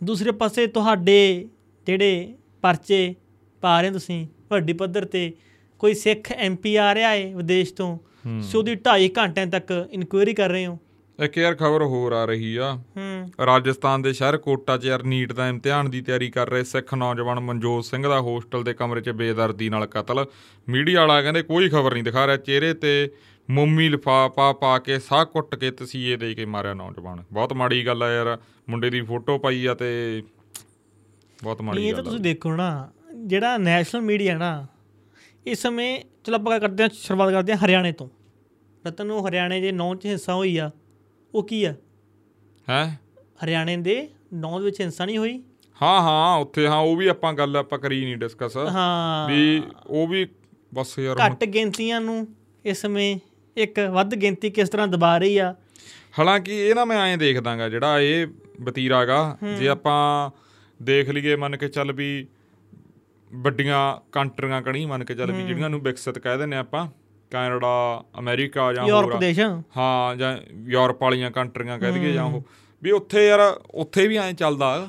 ਦੂਸਰੇ ਪਾਸੇ ਤੁਹਾਡੇ ਜਿਹੜੇ ਪਰਚੇ ਪਾ ਰਹੇ ਤੁਸੀਂ ਵੱਡੀ ਪੱਧਰ ਤੇ ਕੋਈ ਸਿੱਖ ਐਮਪੀ ਆ ਰਿਹਾ ਏ ਵਿਦੇਸ਼ ਤੋਂ ਸੋ ਉਹਦੀ 2.5 ਘੰਟਿਆਂ ਤੱਕ ਇਨਕੁਆਇਰੀ ਕਰ ਰਹੇ ਹੋ। ਇੱਕ ਯਾਰ ਖਬਰ ਹੋਰ ਆ ਰਹੀ ਆ। ਹੂੰ। ਰਾਜਸਥਾਨ ਦੇ ਸ਼ਹਿਰ ਕੋਟਾ 'ਚ ਯਾਰ ਨੀਟ ਦਾ ਇਮਤਿਹਾਨ ਦੀ ਤਿਆਰੀ ਕਰ ਰਹੇ ਸਿੱਖ ਨੌਜਵਾਨ ਮਨਜੋਤ ਸਿੰਘ ਦਾ ਹੋਸਟਲ ਦੇ ਕਮਰੇ 'ਚ ਬੇਦਰਦੀ ਨਾਲ ਕਤਲ। ਮੀਡੀਆ ਵਾਲਾ ਕਹਿੰਦੇ ਕੋਈ ਖਬਰ ਨਹੀਂ ਦਿਖਾ ਰਿਹਾ। ਚਿਹਰੇ ਤੇ ਮੋਮੀ ਲਿਫਾਫਾ ਪਾ ਕੇ ਸਾਹ ਕੁੱਟ ਕੇ ਤਸੀਹੇ ਦੇ ਕੇ ਮਾਰਿਆ ਨੌਜਵਾਨ। ਬਹੁਤ ਮਾੜੀ ਗੱਲ ਆ ਯਾਰ। ਮੁੰਡੇ ਦੀ ਫੋਟੋ ਪਾਈ ਆ ਤੇ ਬਹੁਤ ਮਾੜੀ ਇਹ ਤਾਂ ਗੱਲ ਤੁਸੀਂ ਦੇਖੋ ਨਾ ਜਿਹੜਾ ਨੈਸ਼ਨਲ ਮੀਡੀਆ ਨਾ ਇਸ ਸਮੇਂ ਚਲੋ ਆਪਾਂ ਕਰਦੇ ਹਾਂ ਸ਼ੁਰੂਆਤ ਕਰਦੇ ਹਾਂ ਹਰਿਆਣੇ ਤੋਂ। ਰਤਨ ਨੂੰ ਹਰਿਆਣੇ ਦੇ ਨੌਂ ਚ ਹਿੱਸਾ ਹੋਈ ਆ। ਉਹ ਕੀ ਆ? ਹੈ? ਹਰਿਆਣੇ ਦੇ ਨੌਂ ਵਿੱਚ ਹਿੰਸਾ ਨਹੀਂ ਹੋਈ? ਹਾਂ ਹਾਂ ਉੱਥੇ ਹਾਂ ਉਹ ਵੀ ਆਪਾਂ ਗੱਲ ਆਪਾਂ ਕਰੀ ਨਹੀਂ ਡਿਸਕਸ ਹਾਂ। ਵੀ ਉਹ ਵੀ ਬਸ ਯਾਰ ਘੱਟ ਗਿਣਤੀਆਂ ਨੂੰ ਇਸ ਸਮੇਂ ਇੱਕ ਵੱਧ ਗਿਣਤੀ ਕਿਸ ਤਰ੍ਹਾਂ ਦਬਾ ਰਹੀ ਆ? ਹਾਲਾਂਕਿ ਇਹ ਨਾ ਮੈਂ ਐਂ ਦੇਖਦਾਗਾ ਜਿਹੜਾ ਇਹ ਵਤੀਰਾਗਾ ਜੇ ਆਪਾਂ ਦੇਖ ਲਈਏ ਮੰਨ ਕੇ ਚੱਲ ਵੀ ਵੱਡੀਆਂ ਕੰਟਰੀਆਂ ਕਣੀ ਮੰਨ ਕੇ ਚੱਲ ਵੀ ਜਿਹੜੀਆਂ ਨੂੰ ਵਿਕਸਿਤ ਕਹਿ ਦਿੰਨੇ ਆਪਾਂ ਕੈਨੇਡਾ ਅਮਰੀਕਾ ਜਾਂ ਯੂਰਪ ਦੇਸ਼। ਹਾਂ ਜਾਂ ਯੂਰਪ ਵਾਲੀਆਂ ਕੰਟਰੀਆਂ ਕਹਿ ਦਈਏ ਜਾਂ ਉਹ। ਵੀ ਉੱਥੇ ਯਾਰ ਉੱਥੇ ਵੀ ਐਂ ਚੱਲਦਾ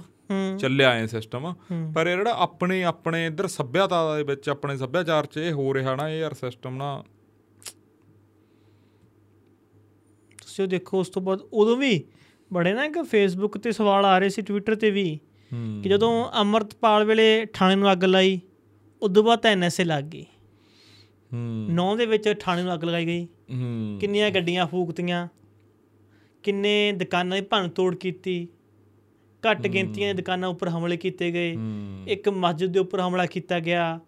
ਚੱਲਿਆ ਐ ਸਿਸਟਮ ਪਰ ਇਹ ਜਿਹੜਾ ਆਪਣੇ ਆਪਣੇ ਇੱਧਰ ਸੱਭਿਅਤਾ ਦੇ ਵਿੱਚ ਆਪਣੇ ਸੱਭਿਆਚਾਰ 'ਚ ਇਹ ਹੋ ਰਿਹਾ ਨਾ ਇਹ ਯਾਰ ਸਿਸਟਮ ਨਾ। ਤੁਸੀਂ ਉਹ ਦੇਖੋ ਉਸ ਤੋਂ ਬਾਅਦ ਉਦੋਂ ਵੀ ਬੜੇ ਨਾ ਕਿ ਫੇਸਬੁੱਕ ਤੇ ਸਵਾਲ ਆ ਰਹੇ ਸੀ ਟਵਿੱਟਰ ਤੇ ਵੀ ਕਿ ਜਦੋਂ ਅਮਰਤਪਾਲ ਵੇਲੇ ਥਾਣੇ ਨੂੰ ਅੱਗ ਲਾਈ ਉਦੋਂ ਬਾਅਦ ਐਨਐਸਏ ਲੱਗ ਗਈ। ਹੂੰ। ਨੌ ਦੇ ਵਿੱਚ ਥਾਣੇ ਨੂੰ ਅੱਗ ਲਗਾਈ ਗਈ। ਹੂੰ। ਕਿੰਨੀਆਂ ਗੱਡੀਆਂ ਫੂਕਤੀਆਂ। ਕਿੰਨੇ ਦੁਕਾਨਾਂ ਦੀ ਭੰਨ ਤੋੜ ਕੀਤੀ। ਘੱਟ ਗਿਣਤੀਆਂ ਦੀ ਦੁਕਾਨਾਂ ਉੱਪਰ ਹਮਲੇ ਕੀਤੇ ਗਏ। ਇੱਕ ਮਸਜਿਦ ਦੇ ਉੱਪਰ ਹਮਲਾ ਕੀਤਾ ਗਿਆ।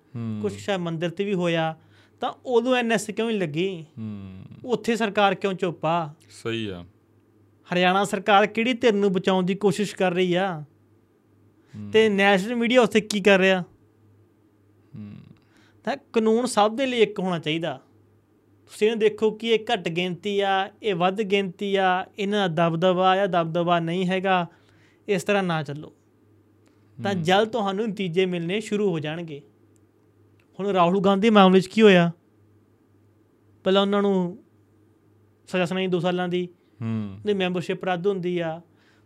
ਕੁਝ ਸ਼ਾਇਦ ਮੰਦਿਰ ਤੇ ਵੀ ਹੋਇਆ। ਤਾਂ ਉਦੋਂ ਐਨਐਸ ਕਿਉਂ ਨਹੀਂ ਲੱਗੀ? ਹੂੰ। ਉੱਥੇ ਸਰਕਾਰ ਕਿਉਂ ਚੁੱਪ? ਆ ਸਹੀ ਆ। ਹਰਿਆਣਾ ਸਰਕਾਰ ਕਿਹੜੀ ਧਿਰ ਨੂੰ ਬਚਾਉਣ ਦੀ ਕੋਸ਼ਿਸ਼ ਕਰ ਰਹੀ ਆ? ਤੇ ਨੈਸ਼ਨਲ ਮੀਡੀਆ ਉੱਥੇ ਕੀ ਕਰ ਰਿਹਾ? ਤਾਂ ਕਾਨੂੰਨ ਸਭ ਦੇ ਲਈ ਇੱਕ ਹੋਣਾ ਚਾਹੀਦਾ। ਤੁਸੀਂ ਇਹ ਦੇਖੋ ਕਿ ਇਹ ਘੱਟ ਗਿਣਤੀ ਆ ਇਹ ਵੱਧ ਗਿਣਤੀ ਆ ਇਹਨਾਂ ਦਾ ਦਬਦਬਾ ਜਾਂ ਦਬਦਬਾ ਨਹੀਂ ਹੈਗਾ ਇਸ ਤਰ੍ਹਾਂ ਨਾ ਚੱਲੋ। ਤਾਂ ਜਲ ਤੁਹਾਨੂੰ ਨਤੀਜੇ ਮਿਲਨੇ ਸ਼ੁਰੂ ਹੋ ਜਾਣਗੇ। ਹੁਣ ਰਾਹੁਲ ਗਾਂਧੀ ਮਾਮਲੇ 'ਚ ਕੀ ਹੋਇਆ? ਪਹਿਲਾਂ ਉਹਨਾਂ ਨੂੰ ਸਜ਼ਾ ਸੁਣਾਈ 2 ਸਾਲਾਂ ਦੀ। ਹੂੰ। ਉਹਦੀ ਮੈਂਬਰਸ਼ਿਪ ਰੱਦ ਹੁੰਦੀ ਆ।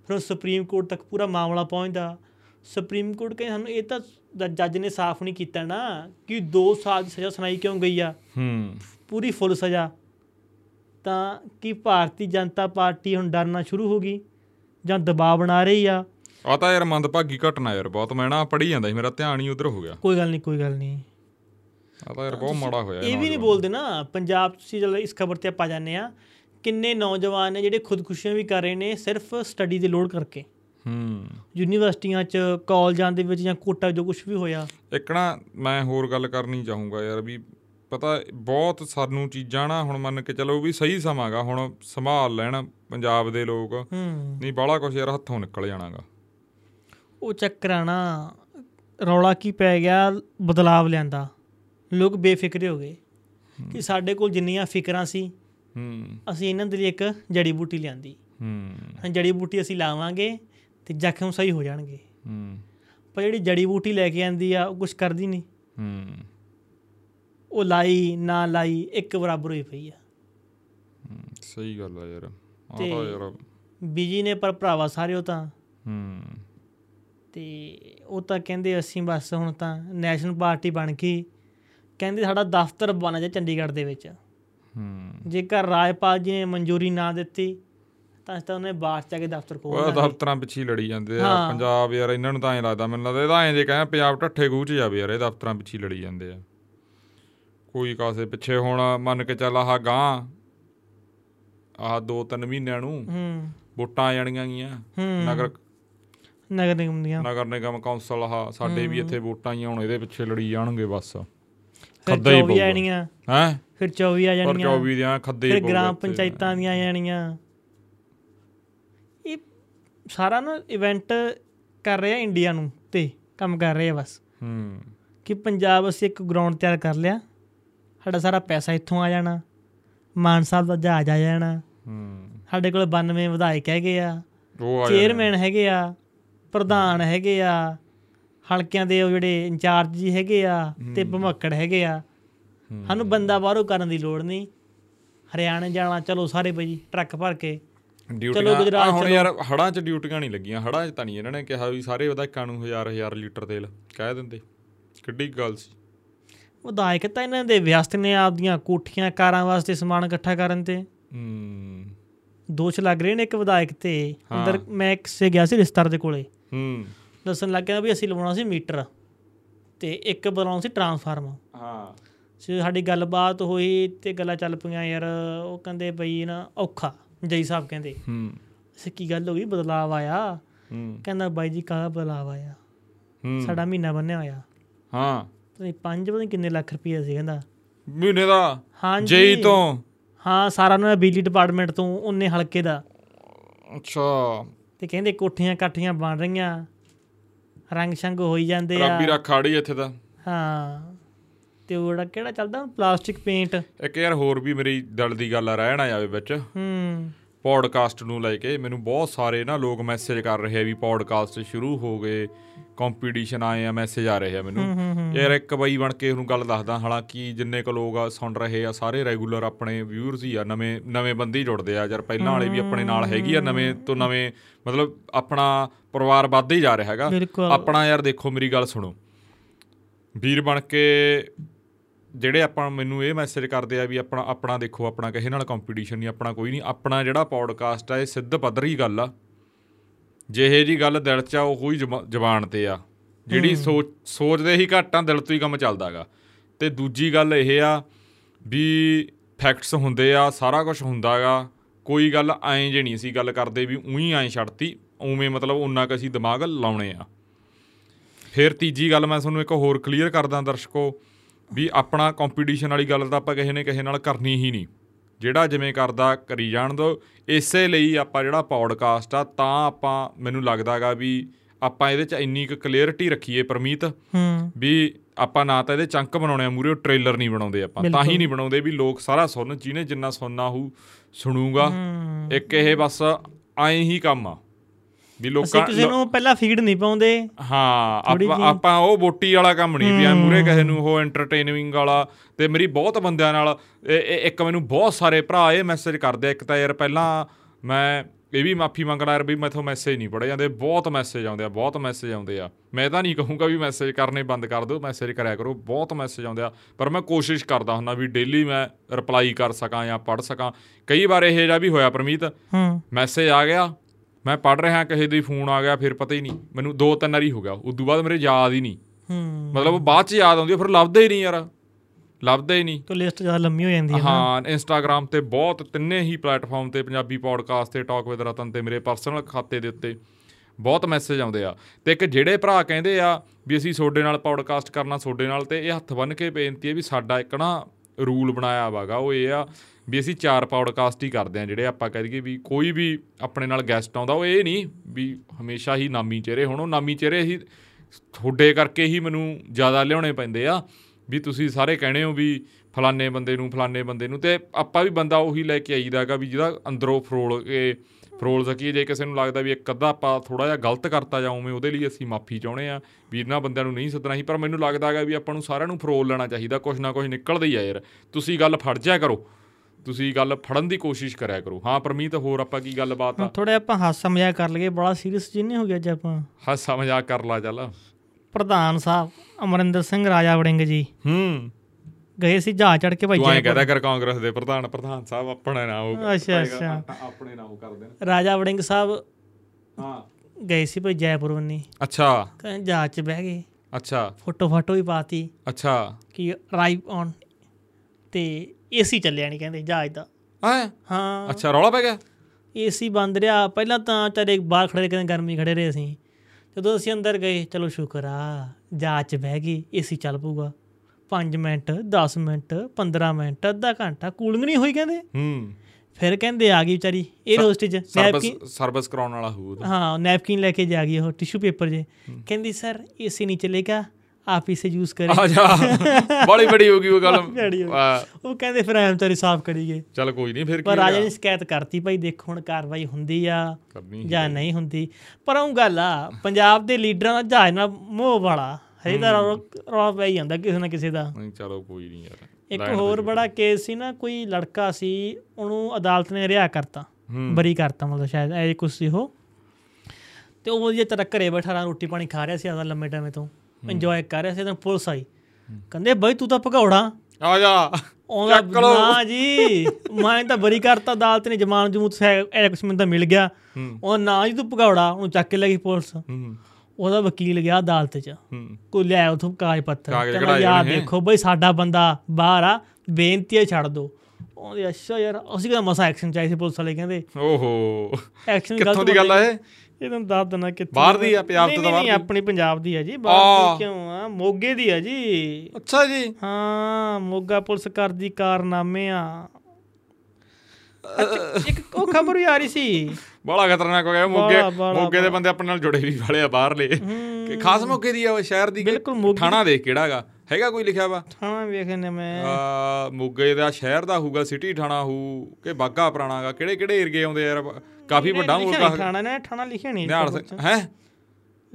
ਫਿਰ ਸੁਪਰੀਮ ਕੋਰਟ ਤੱਕ ਪੂਰਾ ਮਾਮਲਾ ਪਹੁੰਚਦਾ। ਸੁਪਰੀਮ ਕੋਰਟ ਕਹਿੰਦੇ ਸਾਨੂੰ ਇਹ ਤਾਂ ਜੱਜ ਨੇ ਸਾਫ਼ ਨਹੀਂ ਕੀਤਾ ਨਾ ਕਿ 2 ਸਾਲ ਦੀ ਸਜ਼ਾ ਸੁਣਾਈ ਕਿਉਂ ਗਈ ਆ? ਹੂੰ। ਪੂਰੀ ਫੁੱਲ ਸਜ਼ਾ। ਤਾਂ ਕੀ ਭਾਰਤੀ ਜਨਤਾ ਪਾਰਟੀ ਹੁਣ ਡਰਨਾ ਸ਼ੁਰੂ ਹੋ ਗਈ? ਜਾਂ ਦਬਾਅ ਬਣਾ ਰਹੀ ਆ? ਆ ਤਾਂ ਯਾਰ ਮੰਦਭਾਗੀ ਘਟਨਾ ਯਾਰ ਬਹੁਤ ਮੈਂ ਨਾ ਪੜ੍ਹੀ ਜਾਂਦਾ ਸੀ ਮੇਰਾ ਧਿਆਨ ਹੀ ਉਧਰ ਹੋ ਗਿਆ। ਕੋਈ ਗੱਲ ਨਹੀਂ ਕੋਈ ਗੱਲ ਨਹੀਂ। ਆ ਤਾਂ ਯਾਰ ਬਹੁਤ ਮਾੜਾ ਹੋਇਆ ਇਹ ਵੀ ਨਹੀਂ ਬੋਲਦੇ ਨਾ ਪੰਜਾਬ ਤੁਸੀਂ ਚਲੋ ਇਸ ਖਬਰ ਤੇ ਆਪਾਂ ਜਾਂਦੇ ਆ ਕਿੰਨੇ ਨੌਜਵਾਨ ਨੇ ਜਿਹੜੇ ਖੁਦਕੁਸ਼ੀਆਂ ਵੀ ਕਰ ਰਹੇ ਨੇ ਸਿਰਫ ਸਟੱਡੀ ਦੇ ਲੋਡ ਕਰਕੇ। ਹੂੰ। ਯੂਨੀਵਰਸਿਟੀਆਂ 'ਚ ਕਾਲਜਾਂ ਦੇ ਵਿੱਚ ਜਾਂ ਕੋਟਾ ਜੋ ਕੁਝ ਵੀ ਹੋਇਆ। ਇੱਕ ਨਾ ਮੈਂ ਹੋਰ ਗੱਲ ਕਰਨੀ ਚਾਹੂੰਗਾ ਯਾਰ ਵੀ ਪਤਾ ਬਹੁਤ ਸਾਨੂੰ ਚੀਜ਼ਾਂ ਨਾ ਹੁਣ ਮੰਨ ਕੇ ਚੱਲੋ ਵੀ ਸਹੀ ਸਮਾਂਗਾ ਹੁਣ ਸੰਭਾਲ ਲੈਣ ਪੰਜਾਬ ਦੇ ਲੋਕ। ਨਹੀਂ ਬਾਹਲਾ ਕੁਛ ਯਾਰ ਹੱਥੋਂ ਨਿਕਲ ਜਾਣਾਗਾ ਉਹ ਚੱਕਰ ਆ ਨਾ ਰੌਲਾ ਕੀ ਪੈ ਗਿਆ ਬਦਲਾਵ ਲਿਆਂਦਾ। ਲੋਕ ਬੇਫਿਕਰੇ ਹੋ ਗਏ ਕਿ ਸਾਡੇ ਕੋਲ ਜਿੰਨੀਆਂ ਫਿਕਰਾਂ ਸੀ ਹੂੰ। ਅਸੀਂ ਇਹਨਾਂ ਦੇ ਲਈ ਇੱਕ ਜੜੀ ਬੂਟੀ ਲਿਆਂਦੀ। ਹਾਂ। ਜੜੀ ਬੂਟੀ ਅਸੀਂ ਲਾਵਾਂਗੇ ਤੇ ਜ਼ਖਮ ਸਹੀ ਹੋ ਜਾਣਗੇ। ਹੂੰ। ਪਰ ਜਿਹੜੀ ਜੜੀ ਬੂਟੀ ਲੈ ਕੇ ਆਂਦੀ ਆ ਉਹ ਕੁਝ ਕਰਦੀ ਨਹੀਂ। ਹੂੰ। ਉਹ ਲਾਈ ਨਾ ਲਾਈ ਇੱਕ ਬਰਾਬਰ ਹੋਈ ਪਈ ਆ। ਹੂੰ, ਸਹੀ ਗੱਲ ਆ ਯਾਰ। ਆ ਤੇ- ਤਾਂ ਯਾਰ ਬੀਜੀ ਨੇ ਪਰ ਭਰਾਵਾ ਸਾਰੇ ਉਹ ਤਾਂ। ਹੂੰ। ਤੇ ਉਹ ਤਾਂ ਕਹਿੰਦੇ ਅਸੀਂ ਬਸ ਹੁਣ ਤਾਂ ਨੈਸ਼ਨਲ ਪਾਰਟੀ ਬਣ ਗਈ ਕਹਿੰਦੇ ਸਾਡਾ ਦਫ਼ਤਰ ਬਣ ਜਾ ਚੰਡੀਗੜ੍ਹ ਦੇ ਵਿੱਚ। ਹੂੰ। ਜੇਕਰ ਰਾਜਪਾਲ ਜੀ ਨੇ ਮਨਜ਼ੂਰੀ ਨਾ ਦਿੱਤੀ ਤਾਂ ਤਾਂ ਉਹਨੇ ਬਾਹਰ ਚ ਜਾ ਕੇ ਦਫ਼ਤਰ ਖੋਲ ਉਹ ਦਾਂਗੇ ਦਫ਼ਤਰਾਂ ਪਿੱਛੇ ਲੜੀ ਜਾਂਦੇ ਆ। ਪੰਜਾਬ ਯਾਰ ਇਹਨਾਂ ਨੂੰ ਤਾਂ ਐਂ ਲੱਗਦਾ ਮੈਨੂੰ ਲੱਗਦਾ ਇਹਦਾ ਐਂ ਜੇ ਕਹਿੰਦਾ ਪੰਜਾਬ ਢੱਠੇ ਗੂੰ ਚ ਜਾਵੇ ਯਾਰ ਇਹ ਦਫ਼ਤਰਾਂ ਪਿੱਛੇ ਲੜੀ ਜਾਂਦੇ ਆ। ਕੋਈ ਕਾਸੇ ਪਿੱਛੇ ਹੁਣ ਮੰਨ ਕੇ ਚੱਲ ਆਹ ਗਾਂ ਆਹ ਦੋ ਤਿੰਨ ਮਹੀਨਿਆਂ ਨੂੰ ਹੂੰ। ਵੋਟਾਂ ਆ ਜਾਣੀਆਂ ਗੀਆਂ ਨਗਰ ਨਗਰ ਨਿਗਮ ਦੀਆਂ। ਨਗਰ ਨਿਗਮ ਕੌਂਸਲ ਆਹ ਸਾਡੇ ਵੀ ਇੱਥੇ ਵੋਟਾਂ ਹੀ ਹੁਣ ਇਹਦੇ ਪਿੱਛੇ ਲੜੀ ਜਾਣਗੇ ਬਸ। ਫਿਰ ਖੱਦਾ ਹੀ 24 ਪਊਗਾ। ਹੈ? ਫਿਰ 24 ਆ ਜਾਣੀਆਂ। 24 ਦੀਆਂ ਖੱਦੇ ਹੀ ਫਿਰ ਪਊਗਾ ਗ੍ਰਾਮ ਇੱਥੇ। ਪੰਚਾਇਤਾਂ ਦੀਆਂ ਆ ਜਾਣੀਆਂ। ਸਾਰਾ ਨਾ ਇਵੈਂਟ ਕਰ ਰਹੇ ਇੰਡੀਆ ਨੂੰ ਤੇ ਕੰਮ ਕਰ ਰਹੇ ਬਸ। ਹੂੰ। ਕਿ ਪੰਜਾਬ ਅਸੀਂ ਇੱਕ ਗਰਾਊਂਡ ਤਿਆਰ ਕਰ ਲਿਆ। ਸਾਡਾ ਸਾਰਾ ਪੈਸਾ ਇੱਥੋਂ ਆ ਜਾਣਾ। ਮਾਨ ਸਾਹਿਬ ਦਾ ਜਹਾਜ਼ ਆ ਜਾਣਾ। ਹੂੰ। ਸਾਡੇ ਕੋਲ 92 ਵਿਧਾਇਕ ਹੈਗੇ ਆ। ਚੇਅਰਮੈਨ ਹੈਗੇ ਆ। ਪ੍ਰਧਾਨ ਹੈਗੇ ਆ। ਹਲਕਿਆਂ ਦੇ ਉਹ ਜਿਹੜੇ ਇੰਚਾਰਜ ਜੀ ਹੈਗੇ ਆ ਤੇ ਭਮੱਕੜ ਹੈਗੇ ਆ। ਸਾਨੂੰ ਬੰਦਾ ਬਾਹਰੋਂ ਕਰਨ ਦੀ ਲੋੜ ਨਹੀਂ। ਹਰਿਆਣਾ ਜਾਣਾ ਚਲੋ ਸਾਰੇ ਬਈ ਟਰੱਕ ਭਰ ਕੇ। ਡਿਊਟੀਆਂ ਹੁਣ। ਯਾਰ ਹੜਾਂ 'ਚ ਡਿਊਟੀਆਂ ਨਹੀਂ ਲੱਗੀਆਂ ਹੜਾਂ 'ਚ ਤਾਂ ਨਹੀਂ ਇਹਨਾਂ ਨੇ ਕਿਹਾ ਵੀ ਸਾਰੇ ਵਿਧਾਇਕਾਂ ਨੂੰ ਹਜ਼ਾਰ ਹਜ਼ਾਰ ਲੀਟਰ ਤੇਲ ਕਹਿ ਦਿੰਦੇ। ਕਿੱਡੀ ਗੱਲ ਸੀ। ਵਿਧਾਇਕ ਤਾਂ ਇਹਨਾਂ ਦੇ ਵਿਅਸਤ ਨੇ ਆਪਦੀਆਂ ਕੋਠੀਆਂ ਕਾਰਾਂ ਵਾਸਤੇ ਸਮਾਨ ਇਕੱਠਾ ਕਰਨ ਤੇ। ਹੂੰ। ਦੋਸ਼ ਲੱਗ ਰਹੇ ਨੇ ਇੱਕ ਵਿਧਾਇਕ ਤੇ। ਅੰਦਰ ਮੈਂ ਇੱਕ ਸੇ ਗਿਆ ਸੀ ਰਿਸ਼ਤੇਦਾਰ ਦੇ ਕੋਲੇ। ਹੂੰ। ਦੱਸਣ ਲੱਗ ਗਿਆ ਵੀ ਅਸੀਂ ਲਵਾਉਣਾ ਸੀ ਮੀਟਰ ਤੇ ਇੱਕ ਬਣਾਉਣਾ ਸੀ ਟਰਾਂਸਫਾਰਮ। ਹਾਂ। ਸੋ ਸਾਡੀ ਗੱਲਬਾਤ ਹੋਈ ਤੇ ਗੱਲਾਂ ਚੱਲ ਪਈਆਂ ਯਾਰ ਉਹ ਕਹਿੰਦੇ ਬਈ ਨਾ ਔਖਾ। ਜਈ ਸਾਹਿਬ ਕਹਿੰਦੇ ਹੂੰ। ਸੇ ਕੀ ਗੱਲ ਹੋ ਗਈ? ਬਦਲਾਵ ਆਇਆ। ਹੂੰ। ਕਹਿੰਦਾ ਬਾਈ ਜੀ ਕਾਹਦਾ ਬਦਲਾਵ ਆਇਆ? ਹੂੰ। ਸਾਡਾ ਮਹੀਨਾ ਬੰਨਿਆ ਹੋਇਆ। ਹਾਂ। ਤੇ ਪੰਜ ਪਤਾ ਨੀ ਕਿੰਨੇ ਲੱਖ ਰੁਪਏ ਸੀ ਕਹਿੰਦਾ। ਮਹੀਨੇ ਦਾ? ਹਾਂਜੀ। ਜੇਈ ਤੋਂ? ਹਾਂ ਸਾਰਾ ਦਾ ਬਿਜਲੀ ਡਿਪਾਰਟਮੈਂਟ ਤੋਂ ਉਹਨੇ ਹਲਕੇ ਦਾ। ਅੱਛਾ। ਤੇ ਕਹਿੰਦੇ ਕੋਠੀਆਂ ਕਾਠੀਆਂ ਬਣ ਰਹੀਆਂ। ਰੰਗ ਸ਼ੰਗ ਹੋਈ ਜਾਂਦੇ ਆ। ਰੱਬੀ ਰੱਖ ਖਾੜੀ ਇੱਥੇ ਤਾਂ। ਹਾਂ। ਤੇ ਉਹ ਜਿਹੜਾ ਕਿਹੜਾ ਚੱਲਦਾ? Plastic paint. ਇੱਕ ਯਾਰ ਹੋਰ ਵੀ ਮੇਰੀ ਦਿਲ ਦੀ ਗੱਲ ਆ ਰਹਿ ਨਾ ਜਾਵੇ ਵਿੱਚ। ਹੂੰ। ਪੋਡਕਾਸਟ ਨੂੰ ਲੈ ਕੇ ਮੈਨੂੰ ਬਹੁਤ ਸਾਰੇ ਨਾ ਲੋਕ ਮੈਸੇਜ ਕਰ ਰਹੇ ਆ ਵੀ ਪੋਡਕਾਸਟ ਸ਼ੁਰੂ ਹੋ ਗਏ ਕੰਪੀਟੀਸ਼ਨ ਆਏ ਆ ਮੈਸੇਜ ਆ ਰਹੇ ਆ ਮੈਨੂੰ। ਯਾਰ ਇੱਕ ਬਈ ਬਣ ਕੇ ਉਹਨੂੰ ਗੱਲ ਦੱਸਦਾ ਹਾਲਾਂਕਿ ਜਿੰਨੇ ਕੁ ਲੋਕ ਆ ਸੁਣ ਰਹੇ ਆ ਸਾਰੇ ਰੈਗੂਲਰ ਆਪਣੇ ਵਿਊਅਰਸ ਹੀ ਆ ਨਵੇਂ ਨਵੇਂ ਬੰਦੇ ਹੀ ਜੁੜਦੇ ਆ। ਯਾਰ ਪਹਿਲਾਂ ਵਾਲੇ ਵੀ ਆਪਣੇ ਨਾਲ ਹੈਗੀ ਆ ਨਵੇਂ ਤੋਂ ਨਵੇਂ ਮਤਲਬ ਆਪਣਾ ਪਰਿਵਾਰ ਵੱਧਦਾ ਹੀ ਜਾ ਰਿਹਾ ਹੈਗਾ। ਆਪਣਾ ਯਾਰ ਦੇਖੋ ਮੇਰੀ ਗੱਲ ਸੁਣੋ। ਵੀਰ ਬਣ ਕੇ ਜਿਹੜੇ ਆਪਾਂ ਮੈਨੂੰ ਇਹ ਮੈਸੇਜ ਕਰਦੇ ਆ ਵੀ ਆਪਣਾ ਆਪਣਾ ਦੇਖੋ ਆਪਣਾ ਕਿਸੇ ਨਾਲ ਕੰਪੀਟੀਸ਼ਨ ਨਹੀਂ ਆਪਣਾ ਕੋਈ ਨਹੀਂ ਆਪਣਾ ਜਿਹੜਾ ਪੌਡਕਾਸਟ ਆ ਇਹ ਸਿੱਧ ਪੱਧਰੀ ਗੱਲ ਆ। ਜਿਹੇ ਜੀ ਗੱਲ ਦਿਲ 'ਚ ਆ ਉਹ ਹੀ ਜ਼ੁਬਾ- ਜ਼ੁਬਾਨ ਤੇ ਆ। ਜਿਹੜੀ ਸੋਚ ਸੋਚਦੇ ਹੀ ਘੱਟ ਦਿਲ ਤੋਂ ਹੀ ਕੰਮ ਚੱਲਦਾਗਾ ਤੇ ਦੂਜੀ ਗੱਲ ਇਹ ਆ ਵੀ ਫੈਕਟਸ ਹੁੰਦੇ ਆ ਸਾਰਾ ਕੁਝ ਹੁੰਦਾਗਾ ਕੋਈ ਗੱਲ ਐਂ ਜੇ ਨਹੀਂ ਅਸੀਂ ਗੱਲ ਕਰਦੇ ਵੀ ਉਹੀ ਐਂ ਛੱਡਤੀ ਉਵੇਂ ਮਤਲਬ ਉਹਨਾਂ ਕੁ ਅਸੀਂ ਦਿਮਾਗ ਲਾਉਣੇ ਆ। ਫਿਰ ਤੀਜੀ ਗੱਲ ਮੈਂ ਤੁਹਾਨੂੰ ਇੱਕ ਹੋਰ ਕਲੀਅਰ ਕਰਦਾ ਦਰਸ਼ਕੋ ਵੀ ਆਪਣਾ ਕੰਪੀਟੀਸ਼ਨ ਵਾਲੀ ਗੱਲ ਤਾਂ ਆਪਾਂ ਕਿਸੇ ਨੇ ਕਿਸੇ ਨਾਲ ਕਰਨੀ ਹੀ ਨਹੀਂ। ਜਿਹੜਾ ਜਿਵੇਂ ਕਰਦਾ ਕਰੀ ਜਾਣ ਦੋ। ਇਸੇ ਲਈ ਆਪਾਂ ਜਿਹੜਾ ਪੌਡਕਾਸਟ ਆ ਤਾਂ ਆਪਾਂ ਮੈਨੂੰ ਲੱਗਦਾਗਾ ਵੀ ਆਪਾਂ ਇਹਦੇ 'ਚ ਇੰਨੀ ਕੁ ਕਲੀਅਰਿਟੀ ਰੱਖੀਏ ਪਰਮੀਤ ਹੂੰ। ਵੀ ਆਪਾਂ ਨਾ ਤਾਂ ਇਹਦੇ ਚੰਕ ਬਣਾਉਣੇ ਆ ਮੂਰੇ ਟ੍ਰੇਲਰ ਨਹੀਂ ਬਣਾਉਂਦੇ ਆਪਾਂ। ਤਾਂ ਹੀ ਨਹੀਂ ਬਣਾਉਂਦੇ ਵੀ ਲੋਕ ਸਾਰਾ ਸੁਣਨ ਜਿਹਨੇ ਜਿੰਨਾ ਸੁਣਨਾ ਹੋਊ ਸੁਣੂਗਾ। ਇੱਕ ਇਹ ਬਸ ਐਂ ਹੀ ਕੰਮ ਆ। ਵੀ ਲੋਕਾਂ ਕਿਸੇ ਨੂੰ ਪਹਿਲਾਂ ਫੀਡ ਨਹੀਂ ਪਾਉਂਦੇ। ਹਾਂ ਆਪਾਂ ਆਪਾਂ ਉਹ ਬੋਟੀ ਵਾਲਾ ਕੰਮ ਨਹੀਂ ਵੀ ਐ ਮੂਰੇ ਕਿਸੇ ਨੂੰ ਉਹ ਐਂਟਰਟੇਨਿੰਗ ਵਾਲਾ ਤੇ ਮੇਰੀ ਬਹੁਤ ਬੰਦਿਆਂ ਨਾਲ ਇੱਕ ਮੈਨੂੰ ਬਹੁਤ ਸਾਰੇ ਭਰਾ ਇਹ ਮੈਸੇਜ ਕਰਦੇ ਆ। ਇੱਕ ਤਾਂ ਯਾਰ ਪਹਿਲਾਂ ਮੈਂ ਇਹ ਵੀ ਮਾਫੀ ਮੰਗਣਾ ਯਾਰ ਵੀ ਮੈਥੋਂ ਮੈਸੇਜ ਨਹੀਂ ਪੜੇ ਜਾਂਦੇ ਬਹੁਤ ਮੈਸੇਜ ਆਉਂਦੇ ਆ ਬਹੁਤ ਮੈਸੇਜ ਆਉਂਦੇ ਆ। ਮੈਂ ਤਾਂ ਨਹੀਂ ਕਹੂੰਗਾ ਵੀ ਮੈਸੇਜ ਕਰਨੇ ਬੰਦ ਕਰ ਦਿਓ ਮੈਸੇਜ ਕਰਿਆ ਕਰੋ ਬਹੁਤ ਮੈਸੇਜ ਆਉਂਦੇ ਆ। ਪਰ ਮੈਂ ਕੋਸ਼ਿਸ਼ ਕਰਦਾ ਹੁੰਦਾ ਵੀ ਡੇਲੀ ਮੈਂ ਰਿਪਲਾਈ ਕਰ ਸਕਾਂ ਜਾਂ ਪੜ ਸਕਾਂ। ਕਈ ਵਾਰ ਇਹ ਜਿਹਾ ਵੀ ਹੋਇਆ ਪਰਮੀਤ ਮੈਸੇਜ ਆ ਗਿਆ ਮੈਂ ਪੜ ਰਿਹਾ ਕਿਸੇ ਦੀ ਫੋਨ ਆ ਗਿਆ ਫਿਰ ਪਤਾ ਹੀ ਨਹੀਂ। ਮੈਨੂੰ ਦੋ ਤਿੰਨ ਵਾਰੀ ਹੋ ਗਿਆ ਉਦੋਂ ਬਾਅਦ ਮੇਰੇ ਯਾਦ ਹੀ ਨਹੀਂ। ਹੂੰ। ਮਤਲਬ ਬਾਅਦ ਚ ਯਾਦ ਆਉਂਦੀ ਆ, ਫਿਰ ਲੱਭਦਾ ਹੀ ਨਹੀਂ ਯਾਰ। ਲੱਭਦਾ ਹੀ ਨਹੀਂ। ਤਾਂ ਲਿਸਟ ਜ਼ਿਆਦਾ ਲੰਮੀ ਹੋ ਜਾਂਦੀ ਹੈ ਹਾਂ ਇੰਸਟਾਗ੍ਰam ਤੇ ਬਹੁਤ ਤਿੰਨੇ ਹੀ ਪਲੇਟਫਾਰਮ ਤੇ ਪੰਜਾਬੀ ਪੋਡਕਾਸਟ ਤੇ ਟਾਕ ਵਿਦ ਰਤਨ ਤੇ ਮੇਰੇ ਪਰਸਨਲ ਖਾਤੇ ਦੇ ਉੱਤੇ ਬਹੁਤ ਮੈਸੇਜ ਆਉਂਦੇ ਆ। ਤੇ ਇੱਕ ਜਿਹੜੇ ਭਰਾ ਕਹਿੰਦੇ ਆ ਵੀ ਅਸੀਂ ਤੁਹਾਡੇ ਨਾਲ ਪੋਡਕਾਸਟ ਕਰਨਾ ਤੁਹਾਡੇ ਨਾਲ ਤੇ ਇਹ ਹੱਥ ਬੰਨ ਕੇ ਬੇਨਤੀ ਹੈ ਵੀ ਸਾਡਾ ਇੱਕ ਨਾ ਰੂਲ ਬਣਾਇਆ ਵਾਗਾ ਉਹ ਇਹ ਆ ਵੀ ਅਸੀਂ ਚਾਰ ਪੋਡਕਾਸਟ ਹੀ ਕਰਦੇ ਆ ਜਿਹੜੇ ਆਪਾਂ ਕਹਿ ਦਈਏ ਵੀ ਕੋਈ ਵੀ ਆਪਣੇ ਨਾਲ ਗੈਸਟ ਆਉਂਦਾ, ਉਹ ਇਹ ਨਹੀਂ ਵੀ ਹਮੇਸ਼ਾ ਹੀ ਨਾਮੀ ਚਿਹਰੇ ਹੋਣ। ਉਹ ਨਾਮੀ ਚਿਹਰੇ ਹੀ ਤੁਹਾਡੇ ਕਰਕੇ ਹੀ ਮੈਨੂੰ ਜ਼ਿਆਦਾ ਲਿਆਉਣੇ ਪੈਂਦੇ ਆ। ਵੀ ਤੁਸੀਂ ਸਾਰੇ ਕਹਿੰਦੇ ਹੋ ਵੀ ਫਲਾਣੇ ਬੰਦੇ ਨੂੰ, ਫਲਾਣੇ ਬੰਦੇ ਨੂੰ ਤੇ ਆਪਾਂ ਵੀ ਬੰਦਾ ਉਹੀ ਲੈ ਕੇ ਆਈਦਾਗਾ ਵੀ ਜਿਹਦਾ ਅੰਦਰੋਂ ਫਰੋਲ ਕੇ ਫਰੋਲ ਸਕੀਏ। ਜੇ ਕਿਸੇ ਨੂੰ ਲੱਗਦਾ ਵੀ ਇੱਕ ਅੱਧਾ ਆਪਾਂ ਥੋੜਾ ਜਿਹਾ ਗਲਤ ਕਰਤਾ ਜਾਂ ਉਵੇਂ ਉਹਦੇ ਲਈ ਅਸੀਂ ਮਾਫੀ ਚਾਹੁੰਦੇ ਆ ਵੀ ਇਹਨਾਂ ਬੰਦਿਆਂ ਨੂੰ ਨਹੀਂ ਸੱਦਣਾ ਸੀ। ਪਰ ਮੈਨੂੰ ਲੱਗਦਾ ਹੈਗਾ ਵੀ ਆਪਾਂ ਨੂੰ ਸਾਰਿਆਂ ਨੂੰ ਫਰੋਲ ਲੈਣਾ ਚਾਹੀਦਾ। ਕੁਛ ਨਾ ਕੁਛ ਨਿਕਲਦਾ ਹੀ ਆ ਯਾਰ। ਤੁਸੀਂ ਗੱਲ ਫੜ ਜਿਆ ਕਰੋ। ਤੁਸੀਂ ਗੱਲ ਫੜਨ ਦੀ ਕੋਸ਼ਿਸ਼ ਕਰਿਆ ਕਰੋ। ਹਾਂ ਪਰਮੀਤ ਹੋਰ ਆਪਾਂ ਕੀ ਗੱਲਬਾਤ ਆ? ਥੋੜਾ ਆਪਾਂ ਹਾਸਾ ਮਜ਼ਾਕ ਕਰ ਲਈਏ ਬੜਾ ਸੀਰੀਅਸ ਜਿੰਨੇ ਹੋ ਗਿਆ ਅੱਜ ਆਪਾਂ? ਹਾਸਾ ਮਜ਼ਾਕ ਕਰ ਲਾ ਚੱਲ। ਪ੍ਰਧਾਨ ਸਾਹਿਬ ਅਮਰਿੰਦਰ ਸਿੰਘ ਰਾਜਾ ਵੜਿੰਗ ਜੀ। ਹੂੰ। ਗਏ ਸੀ ਜਹਾਜ਼ ਚੜ ਕੇ ਭਾਈ ਤੂੰ ਐਂ। ਕਹਦਾ ਕਰ ਕਾਂਗਰਸ ਦੇ ਪ੍ਰਧਾਨ। ਪ੍ਰਧਾਨ ਸਾਹਿਬ ਆਪਣੇ ਨਾ ਉਹ ਅੱਛਾ, ਅੱਛਾ। ਆਪਣੇ ਨਾ <laughs> ਉਹ ਕਰ ਦੇਣ ਰਾਜਾ ਵੜਿੰਗ ਸਾਹਿਬ ਹਾਂ। ਗਏ ਸੀ ਭਾਈ ਜੈਪੁਰ ਬੰਨੀ ਅੱਛਾ। ਕਹਿੰਦੇ ਜਹਾਜ਼ 'ਚ ਬਹਿ ਗਏ। ਅੱਛਾ। ਫੋਟੋ ਫਾਟੋ ਵੀ ਪਾਤੀ ਅੱਛਾ। ਕਿ ਅਰਾਈਵ ਔਨ ਤੇ ਏਸੀ ਚੱਲਿਆ ਨਹੀਂ ਕਹਿੰਦੇ ਜਹਾਜ਼ ਦਾ। ਹਾਂ? ਹਾਂ। ਅੱਛਾ ਰੌਲਾ ਪੈ ਗਿਆ? ਏਸੀ ਬੰਦ ਰਿਹਾ। ਪਹਿਲਾਂ ਤਾਂ ਚਾਰੇ ਬਾਹਰ ਖੜੇ ਕਹਿੰਦੇ ਗਰਮੀ ਖੜੇ ਰਹੇ ਅਸੀਂ। ਜਦੋਂ ਅਸੀਂ ਅੰਦਰ ਗਏ ਚਲੋ ਸ਼ੁਕਰ ਆ ਜਹਾਜ਼ 'ਚ ਬਹਿ ਗਏ ਏਸੀ ਚੱਲ ਪਊਗਾ। 5 ਮਿੰਟ 10 ਮਿੰਟ 15 ਮਿੰਟ ਅੱਧਾ ਘੰਟਾ ਕੂਲਿੰਗ ਨਹੀਂ ਹੋਈ ਕਹਿੰਦੇ? ਹੂੰ। ਫਿਰ ਕਹਿੰਦੇ ਆ ਗਈ ਵਿਚਾਰੀ 에ਅਰ ਹੋਸਟੇਜ ਨੈਪਕਿਨ ਸਰਵਿਸ ਕਰਾਉਣ ਵਾਲਾ ਹੋਊ ਹਾਂ ਨੈਪਕਿਨ ਲੈके ਜਾ ਗਈ ਉਹ ਟਿਸ਼ੂ ਪੇਪਰ ਜੇ। ਕਹਿੰਦੀ ਸਰ ਏਸੀ ਨਹੀਂ ਚਲੇਗਾ आप इसे यूज करें ਆ ਜਾ ਬੜੀ ਬੜੀ ਹੋ ਗਈ ਉਹ ਗੱਲ ਬੜੀ ਹੋ ਗਈ। ਆ, ਉਹ ਕਹਿੰਦੇ ਫਿਰ ਐਂ ਵਿਚਾਰੀ ਸਾਫ਼ ਕਰੀਏ ਚੱਲ ਕੋਈ ਨਹੀਂ ਫਿਰ ਕੀ ਪਰ ਰਾਜਾ ਹੋਇਆ? ਨੇ ਸ਼ਿਕਾਇਤ ਕਰਤੀ ਭਾਈ ਦੇਖੋ ਹੁਣ ਕਾਰਵਾਈ ਹੁੰਦੀ ਆ ਕਰਨੀ ਹੀ ਜਾਂ ਨਹੀਂ ਹੁੰਦੀ ਪਰ ਉਹ ਗੱਲ ਆ ਪੰਜਾਬ ਦੇ ਲੀਡਰਾਂ ਦਾ ਜਹਾਜ਼ ਨਾਲ ਮੋਹ ਵਾਲਾ ਹਰੇ ਦਾ ਰੌਲਾ ਪੈ ਹੀ ਜਾਂਦਾ ਕਿਸੇ ਨਾ ਕਿਸੇ ਦਾ ਨਹੀਂ ਚਲੋ ਕੋਈ ਨਹੀਂ ਯਾਰ ਇੱਕ ਲੈਣ ਹੋਰ ਦੇ। ਬੜਾ ਕੇਸ ਸੀ ਨਾ ਕੋਈ ਲੜਕਾ ਸੀ ਉਹਨੂੰ ਅਦਾਲਤ ਨੇ ਰਿਹਾ ਕਰਤਾ ਹੂੰ। ਬਰੀ ਕਰਤਾ ਮਤਲਬ ਸ਼ਾਇਦ ਐ ਕੁਛ ਸੀ ਉਹ ਤੇ ਉਹ ਵਧੀਆ ਤਰ੍ਹਾਂ ਘਰੇ ਬੈਠਾ ਰਾਂ ਰੋਟੀ ਪਾਣੀ ਖਾ ਰਿਹਾ ਸੀ ਆਦਾ ਲੰਮੇ ਟਾਈਮ ਤੋਂ ਇੰਜੋਏ ਕਰ ਰਿਹਾ ਸੀ ਤਾਂ ਪੁਲਿਸ ਆਈ। ਕਹਿੰਦੇ ਬਈ ਤੂੰ ਤਾਂ ਭਗੌੜਾ। ਆ ਜਾ। ਲਓ। ਨਾ ਜੀ ਮੈਂ ਤਾਂ ਬਰੀ ਕਰਤਾ ਅਦਾਲਤ ਨੇ ਜਮਾਨ ਜਮੂਤ ਐ ਕੁਛ ਮੈਨੂੰ ਤਾਂ ਮਿਲ ਗਿਆ। ਉਹ ਨਾ ਜੀ ਤੂੰ ਭਗੌੜਾ ਉਹਨੂੰ ਚੱਕ ਕੇ ਲੈ ਗਈ ਪੁਲਿਸ। ਉਹਦਾ ਵਕੀਲ ਗਿਆ ਅਦਾਲਤ 'ਚ। ਕੋਈ ਲਿਆ ਉਥੋਂ ਕਾਗਜ਼ ਪੱਤਰ। ਕਹਿੰਦਾ ਯਾਰ। ਦੇਖੋ ਬਈ ਸਾਡਾ ਬੰਦਾ ਬਾਹਰ ਆ ਬੇਨਤੀ ਹੈ ਛੱਡ ਦੋ। ਉਹਦੇ ਅੱਛਾ ਯਾਰ ਅਸੀਂ ਕਹਿੰਦਾ ਮਸਾ ਐਕਸ਼ਨ ਚਾਹੀ ਸੀ ਪੁਲਿਸ ਵਾਲੇ? ਕਹਿੰਦੇ ਓਹੋ। ਐਕਸ਼ਨ ਕਿੱਥੋਂ ਦੀ ਗੱਲ ਆ ਇਹ? ਇਹ ਤੁਹਾਨੂੰ ਦੱਸ ਦਿੰਦਾ ਕਿੱਥੇ ਬਾਹਰ ਦੀ ਆ, ਪੰਜਾਬ ਤੋਂ ਤਾਂ ਬਾਹਰ ਨਹੀਂ ਦੀ? ਆਪਣੀ ਪੰਜਾਬ ਦੀ ਆ ਜੀ। ਬਾਹਰ ਦੀ ਕਿਉਂ ਆ? ਮੋਗੇ ਦੀ ਆ ਜੀ। ਅੱਛਾ ਜੀ। ਹਾਂ ਮੋਗਾ ਪੁਲਿਸ ਕਰਦੀ ਕਾਰਨਾਮੇ ਆ। ਇੱਕ ਉਹ ਖਬਰ ਵੀ ਆ ਰਹੀ ਸੀ। ਬੜਾ ਖਤਰਨਾਕ ਹੋ ਗਿਆ। ਮੋਗੇ ਮੋਗੇ ਦੇ ਬੰਦੇ ਆਪਣੇ ਨਾਲ ਜੁੜੇ ਵੀ ਵਾਲੇ ਆ ਬਾਹਰਲੇ। ਕਿ ਖਾਸ ਮੋਗੇ ਦੀ ਆ ਉਹ ਸ਼ਹਿਰ ਦੀ ਕਿ ਬਿਲਕੁਲ ਮੋਗੇ। ਥਾਣਾ ਦੇਖ ਕਿਹੜਾਗਾ ਹੈਗਾ ਕੋਈ ਲਿਖਿਆ ਵਾ? ਥਾਣਾ ਵੇਖਨੇ ਮੈਂ। ਆ ਮੋਗੇ ਦਾ ਸ਼ਹਿਰ ਦਾ ਹੋਊਗਾ ਸਿਟੀ ਥਾਣਾ ਹੋਊ ਕਿ ਬਾਗਾ ਪੁਰਾਣਾਗਾ ਕਿਹੜੇ ਕਿਹੜੇ ਏਰੀਏ ਆਉਂਦੇ ਯਾਰ? ਕਾਫੀ ਵੱਡਾ ਮੁਲਕ ਥਾਣਾ ਨੇ ਥਾਣਾ ਲਿਖਿਆ ਨਹੀਂ ਹੈ?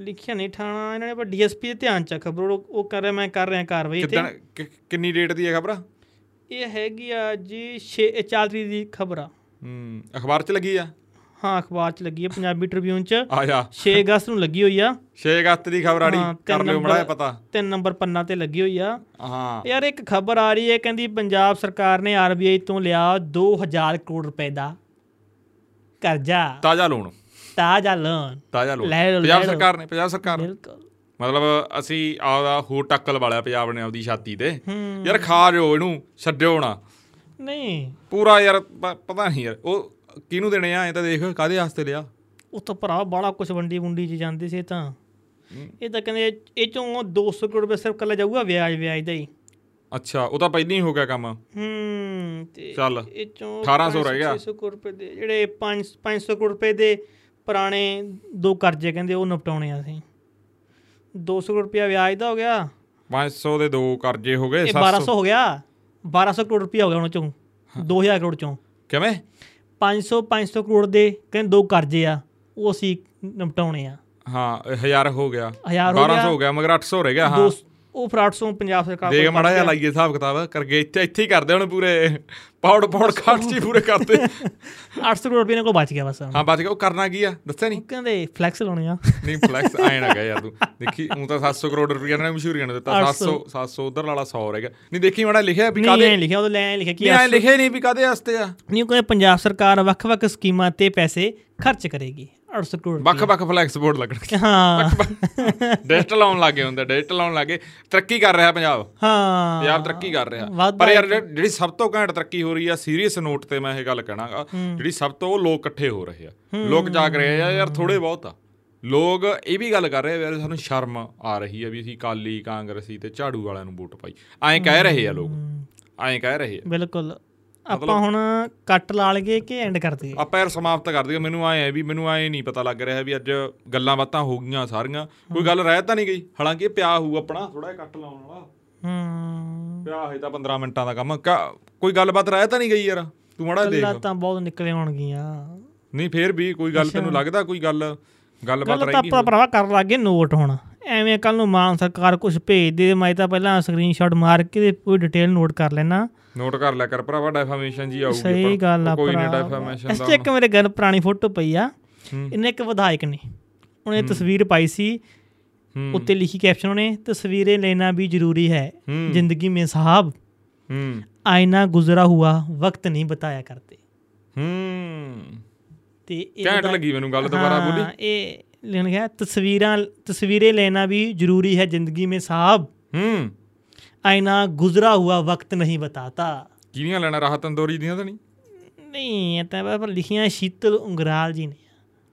ਲਿਖਿਆ ਨਹੀਂ ਥਾਣਾ ਇਹਨਾਂ ਨੇ ਡੀਐਸਪੀ ਦੇ ਧਿਆਨ ਚ ਖਬਰ ਉਹ ਕਰ ਰਿਹਾ ਮੈਂ ਕਰ ਰਿਹਾ ਕਾਰਵਾਈ ਤੇ ਕਿੰਨੀ ਡੇਟ ਦੀ ਹੈ ਖਬਰ? ਇਹ ਹੈਗੀ ਆ ਜੀ 6 4 ਤਰੀਕ ਦੀ ਖਬਰ ਆ। ਹੂੰ ਅਖਬਾਰ 'ਚ ਲੱਗੀ ਆ? ਹਾਂ ਅਖਬਾਰ ਚ ਲੱਗੀ ਹੈ ਪੰਜਾਬੀ ਟ੍ਰਿਬਿਊਨ ਚ। ਆ ਜਾ। 6 ਅਗਸਤ ਨੂੰ ਲੱਗੀ ਹੋਈ ਆ। 6 ਅਗਸਤ ਦੀ ਖਬਰ ਆੜੀ ਕਰ ਲਿਓ ਮੜਾ ਪਤਾ। ਤਿੰਨ ਨੰਬਰ ਪੰਨਾ ਤੇ ਲੱਗੀ ਹੋਈ ਆ। ਹਾਂ। ਯਾਰ ਇੱਕ ਖਬਰ ਆ ਰਹੀ ਹੈ ਕਹਿੰਦੀ ਪੰਜਾਬ ਸਰਕਾਰ ਨੇ ਆਰਬੀਆਈ ਤੋਂ ਲਿਆ 2000 ਕਰੋੜ ਰੁਪਏ ਦਾ ਕਰਜ਼ਾ ਤਾਜ਼ਾ ਲੋਨ। ਤਾਜ਼ਾ ਲੋਨ ਤਾਜ਼ਾ ਲੋਨ ਪੰਜਾਬ। ਸਰਕਾਰ ਨੇ ਪੰਜਾਬ ਸਰਕਾਰ ਨੇ। ਬਿਲਕੁਲ। ਮਤਲਬ ਅਸੀਂ ਆਪਦਾ ਹੋਰ ਟੱਕਲ ਵਾਲਿਆ ਪੰਜਾਬ ਨੇ ਆਪਦੀ ਛਾਤੀ ਤੇ। ਯਾਰ ਖਾ ਜਿਓ ਇਹਨੂੰ ਛੱਡਿਓ ਨਾ। ਨਹੀਂ। ਪੂਰਾ ਯਾਰ ਪਤਾ ਨਹੀਂ ਯਾਰ ਉਹ ਕਿਹਨੂੰ ਦੇਣੇ ਆ ਇਹ ਤਾਂ ਦੇਖ ਕਾਦੇ ਵਾਸਤੇ ਲਿਆ। ਉਹ ਤਾਂ ਭਰਾ ਬਾਲਾ ਕੁਛ ਵੰਡੀ ਵੁੰਡੀ ਚ ਜਾਂਦੇ ਸੀ ਤਾਂ। ਇਹ ਤਾਂ ਕਹਿੰਦੇ ਇਹ ਚੋਂ 200 ਕਰੋੜ ਰੁਪਏ ਸਿਰਫ ਕੱਲਾ ਜਾਊਗਾ ਵਿਆਜ ਵਿਆਜ ਦਾ ਹੀ। ਅੱਛਾ ਉਹ ਤਾਂ ਪਹਿਲਾਂ ਹੀ ਹੋ ਗਿਆ ਕੰਮ। ਹੂੰ ਤੇ ਚੱਲ ਇਹ ਚੋਂ 1800 ਰਹਿ ਗਿਆ। 600 ਕਰੋੜ ਰੁਪਏ ਦੇ ਜਿਹੜੇ 5 500 ਕਰੋੜ ਰੁਪਏ ਦੇ ਪੁਰਾਣੇ ਦੋ ਕਰਜ਼ੇ ਕਹਿੰਦੇ ਉਹ ਨਿਪਟਾਉਣੇ ਆ ਅਸੀਂ। 200 ਕਰੋੜ ਰੁਪਇਆ ਵਿਆਜ ਦਾ ਹੋ ਗਿਆ। 500 ਦੇ ਦੋ ਕਰਜ਼ੇ ਹੋ ਗਏ ਇਹ 700 1200 ਹੋ ਗਿਆ। 1200 ਕਰੋੜ ਰੁਪਇਆ ਹੋ ਗਿਆ ਉਹਨਾਂ ਚੋਂ। 2000 ਕਰੋੜ ਚੋਂ। ਕਿਵੇਂ? 500 500 ਕਰੋੜ ਦੇ ਕਹਿੰਦੇ ਦੋ ਕਰਜ਼ੇ ਆ ਉਹ ਅਸੀਂ ਨਿਪਟਾਉਣੇ ਆ। ਹਾਂ 1000 ਹੋ ਗਿਆ। ਹਜ਼ਾਰ ਹੋ 1200 ਗਿਆ। ਹੋ ਗਿਆ ਮਗਰ 800 ਰਹਿ ਗਿਆ ਹਾਂ। ਉਹ ਫਿਰ 800 ਪੰਜਾਬ ਸਰਕਾਰ ਦੇਖ ਮੜਾ ਜਿਹਾ ਗਿਆ। ਲਾਈਏ ਹਿਸਾਬ ਕਿਤਾਬ ਕਰਕੇ ਇੱਥੇ ਇੱਥੇ ਹੀ ਕਰਦੇ ਹੁਣ ਪੂਰੇ। ਪੌੜ ਪੌੜ ਖਾਟ ਚ ਹੀ ਪੂਰੇ ਕਰਦੇ 800 <laughs> ਕਰੋੜ ਰੁਪਏ ਇਹਨਾਂ ਕੋਲ ਬਚ ਗਿਆ ਬਸ। ਹਾਂ ਬਚ ਗਿਆ। ਉਹ ਕਰਨਾ ਕੀ ਆ? ਦੱਸਿਆ ਨਹੀਂ ਕਹਿੰਦੇ ਫਲੈਕਸ ਲਾਉਣੇ ਆ। ਨਹੀਂ ਫਲੈਕਸ ਆਏ ਨਾ ਗਾ ਯਾਰ ਤੂੰ। ਦੇਖੀ ਉਹ ਤਾਂ 700 ਕਰੋੜ ਰੁਪਏ ਨੇ ਮਸ਼ਹੂਰੀਆਂ ਨੇ ਦਿੱਤਾ। 700 700 ਉਧਰ ਵਾਲਾ 100 ਰਹਿ ਗਿਆ। ਨਹੀਂ ਦੇਖੀ ਮੜਾ ਲਿਖਿਆ ਵੀ ਨਹੀਂ ਕਾਦੇ ਐ ਲਿਖਿਆ ਉਹ ਲੈ ਲਿਖਿਆ ਕਿ ਨਹੀਂ ਐ ਲਿਖਿਆ ਨਹੀਂ ਵੀ ਕਾਦੇ ਵਾਸਤੇ ਆ। ਨਹੀਂ ਕਹਿੰਦੇ ਪੰਜਾਬ ਸਰਕਾਰ ਵੱਖ-ਵੱਖ ਸਕੀਮਾਂ ਤੇ ਪੈਸੇ ਖਰਚ ਕਰੇਗੀ। 800 ਕਰੋੜ ਵੱਖ ਵੱਖ ਫਲੈਕਸ ਬੋਰਡ ਲੱਗਣਗੇ ਹਾਂ। ਡਿਜੀਟਲ ਆਉਣ ਲੱਗੇ ਹੁੰਦੇ ਡਿਜੀਟਲ ਆਉਣ ਲੱਗੇ। ਤਰੱਕੀ ਕਰ ਰਿਹਾ ਪੰਜਾਬ। ਹਾਂ। ਪੰਜਾਬ ਤਰੱਕੀ ਕਰ ਰਿਹਾ। ਪਰ ਯਾਰ ਜਿਹੜੀ ਸਭ ਤੋਂ ਘੈਂਟ ਤਰੱਕੀ ਹੋ ਰਹੀ ਆ ਸੀਰੀਅਸ ਨੋਟ ਤੇ ਮੈਂ ਇਹ ਗੱਲ ਕਹਿਣਾਗਾ ਜਿਹੜੀ ਸਭ ਤੋਂ ਉਹ ਲੋਕ ਇਕੱਠੇ ਹੋ ਰਹੇ ਆ। ਲੋਕ ਜਾਗ ਰਹੇ ਆ ਯਾਰ ਥੋੜੇ ਬਹੁਤ ਆ। ਲੋਕ ਇਹ ਵੀ ਗੱਲ ਕਰ ਰਹੇ ਆ ਯਾਰ ਸਾਨੂੰ ਸ਼ਰਮ ਆ ਰਹੀ ਆ ਵੀ ਅਸੀਂ ਕਾਲੀ ਕਾਂਗਰਸੀ ਤੇ ਝਾੜੂ ਵਾਲਿਆਂ ਨੂੰ ਵੋਟ ਪਾਈ। ਐਂ ਕਹਿ ਰਹੇ ਆ ਲੋਕ। ਐਂ ਕਹਿ ਰਹੇ ਆ। ਬਿਲਕੁਲ। ਆਪਾਂ ਹੁਣ ਕੱਟ ਲਾ ਲਈਏ ਕਿ ਐਂਡ ਕਰ ਦਈਏ? ਆਪਾਂ ਯਾਰ ਸਮਾਪਤ ਕਰ ਦਈਏ। ਮੈਨੂੰ ਐ ਹੈ ਵੀ ਮੈਨੂੰ ਐ ਨਹੀਂ ਪਤਾ ਲੱਗ ਰਿਹਾ ਵੀ ਅੱਜ ਗੱਲਾਂ ਬਾਤਾਂ ਹੋ ਗਈਆਂ ਸਾਰੀਆਂ। ਕੋਈ ਗੱਲ ਰਹਿ ਤਾਂ ਨਹੀਂ ਗਈ। ਹਾਲਾਂਕਿ ਇਹ ਪਿਆ ਹੋਊ ਆਪਣਾ ਥੋੜਾ ਜਿਹਾ ਕੱਟ ਲਾਉਣ ਵਾਲਾ। ਹੂੰ। ਪਿਆ ਹੈ ਤਾਂ 15 ਮਿੰਟਾਂ ਦਾ ਕੰਮ। ਕੋਈ ਗੱਲਬਾਤ ਰਹਿ ਤਾਂ ਨਹੀਂ ਗਈ ਯਾਰ। ਤੂੰ ਮੜਾ ਦੇਖ। ਗੱਲਾਂ ਤਾਂ ਬਹੁਤ ਨਿਕਲੇ ਹੋਣਗੀਆਂ। ਨਹੀਂ ਫੇਰ ਵੀ ਕੋਈ ਗੱਲ ਤੈਨੂੰ ਲੱਗਦਾ ਕੋਈ ਗੱਲ ਗੱਲਬਾਤ ਗੱਲ ਰਹਿ ਤਾਂ ਗਈ ਆਪਾਂ ਭਰਾਵਾ ਕਰ ਲਾਗੇ ਨੋਟ ਹੁਣ। ਐਵੇਂ ਕੱਲ ਨੂੰ ਮਾਨ ਸਰਕਾਰ ਕੁਝ ਭੇਜ ਦੇ ਮੈਂ ਤਾਂ ਪਹਿਲਾਂ ਸਕਰੀਨਸ਼ਾਟ ਮਾਰ ਕੇ ਤੇ ਪੂਰੀ ਡਿਟੇਲ ਨੋਟ ਕਰ ਲੈਣਾ ਨੋਟ ਕਰ ਲਿਆ ਕਰ ਭਰਾਵਾ ਡੈਫਾਮੇਸ਼ਨ ਜੀ ਆਊਗੀ ਸਹੀ ਗੱਲ ਆ ਕੋਈ ਨਹੀਂ ਡੈਫਾਮੇਸ਼ਨ ਦਾ ਇਸ ਇੱਕ ਮੇਰੇ ਗੱਲ ਪੁਰਾਣੀ ਫੋਟੋ ਪਈ ਆ। ਇਹਨੇ ਇੱਕ ਵਿਧਾਇਕ ਨੇ। ਉਹਨੇ ਤਸਵੀਰ ਪਾਈ ਸੀ। ਉੱਤੇ ਲਿਖੀ ਕੈਪਸ਼ਨ ਉਹਨੇ ਤਸਵੀਰੇ ਲੈਣਾ ਵੀ ਜ਼ਰੂਰੀ ਹੈ। ਜ਼ਿੰਦਗੀ ਮੇ ਸਾਹਬ ਹੂੰ। ਆਇਨਾ ਗੁਜ਼ਰਾ ਹੁਆ ਵਕਤ ਨਹੀਂ ਬਤਾਇਆ ਕਰਤੇ ਹੂੰ। ਤੇ ਇਹ ਘੈਂਟ ਲੱਗੀ ਮੈਨੂੰ ਗੱਲ ਦੁਬਾਰਾ ਬੋਲੀ। ਇਹ ਲੈਣ ਗਿਆ ਤਸਵੀਰਾਂ ਤਸਵੀਰੇ ਲੈਣਾ ਵੀ ਜ਼ਰੂਰੀ ਹੈ ਜ਼ਿੰਦਗੀ ਮੇ ਸਾਹਬ। ਹੂੰ। ਆਇਨਾ ਗੁਜ਼ਰਾ ਹੁਆ ਵਕਤ ਨਹੀਂ ਬਤਾਤਾ ਕਿਹਦੀਆਂ ਲੈਣਾ ਰਾਹਤ ਅੰਦੋਰੀ ਦੀਆਂ ਤਾਂ ਨਹੀਂ ਨਹੀਂ ਇਹ ਤਾਂ ਪਰ ਲਿਖੀਆਂ ਸ਼ੀਤਲ ਉਂਗਰਾਲ ਜੀ ਨੇ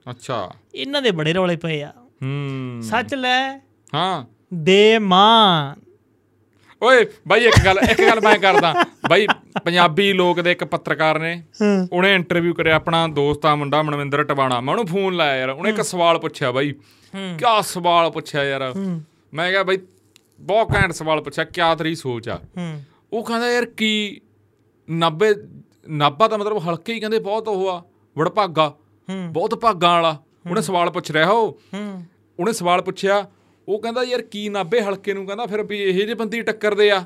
ਅੱਛਾ ਇਹਨਾਂ ਦੇ ਬੜੇ ਰੌਲੇ ਪਏ ਆ ਹੂੰ ਸੱਚ ਲੈ ਹਾਂ ਦੇ ਮਾਂ ਓਏ ਬਾਈ ਇੱਕ ਗੱਲ ਇੱਕ ਗੱਲ ਮੈਂ ਕਰਦਾ ਬਾਈ ਪੰਜਾਬੀ ਲੋਕ ਦੇ ਇੱਕ ਪੱਤਰਕਾਰ ਨੇ ਉਹਨੇ ਇੰਟਰਵਿਊ ਕਰਿਆ ਆਪਣਾ ਦੋਸਤ ਆ ਮੁੰਡਾ ਮਨਵਿੰਦਰ ਟਵਾਣਾ ਮੈਂ ਉਹਨੂੰ ਫੋਨ ਲਾਇਆ ਯਾਰ ਉਹਨੇ ਇੱਕ ਸਵਾਲ ਪੁੱਛਿਆ ਬਾਈ ਕੀ ਸਵਾਲ ਪੁੱਛਿਆ ਯਾਰ ਮੈਂ ਕਿਹਾ ਬਾਈ ਬਹੁਤ ਘੈਂਟ ਸਵਾਲ ਪੁੱਛਿਆ ਕਿਆ ਤੇਰੀ ਸੋਚ ਆ? ਉਹ ਕਹਿੰਦਾ ਯਾਰ ਕੀ 90 ਨਾਭਾ ਦਾ ਮਤਲਬ ਹਲਕੇ ਹੀ ਕਹਿੰਦੇ ਬਹੁਤ ਉਹ ਆ ਵੜਭਾਗਾ ਹੂੰ। ਬਹੁਤ ਭਾਗਾਂ ਵਾਲਾ। ਉਹਨੇ ਸਵਾਲ ਪੁੱਛ ਰਿਹਾ ਉਹ। ਹੂੰ। ਉਹਨੇ ਸਵਾਲ ਪੁੱਛਿਆ ਉਹ ਕਹਿੰਦਾ ਯਾਰ ਕੀ ਨਾਭੇ ਹਲਕੇ ਨੂੰ? ਕਹਿੰਦਾ ਫਿਰ ਵੀ ਇਹੋ ਜਿਹੇ ਬੰਦੇ ਟੱਕਰਦੇ ਆ।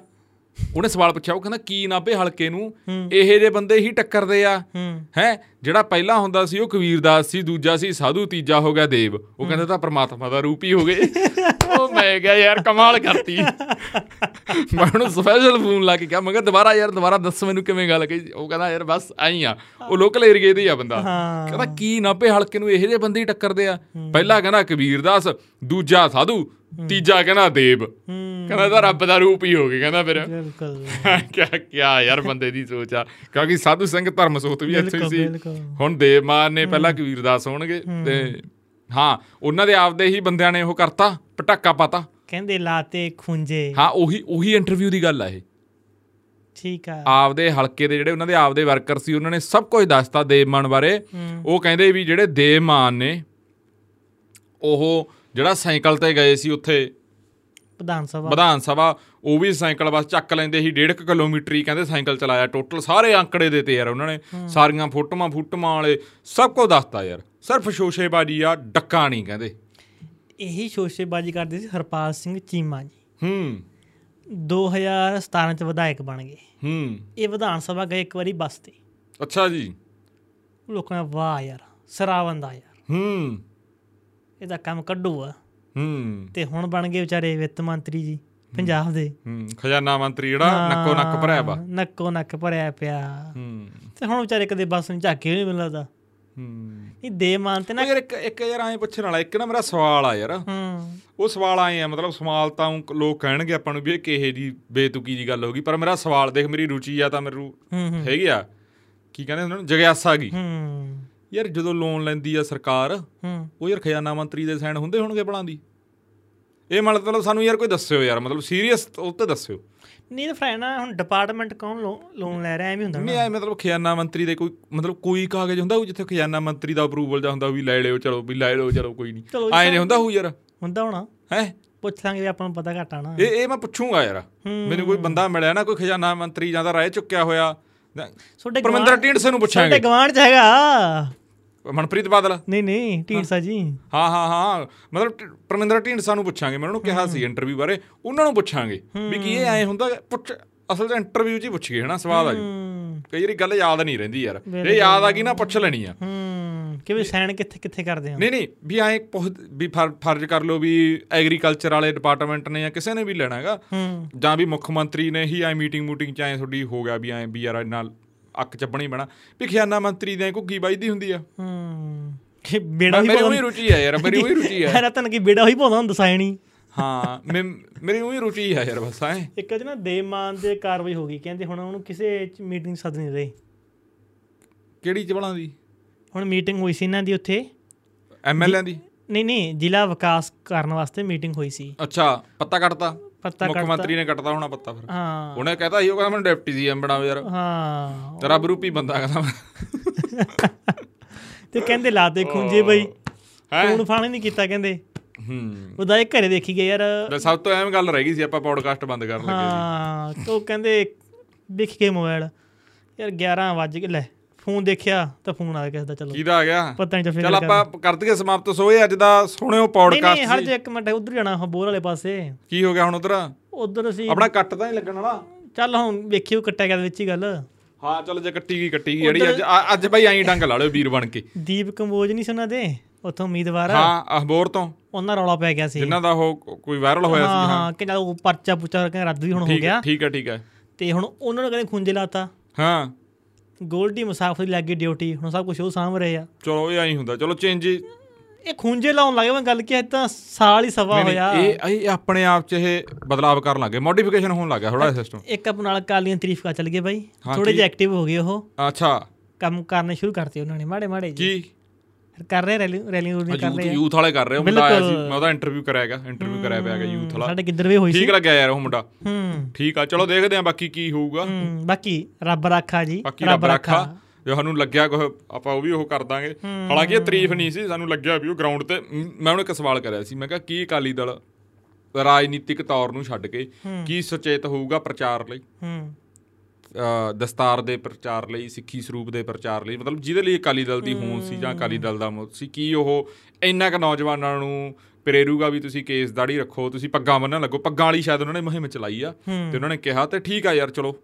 ਉਹਨੇ ਸਵਾਲ ਪੁੱਛਿਆ ਉਹ ਕਹਿੰਦਾ ਕੀ ਨਾਭੇ ਹਲਕੇ ਨੂੰ? ਇਹੇ ਜੇ ਬੰਦੇ ਹੀ ਟੱਕਰਦੇ ਆ। ਹੈ? ਜਿਹੜਾ ਪਹਿਲਾਂ ਹੁੰਦਾ ਸੀ ਉਹ ਕਬੀਰਦਾਸ ਸੀ ਦੂਜਾ ਸੀ ਸਾਧੂ ਤੀਜਾ ਹੋ ਗਿਆ ਦੇਵ। ਉਹ ਕਹਿੰਦਾ ਤਾਂ ਪ੍ਰਮਾਤਮਾ ਦਾ ਰੂਪ ਹੀ ਹੋ ਗਏ। ਉਹ ਮੈਂ ਕਿਹਾ ਯਾਰ ਕਮਾਲ ਕਰਤੀ। ਮੈਂ ਉਹਨੂੰ ਸਪੈਸ਼ਲ ਫੋਨ ਲਾ ਕੇ ਕਿਹਾ ਮੈਂ ਕਿਹਾ ਦੁਬਾਰਾ ਯਾਰ ਦੁਬਾਰਾ ਦੱਸ ਮੈਨੂੰ ਕਿਵੇਂ ਗੱਲ ਕਹੀ? ਉਹ ਕਹਿੰਦਾ ਯਾਰ ਬਸ ਆਈ ਆ। ਉਹ ਲੋਕਲ ਏਰੀਏ ਦੇ ਹੀ ਆ ਬੰਦਾ। ਕਹਿੰਦਾ ਕੀ ਨਾਭੇ ਹਲਕੇ ਨੂੰ ਇਹੋ ਜਿਹੇ ਬੰਦੇ ਹੀ ਟੱਕਰਦੇ ਆ? ਪਹਿਲਾ ਕਹਿੰਦਾ ਕਬੀਰਦਾਸ ਦੂਜਾ ਸਾਧੂ ਤੀਜਾ ਕਹਿੰਦਾ ਦੇਵ। ਕਹਿੰਦਾ ਤਾਂ ਰੱਬ ਦਾ ਰੂਪ ਹੀ ਹੋ ਗਿਆ ਕਹਿੰਦਾ ਫਿਰ। ਬਿਲਕੁਲ। ਕਿਆ ਕਿਆ ਯਾਰ ਬੰਦੇ ਦੀ ਸੋਚ ਆ। ਕਿਉਂਕਿ ਸਾਧੂ ਸਿੰਘ ਧਰਮ ਸੋਤ ਵੀ ਇੱਥੇ ਸੀ। ਹੁਣ ਦੇਵਮਾਨ ਨੇ ਪਹਿਲਾਂ ਕਬੀਰਦਾਸ ਹੋਣਗੇ ਤੇ ਹਾਂ ਉਹਨਾਂ ਦੇ ਆਪਦੇ ਹੀ ਬੰਦਿਆਂ ਨੇ ਉਹ ਕਰਤਾ ਪਟਾਕਾ ਪਾਤਾ। ਕਹਿੰਦੇ ਲਾਤੇ ਖੁੰਝੇ। ਹਾਂ ਉਹੀ ਉਹੀ ਇੰਟਰਵਿਊ ਦੀ ਗੱਲ ਆ ਇਹ। ਠੀਕ ਆ। ਆਪਦੇ ਹਲਕੇ ਦੇ ਜਿਹੜੇ ਉਹਨਾਂ ਦੇ ਆਪਦੇ ਵਰਕਰ ਸੀ ਉਹਨਾਂ ਨੇ ਸਭ ਕੁਝ ਦੱਸਤਾ ਦੇਵਮਾਨ ਬਾਰੇ। ਉਹ ਕਹਿੰਦੇ ਵੀ ਜਿਹੜੇ ਦੇਵਮਾਨ ਨੇ ਉਹ ਜਿਹੜਾ ਸਾਈਕਲ ਤੇ ਗਏ ਸੀ ਉੱਥੇ ਵਿਧਾਨ ਸਭਾ। ਵਿਧਾਨ ਸਭਾ ਉਹ ਵੀ ਸਾਈਕਲ ਬਸ ਚੱਕ ਲੈਂਦੇ ਸੀ 1.5 ਕਿਲੋਮੀਟਰ ਹੀ ਕਹਿੰਦੇ ਸਾਈਕਲ ਚਲਾਇਆ। ਟੋਟਲ ਸਾਰੇ ਅੰਕੜੇ ਦਿੱਤੇ ਯਾਰ ਉਹਨਾਂ ਨੇ। ਸਾਰੀਆਂ ਫੋਟੋਆਂ ਫੂਟਮਾਂ ਵਾਲੇ ਸਭ ਕੁਝ ਦੱਸਤਾ ਯਾਰ। ਸਿਰਫ ਸ਼ੋਸ਼ੇਬਾਜੀ ਆ ਡੱਕਾ ਨਹੀਂ ਕਹਿੰਦੇ। ਇਹੀ ਸ਼ੋਸ਼ੇਬਾਜ਼ੀ ਕਰਦੇ ਸੀ ਹਰਪਾਲ ਸਿੰਘ ਚੀਮਾ ਜੀ। ਹੂੰ। 2017 ਚ ਵਿਧਾਇਕ ਬਣ ਗਏ। ਹੂੰ। ਇਹ ਵਿਧਾਨ ਸਭਾ ਗਏ ਇੱਕ ਵਾਰੀ ਬੱਸ ਤੇ। ਅੱਛਾ ਜੀ। ਲੋਕਾਂ ਵਾਹ ਯਾਰ ਸਰਾਵਨ ਦਾ ਯਾਰ। ਹੂੰ। ਇਹਦਾ ਕੰਮ ਕੱਢੂ ਆ ਹੂੰ। ਤੇ ਹੁਣ ਬਣ ਗਏ ਵਿਚਾਰੇ ਵਿੱਤ ਮੰਤਰੀ ਜੀ ਪੰਜਾਬ ਦੇ। ਹੂੰ ਖਜ਼ਾਨਾ ਮੰਤਰੀ ਜਿਹੜਾ ਨੱਕੋ ਨੱਕ ਭਰਿਆ ਵਾ। ਨੱਕੋ ਨੱਕ ਭਰਿਆ ਪਿਆ। ਹੂੰ। ਤੇ ਹੁਣ ਵਿਚਾਰੇ ਕਦੇ ਬੱਸ ਨੂੰ ਝਾਕੇ ਨਹੀਂ ਮਿਲਦਾ ਹੂੰ। ਇਹ ਦੇ ਮਾਨ ਤੇ ਨਾ ਯਾਰ ਇੱਕ ਇੱਕ ਯਾਰ ਐਂ ਪੁੱਛਣ ਵਾਲਾ ਇੱਕ ਨਾ ਮੇਰਾ ਸਵਾਲ ਆ ਯਾਰ। ਹੂੰ। ਉਹ ਸਵਾਲ ਆਏ ਆ ਮਤਲਬ ਸਵਾਲ ਤਾਂ ਲੋਕ ਕਹਿਣਗੇ ਆਪਾਂ ਨੂੰ ਵੀ ਇਹ ਕਿਹੇ ਜੀ ਬੇਤੁਕੀ ਜੀ ਗੱਲ ਹੋ ਗਈ ਪਰ ਮੇਰਾ ਸਵਾਲ ਦੇਖ ਮੇਰੀ ਰੁਚੀ ਆ ਤਾਂ ਮੈਨੂੰ ਹੈਗੀ ਆ। ਕੀ ਕਹਿੰਦੇ ਉਹਨਾਂ? ਨੂੰ ਜਗਿਆਸਾ ਗਈ ਹੂੰ। ਯਾਰ ਜਦੋਂ ਲੋਨ ਲੈਂਦੀ ਆ ਸਰਕਾਰ ਹੂੰ। ਉਹ ਯਾਰ ਖਜ਼ਾਨਾ ਮੰਤਰੀ ਦੇ ਸਾਈਨ ਹੁੰਦੇ ਹੋਣਗੇ ਭਲਾਂ ਦੀ। ਇਹ ਮਤਲਬ ਸਾਨੂੰ ਯਾਰ ਕੋਈ ਦੱਸਿਓ ਯਾਰ ਮਤਲਬ ਸੀਰੀਅਸ ਉਹ ਤੇ ਦੱਸਿਓ। ਨਹੀਂ ਤਾਂ ਫਰੈਂਡ ਹੁਣ ਡਿਪਾਰਟਮੈਂਟ ਕੌਣ ਲੋਨ ਲੈ ਰਿਹਾ ਐਵੇਂ ਹੁੰਦਾ ਨਹੀਂ ਆਏ ਮਤਲਬ ਖਜ਼ਾਨਾ ਮੰਤਰੀ ਦੇ ਕੋਈ ਮਤਲਬ ਕੋਈ ਕਾਗਜ਼ ਹੁੰਦਾ ਹੋਊ ਜਿੱਥੇ ਖਜ਼ਾਨਾ ਮੰਤਰੀ ਦਾ ਅਪਰੂਵਲ ਜਾਂ ਹੁੰਦਾ ਵੀ ਲੈ ਲਿਓ ਚਲੋ ਵੀ ਲੈ ਲਓ ਚਲੋ ਕੋਈ ਨਹੀਂ। ਆਏ ਨਹੀਂ ਹੁੰਦਾ ਹੋਊ ਯਾਰ। ਹੁੰਦਾ ਹੋਣਾ। ਹੈ? ਪੁੱਛ ਲਾਂਗੇ ਆਪਾਂ ਨੂੰ ਪਤਾ ਘਟਾ ਨਾ। ਇਹ ਇਹ ਮੈਂ ਪੁੱਛੂੰਗਾ ਯਾਰ। ਮੈਨੂੰ ਕੋਈ ਬੰਦਾ ਮਿਲਿਆ ਨਾ ਕੋਈ ਖਜ਼ਾਨਾ ਮੰਤਰੀ ਜਾਂ ਤਾਂ ਰਹਿ ਚੁੱਕਿਆ ਹੋਇਆ। ਪਰਮਿੰਦਰ ਢੀਂਡਸੇ ਨੂੰ ਪੁੱਛਾਂਗੇ। ਸਾਡੇ ਗਵਾਂਢ ਚ ਹੈਗਾ। ਮਨਪ੍ਰੀਤ ਬਾਦਲ? ਨਹੀਂ ਨਹੀਂ ਢੀਂਡਸਾ ਜੀ। ਹਾਂ ਹਾਂ ਹਾਂ। ਮਤਲਬ ਪਰਮਿੰਦਰ ਢੀਂਡਸਾ ਨੂੰ ਪੁੱਛਾਂਗੇ ਮੈਂ ਉਹਨਾਂ ਕਿਹਾ ਸੀ ਇੰਟਰਵਿਊ ਬਾਰੇ। ਉਹਨਾਂ ਨੂੰ ਪੁੱਛਾਂਗੇ ਵੀ ਕੀ ਇਹ ਐ ਹੁੰਦਾ ਪੁੱਛ ਅਸਲ 'ਚ ਇੰਟਰਵਿਊ 'ਚ ਹੀ ਪੁੱਛ ਗਏ ਹਨਾ? ਸਵਾਦ ਆ ਜੀ ਕਈ ਵਾਰੀ ਗੱਲ ਯਾਦ ਨਹੀਂ ਰਹਿੰਦੀ ਯਾਰ। ਇਹ ਯਾਦ ਆ ਗਈ ਨਾ ਪੁੱਛ ਲੈਣੀ ਆ। ਹੂੰ। ਕਿਵੇਂ ਸਾਈਨ ਕਿੱਥੇ ਕਿੱਥੇ ਕਰਦੇ ਆ ਨਹੀਂ ਨਹੀਂ ਵੀ ਐ ਵੀ ਫਰ- ਫਰਜ਼ ਕਰ ਲਓ ਵੀ ਐਗਰੀਕਲਚਰ ਵਾਲੇ ਡਿਪਾਰਟਮੈਂਟ ਨੇ ਜਾਂ ਕਿਸੇ ਨੇ ਵੀ ਲੈਣਾ ਹੈਗਾ। ਜਾਂ ਵੀ ਮੁੱਖ ਮੰਤਰੀ ਨੇ ਹੀ ਐ ਮੀਟਿੰਗ ਮੂਟਿੰਗ ਚ ਐ ਤੁਹਾਡੀ ਹੋ ਗਿਆ ਵੀ ਐ ਵੀ ਯਾਰ ਨਾਲ ਅੱਕ ਚੱਪਣੀ ਬਣਾ ਵੀ ਖਜ਼ਾਨਾ ਮੰਤਰੀ ਦੇ ਘੁੱਗੀ ਵੱਜਦੀ ਹੁੰਦੀ ਆ। ਹੂੰ। ਕਿ ਬੇੜਾ ਹੀ ਮੇਰੀ ਪਾਉਂਦਾ ਰੁਚੀ ਆ ਯਾਰ ਮੇਰੀ ਉਹੀ ਰੁਚੀ ਆ। ਰਤਨ ਕੀ ਬੇੜਾ ਹੀ ਪਾਉਂਦਾ ਹੁੰਦਾ ਸਾਈਨ ਹਾਂ ਮੈਂ- ਮੇਰੀ ਉਹੀ ਰੁਚੀ ਆ ਯਾਰ ਬਸ ਐ ਇੱਕ ਅਜ ਨਾ ਦੇਮਾਨ ਦੇ ਕਾਰਵਾਈ ਹੋ ਗਈ ਕਹਿੰਦੇ ਹੁਣ ਉਹਨੂੰ ਕਿਸੇ ਮੀਟਿੰਗ ਸੱਦ ਨਹੀਂ ਰਹੇ। ਕਿਹੜੀ ਚਵਲਾਂ ਦੀ? ਹੁਣ ਮੀਟਿੰਗ ਹੋਈ ਸੀ ਇਹਨਾਂ ਦੀ ਉੱਥੇ। ਐਮਐਲਏ ਦੀ? ਨਹੀਂ ਨਹੀਂ ਜ਼ਿਲ੍ਹਾ ਵਿਕਾਸ ਕਰਨ ਵਾਸਤੇ ਮੀਟਿੰਗ ਹੋਈ ਸੀ। ਅੱਛਾ ਪੱਤਾ ਕੱਟਤਾ। ਪੱਤਾ ਮੁੱਖ ਮੰਤਰੀ ਨੇ ਕੱਟਤਾ ਹੋਣਾ ਪੱਤਾ ਫਿਰ। ਹਾਂ। ਉਹਨੇ ਕਹਤਾ ਸੀ ਉਹ ਕਹਿੰਦਾ ਮੈਨੂੰ ਡਿਪਟੀ ਸੀਐਮ ਬਣਾਓ ਯਾਰ। ਹਾਂ। ਤੇਰਾ ਬਰੂਪੀ ਬੰਦਾ ਕਹਿੰਦਾ। ਤੇ ਕਹਿੰਦੇ ਲਾਤੇ ਖੁੰਝੇ ਬਈ। ਹੈਂ? ਫੋਨ ਫਾਣੇ ਨਹੀਂ ਕੀਤਾ ਕਹਿੰਦੇ। ਹੂੰ। ਉਹਦਾ ਇਹ ਘਰੇ ਦੇਖੀ ਗਏ ਯਾਰ। ਤੇ ਸਭ ਤੋਂ ਐਵੇਂ ਗੱਲ ਰਹਿ ਗਈ ਸੀ ਆਪਾਂ ਪੌਡਕਾਸਟ ਬੰਦ ਕਰਨ ਲੱਗੇ ਹਾਂ ਤੋ ਕਹਿੰਦੇ ਦੇਖ ਕੇ ਮੋਬਾਈਲ ਯਾਰ 11 ਵੱਜ ਗਏ ਲੈ। ਫੋਨ ਦੇਖਿਆ ਤਾਂ ਫੋਨ ਆ ਗਿਆ ਕਿਸੇ ਦਾ ਚਲੋ। ਕਿਹਦਾ ਆ ਗਿਆ? ਪਤਾ ਨਹੀਂ ਫਿਰ ਚਲ ਆਪਾਂ ਕਰ ਦਈਏ ਸਮਾਪਤ ਸੋ ਇਹ ਅੱਜ ਦਾ ਸੁਣਿਓ ਨਹੀਂ ਨਹੀਂ ਪੌਡਕਾਸਟ ਹਰ ਜੇ। ਇੱਕ ਮਿੰਟ ਉਧਰ ਜਾਣਾ ਬੋਰ ਵਾਲੇ ਪਾਸੇ। ਕੀ ਹੋ ਗਿਆ ਹੁਣ ਉਧਰ? ਉਧਰ ਅਸੀਂ ਆਪਣਾ ਕੱਟ ਤਾਂ ਨਹੀਂ ਲੱਗਣ ਵਾਲਾ। ਚੱਲ ਹੁਣ ਵੇਖਿਓ ਕੱਟਿਆ ਗਿਆ ਵਿੱਚ ਹੀ ਗੱਲ। ਹਾਂ ਚਲੋ ਜੇ ਕੱਟੀ ਗਈ ਕੱਟੀ ਗਈ। ਜਿਹੜੀ ਅੱਜ ਅੱਜ ਬਾਈ ਐਂ ਡੰਗ ਲਾ ਲਿਓ ਵੀਰ ਬਣ ਕੇ। ਦੀਪ ਕੰਬੋਜ ਨਹੀਂ ਸੁਣਾ ਦੇ? ਉੱਥੋਂ ਉਮੀਦਵਾਰ। ਹਾਂ ਅਖਬੋਰ ਤੋਂ। ਉਹਨਾਂ ਰੌਲਾ ਪੈ ਗਿਆ ਸੀ। ਜਿਨ੍ਹਾਂ ਦਾ ਉਹ ਕੋਈ ਵਾਇਰਲ ਹੋਇਆ ਸੀ ਹਾਂ। ਹਾਂ ਕਿ ਉਹ ਪਰਚਾ ਪੁਚਾ ਰੱਦ ਵੀ ਹੁਣ ਹੋ ਗਿਆ ਹੈ ਠੀਕ ਹੈ ਠੀਕ ਹੈ। ਤੇ ਹੁਣ ਉਹਨਾਂ ਨੂੰ ਕਹਿੰਦੇ ਖੁੰਝੇ ਲਾਤਾ। ਹਾਂ। ਗੋਲਡੀ ਮੁਸਾਫਰ ਲੱਗੀ ਡਿਊਟੀ ਹੁਣ ਸਭ ਕੁਝ ਉਹ ਸਾਂਭ ਰਹੇ ਆ। ਚਲੋ ਇਹ ਐਂ ਹੁੰਦਾ ਚਲੋ ਚੇਂਜ ਇਹ ਖੁੰਝੇ ਲਾਉਣ ਲੱਗੇ ਮੈਂ ਗੱਲ ਕੀ ਹੈ ਤਾਂ ਸਾਲ ਹੀ ਸਵਾ ਹੋਇਆ। ਇਹ ਇਹ ਆਪਣੇ ਆਪ ਚ ਇਹ ਬਦਲਾਵ ਕਰਨ ਲੱਗੇ ਮੋਡੀਫਿਕੇਸ਼ਨ ਹੋਣ ਲੱਗਾ ਥੋੜਾ ਸਿਸਟਮ ਇੱਕ ਆਪ ਨਾਲ ਕਾਲੀਆਂ ਤਾਰੀਫ ਚੱਲ ਗਏ ਬਾਈ ਥੋੜੇ? ਜਿਹਾ ਐਕਟਿਵ ਹੋ ਗਏ ਉਹ। ਅੱਛਾ। ਕੰਮ ਕਰਨੇ ਸ਼ੁਰੂ ਕਰਤੇ ਉਹਨਾਂ ਨੇ ਮਾੜੇ ਮਾੜੇ ਜੀ ਕੀ? ਕਰ ਰਹੇ ਰੈਲੀ ਰੈਲੀ ਰੂਲੀ ਕਰ ਰਹੇ। ਯੂਥ ਵਾਲੇ ਕਰ ਰਹੇ ਉਹ ਮੁੰਡਾ ਆਇਆ ਸੀ। ਮੈਂ ਉਹਦਾ ਇੰਟਰਵਿਊ ਕਰਾਇਆਗਾ ਇੰਟਰਵਿਊ ਕਰਾਇਆ ਪਿਆਗਾ ਯੂਥ ਵਾਲਾ। ਸਾਡੇ ਕਿੱਧਰ ਵੀ ਹੋਈ ਸੀ। ਠੀਕ ਲੱਗਿਆ ਯਾਰ ਉਹ ਮੁੰਡਾ। ਹੂੰ। ਠੀਕ ਆ ਚਲੋ ਦੇਖਦੇ ਆ ਬਾਕੀ ਕੀ ਹੋਊਗਾ। ਹੂੰ ਬਾਕੀ ਰੱਬ ਰਾਖਾ ਜੀ ਰੱਬ ਰੱਖਾ। ਜੇ ਸਾਨੂੰ ਲੱਗਿਆ ਕੁਛ ਆਪਾਂ ਉਹ ਵੀ ਉਹ ਕਰ ਦਾਂਗੇ। ਹਾਲਾਂਕਿ ਇਹ ਤਾਰੀਫ ਨਹੀਂ ਸੀ ਸਾਨੂੰ ਲੱਗਿਆ ਵੀ ਉਹ ਗਰਾਊਂਡ ਤੇ ਮ, ਉਹਨੂੰ ਇੱਕ ਸਵਾਲ ਕਰਿਆ ਸੀ ਮੈਂ ਕਿਹਾ ਕੀ ਅਕਾਲੀ ਦਲ ਰਾਜਨੀਤਿਕ ਤੌਰ ਨੂੰ ਛੱਡ ਕੇ ਕੀ ਸੁਚੇਤ ਹੋਊਗਾ ਪ੍ਰਚਾਰ ਲਈ? ਦਸਤਾਰ ਦੇ ਪ੍ਰਚਾਰ ਲਈ ਸਿੱਖੀ ਸਰੂਪ ਦੇ ਪ੍ਰਚਾਰ ਲਈ ਮਤਲਬ ਜਿਹਦੇ ਲਈ ਅਕਾਲੀ ਦਲ ਦੀ ਹੋਂਦ ਸੀ ਜਾਂ ਅਕਾਲੀ ਦਲ ਦਾ ਮੁੱਖ ਸੀ ਕੀ ਉਹ ਇੰਨਾ ਕੁ ਨੌਜਵਾਨਾਂ ਨੂੰ ਪ੍ਰੇਰੂਗਾ ਵੀ ਤੁਸੀਂ ਕੇਸ ਦਾੜੀ ਰੱਖੋ ਤੁਸੀਂ ਪੱਗਾਂ ਬੰਨਣ ਲੱਗੋ ਪੱਗਾਂ ਵਾਲੀ ਸ਼ਾਇਦ ਉਹਨਾਂ ਨੇ ਮੁਹਿੰਮ ਚਲਾਈ ਆ ਤੇ ਉਹਨਾਂ ਨੇ ਕਿਹਾ ਤੇ ਠੀਕ ਆ ਯਾਰ ਚਲੋ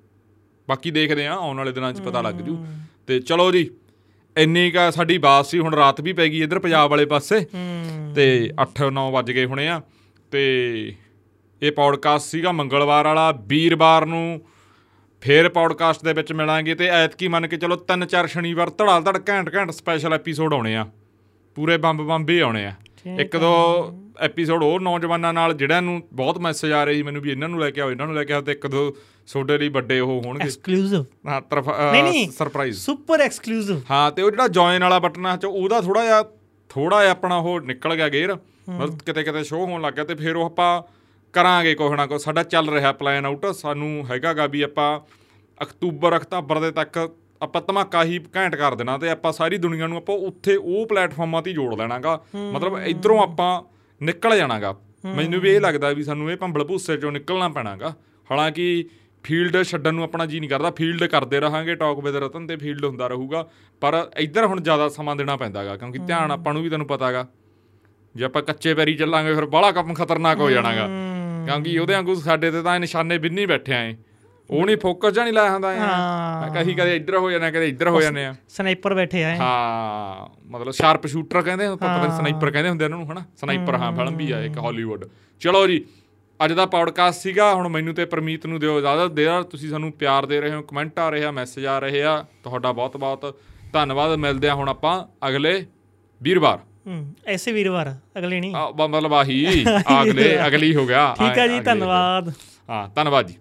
ਬਾਕੀ ਦੇਖਦੇ ਆ ਆਉਣ ਵਾਲੇ ਦਿਨਾਂ 'ਚ ਪਤਾ ਲੱਗ ਜੂ। ਤੇ ਚਲੋ ਜੀ ਇੰਨੀ ਕਾ ਸਾਡੀ ਬਾਤ ਸੀ ਹੁਣ ਰਾਤ ਵੀ ਪੈ ਗਈ ਇੱਧਰ ਪੰਜਾਬ ਵਾਲੇ ਪਾਸੇ। ਤੇ 8-9 ਵੱਜ ਗਏ ਹੋਣੇ ਆ। ਤੇ ਇਹ ਪੌਡਕਾਸਟ ਸੀਗਾ ਮੰਗਲਵਾਰ ਵਾਲਾ ਵੀਰਵਾਰ ਨੂੰ ਫੇਰ ਪੌਡਕਾਸਟ ਦੇ ਵਿੱਚ ਮਿਲਾਂਗੇ ਤੇ ਐਤਕੀ ਮੰਨ ਕੇ ਚਲੋ ਤਿੰਨ ਚਾਰ ਸ਼ਨੀਵਾਰ ਧੜਾ ਧੜ ਘੈਂਟ ਘੈਂਟ ਸਪੈਸ਼ਲ ਐਪੀਸੋਡ ਆਉਣੇ ਆ। ਪੂਰੇ ਬੰਬ ਬੰਬ ਹੀ ਆਉਣੇ ਆ। ਇੱਕ ਦੋ ਐਪੀਸੋਡ ਹੋਰ ਨੌਜਵਾਨਾਂ ਨਾਲ ਜਿਹੜਿਆਂ ਨੂੰ ਬਹੁਤ ਮੈਸੇਜ ਆ ਰਹੇ ਸੀ ਮੈਨੂੰ ਵੀ ਇਹਨਾਂ ਨੂੰ ਲੈ ਕੇ ਆਓ ਇਹਨਾਂ ਨੂੰ ਲੈ ਕੇ ਆਓ ਤੇ ਇੱਕ ਦੋ ਤੁਹਾਡੇ ਲਈ ਵੱਡੇ ਉਹ ਹੋਣਗੇ। ਐਕਸਕਲੂਸਿਵ ਹਾਂ ਨਹੀਂ। ਸਰਪ੍ਰਾਈਜ਼ ਸੁਪਰ ਐਕਸਕਲੂਸਿਵ ਹਾਂ ਤੇ ਉਹ ਜਿਹੜਾ ਜੁਆਇਨ ਵਾਲਾ ਬਟਨ ਆ ਚ ਉਹਦਾ ਥੋੜਾ ਜਿਹਾ ਥੋੜਾ ਜਿਹਾ ਆਪਣਾ ਉਹ ਨਿਕਲ ਗਿਆ ਗੇਅਰ। ਮਤਲਬ ਕਿਤੇ ਕਿਤੇ ਸ਼ੋਅ ਹੋਣ ਲੱਗ ਗਿਆ ਤੇ ਫਿਰ ਉਹ ਆਪਾਂ ਕਰਾਂਗੇ ਕੁਛ ਨਾ ਕੁਛ। ਸਾਡਾ ਚੱਲ ਰਿਹਾ ਪਲਾਨ ਆਊਟ ਸਾਨੂੰ ਹੈਗਾਗਾ ਵੀ ਆਪਾਂ ਅਕਤੂਬਰ ਅਕਤੂਬਰ ਦੇ ਤੱਕ ਆਪਾਂ ਧਮਾਕਾ ਹੀ ਘੈਂਟ ਕਰ ਦੇਣਾ ਤੇ ਆਪਾਂ ਸਾਰੀ ਦੁਨੀਆ ਨੂੰ ਆਪਾਂ ਉੱਥੇ ਉਹ ਪਲੇਟਫਾਰਮਾਂ ਤੇ ਜੋੜ ਲੈਣਾਗਾ। ਮਤਲਬ ਇਧਰੋਂ ਆਪਾਂ ਨਿਕਲ ਜਾਣਾਗਾ। ਮੈਨੂੰ ਵੀ ਇਹ ਲੱਗਦਾ ਵੀ ਸਾਨੂੰ ਇਹ ਭੰਬਲ ਭੂਸੇ ਚੋਂ ਨਿਕਲਣਾ ਪੈਣਾਗਾ। ਹਾਲਾਂਕਿ ਫੀਲਡ ਛੱਡਣ ਨੂੰ ਆਪਣਾ ਜੀ ਨਹੀਂ ਕਰਦਾ। ਫੀਲਡ ਕਰਦੇ ਰਹਾਂਗੇ ਟਾਕ ਵਿਦ ਰਤਨ ਤੇ ਫੀਲਡ ਹੁੰਦਾ ਰਹੂਗਾ। ਪਰ ਇੱਧਰ ਹੁਣ ਜ਼ਿਆਦਾ ਸਮਾਂ ਦੇਣਾ ਪੈਂਦਾਗਾ ਕਿਉਂਕਿ ਧਿਆਨ ਆਪਾਂ ਨੂੰ ਵੀ ਤੈਨੂੰ ਪਤਾਗਾ। ਜੇ ਆਪਾਂ ਕੱਚੇ ਪੈਰੀ ਚੱਲਾਂਗੇ ਫਿਰ ਬਾਹਲਾ ਕੰਮ ਖਤਰਨਾਕ ਹੋ। ਜਾਣਾਗਾ। ਕਿਉਂਕਿ ਉਹਦੇ ਵਾਂਗੂ ਸਾਡੇ ਤੇ ਤਾਂ ਨਿਸ਼ਾਨੇ ਬਿੰਨੀ ਬੈਠੇ ਆਏ ਉਹ ਨਹੀਂ ਫੋਕਸ ਜਾਂ ਨਹੀਂ ਲਾਇਆ ਹੁੰਦਾ। ਹਾਂ। ਕਹੀਂ ਕਦੇ ਇੱਧਰ ਹੋ ਜਾਣਾ ਕਦੇ ਇੱਧਰ ਹੋ ਜਾਂਦੇ ਆ। ਸਨਾਈਪਰ ਬੈਠੇ ਆ ਹਾਂ ਮਤਲਬ ਸ਼ਾਰਪ ਸ਼ੂਟਰ ਕਹਿੰਦੇ ਪਤਾ ਨਹੀਂ ਸਨਾਈਪਰ ਕਹਿੰਦੇ ਹੁੰਦੇ ਇਹਨਾਂ ਨੂੰ ਹਨਾ? ਸਨਾਈਪਰ ਹਾਂ ਫਿਲਮ ਵੀ ਆ ਇੱਕ ਹਾਲੀਵੁੱਡ। ਚਲੋ ਜੀ ਅੱਜ ਦਾ ਪੌਡਕਾਸਟ ਸੀਗਾ ਹੁਣ ਮੈਨੂੰ ਤੇ ਪ੍ਰਮੀਤ ਨੂੰ ਦਿਓ ਇਜਾਜ਼ਤ ਦੇ ਤੁਸੀਂ ਸਾਨੂੰ ਪਿਆਰ ਦੇ ਰਹੇ ਹੋ ਕਮੈਂਟ ਆ ਰਹੇ ਆ ਮੈਸੇਜ ਆ ਰਹੇ ਆ। ਤੁਹਾਡਾ ਬਹੁਤ ਬਹੁਤ ਧੰਨਵਾਦ ਮਿਲਦੇ ਆ ਹੁਣ ਆਪਾਂ ਅਗਲੇ ਵੀਰਵਾਰ। ਐਸੇ ਵੀਰਵਾਰ ਅਗਲੇ ਨਹੀਂ। ਆ, ਮਤਲਬ ਆਹੀ ਅਗਲੇ <laughs> ਅਗਲੀ ਹੋ ਗਿਆ। ਠੀਕ ਹੈ ਜੀ ਧੰਨਵਾਦ। ਹਾਂ ਧੰਨਵਾਦ ਜੀ।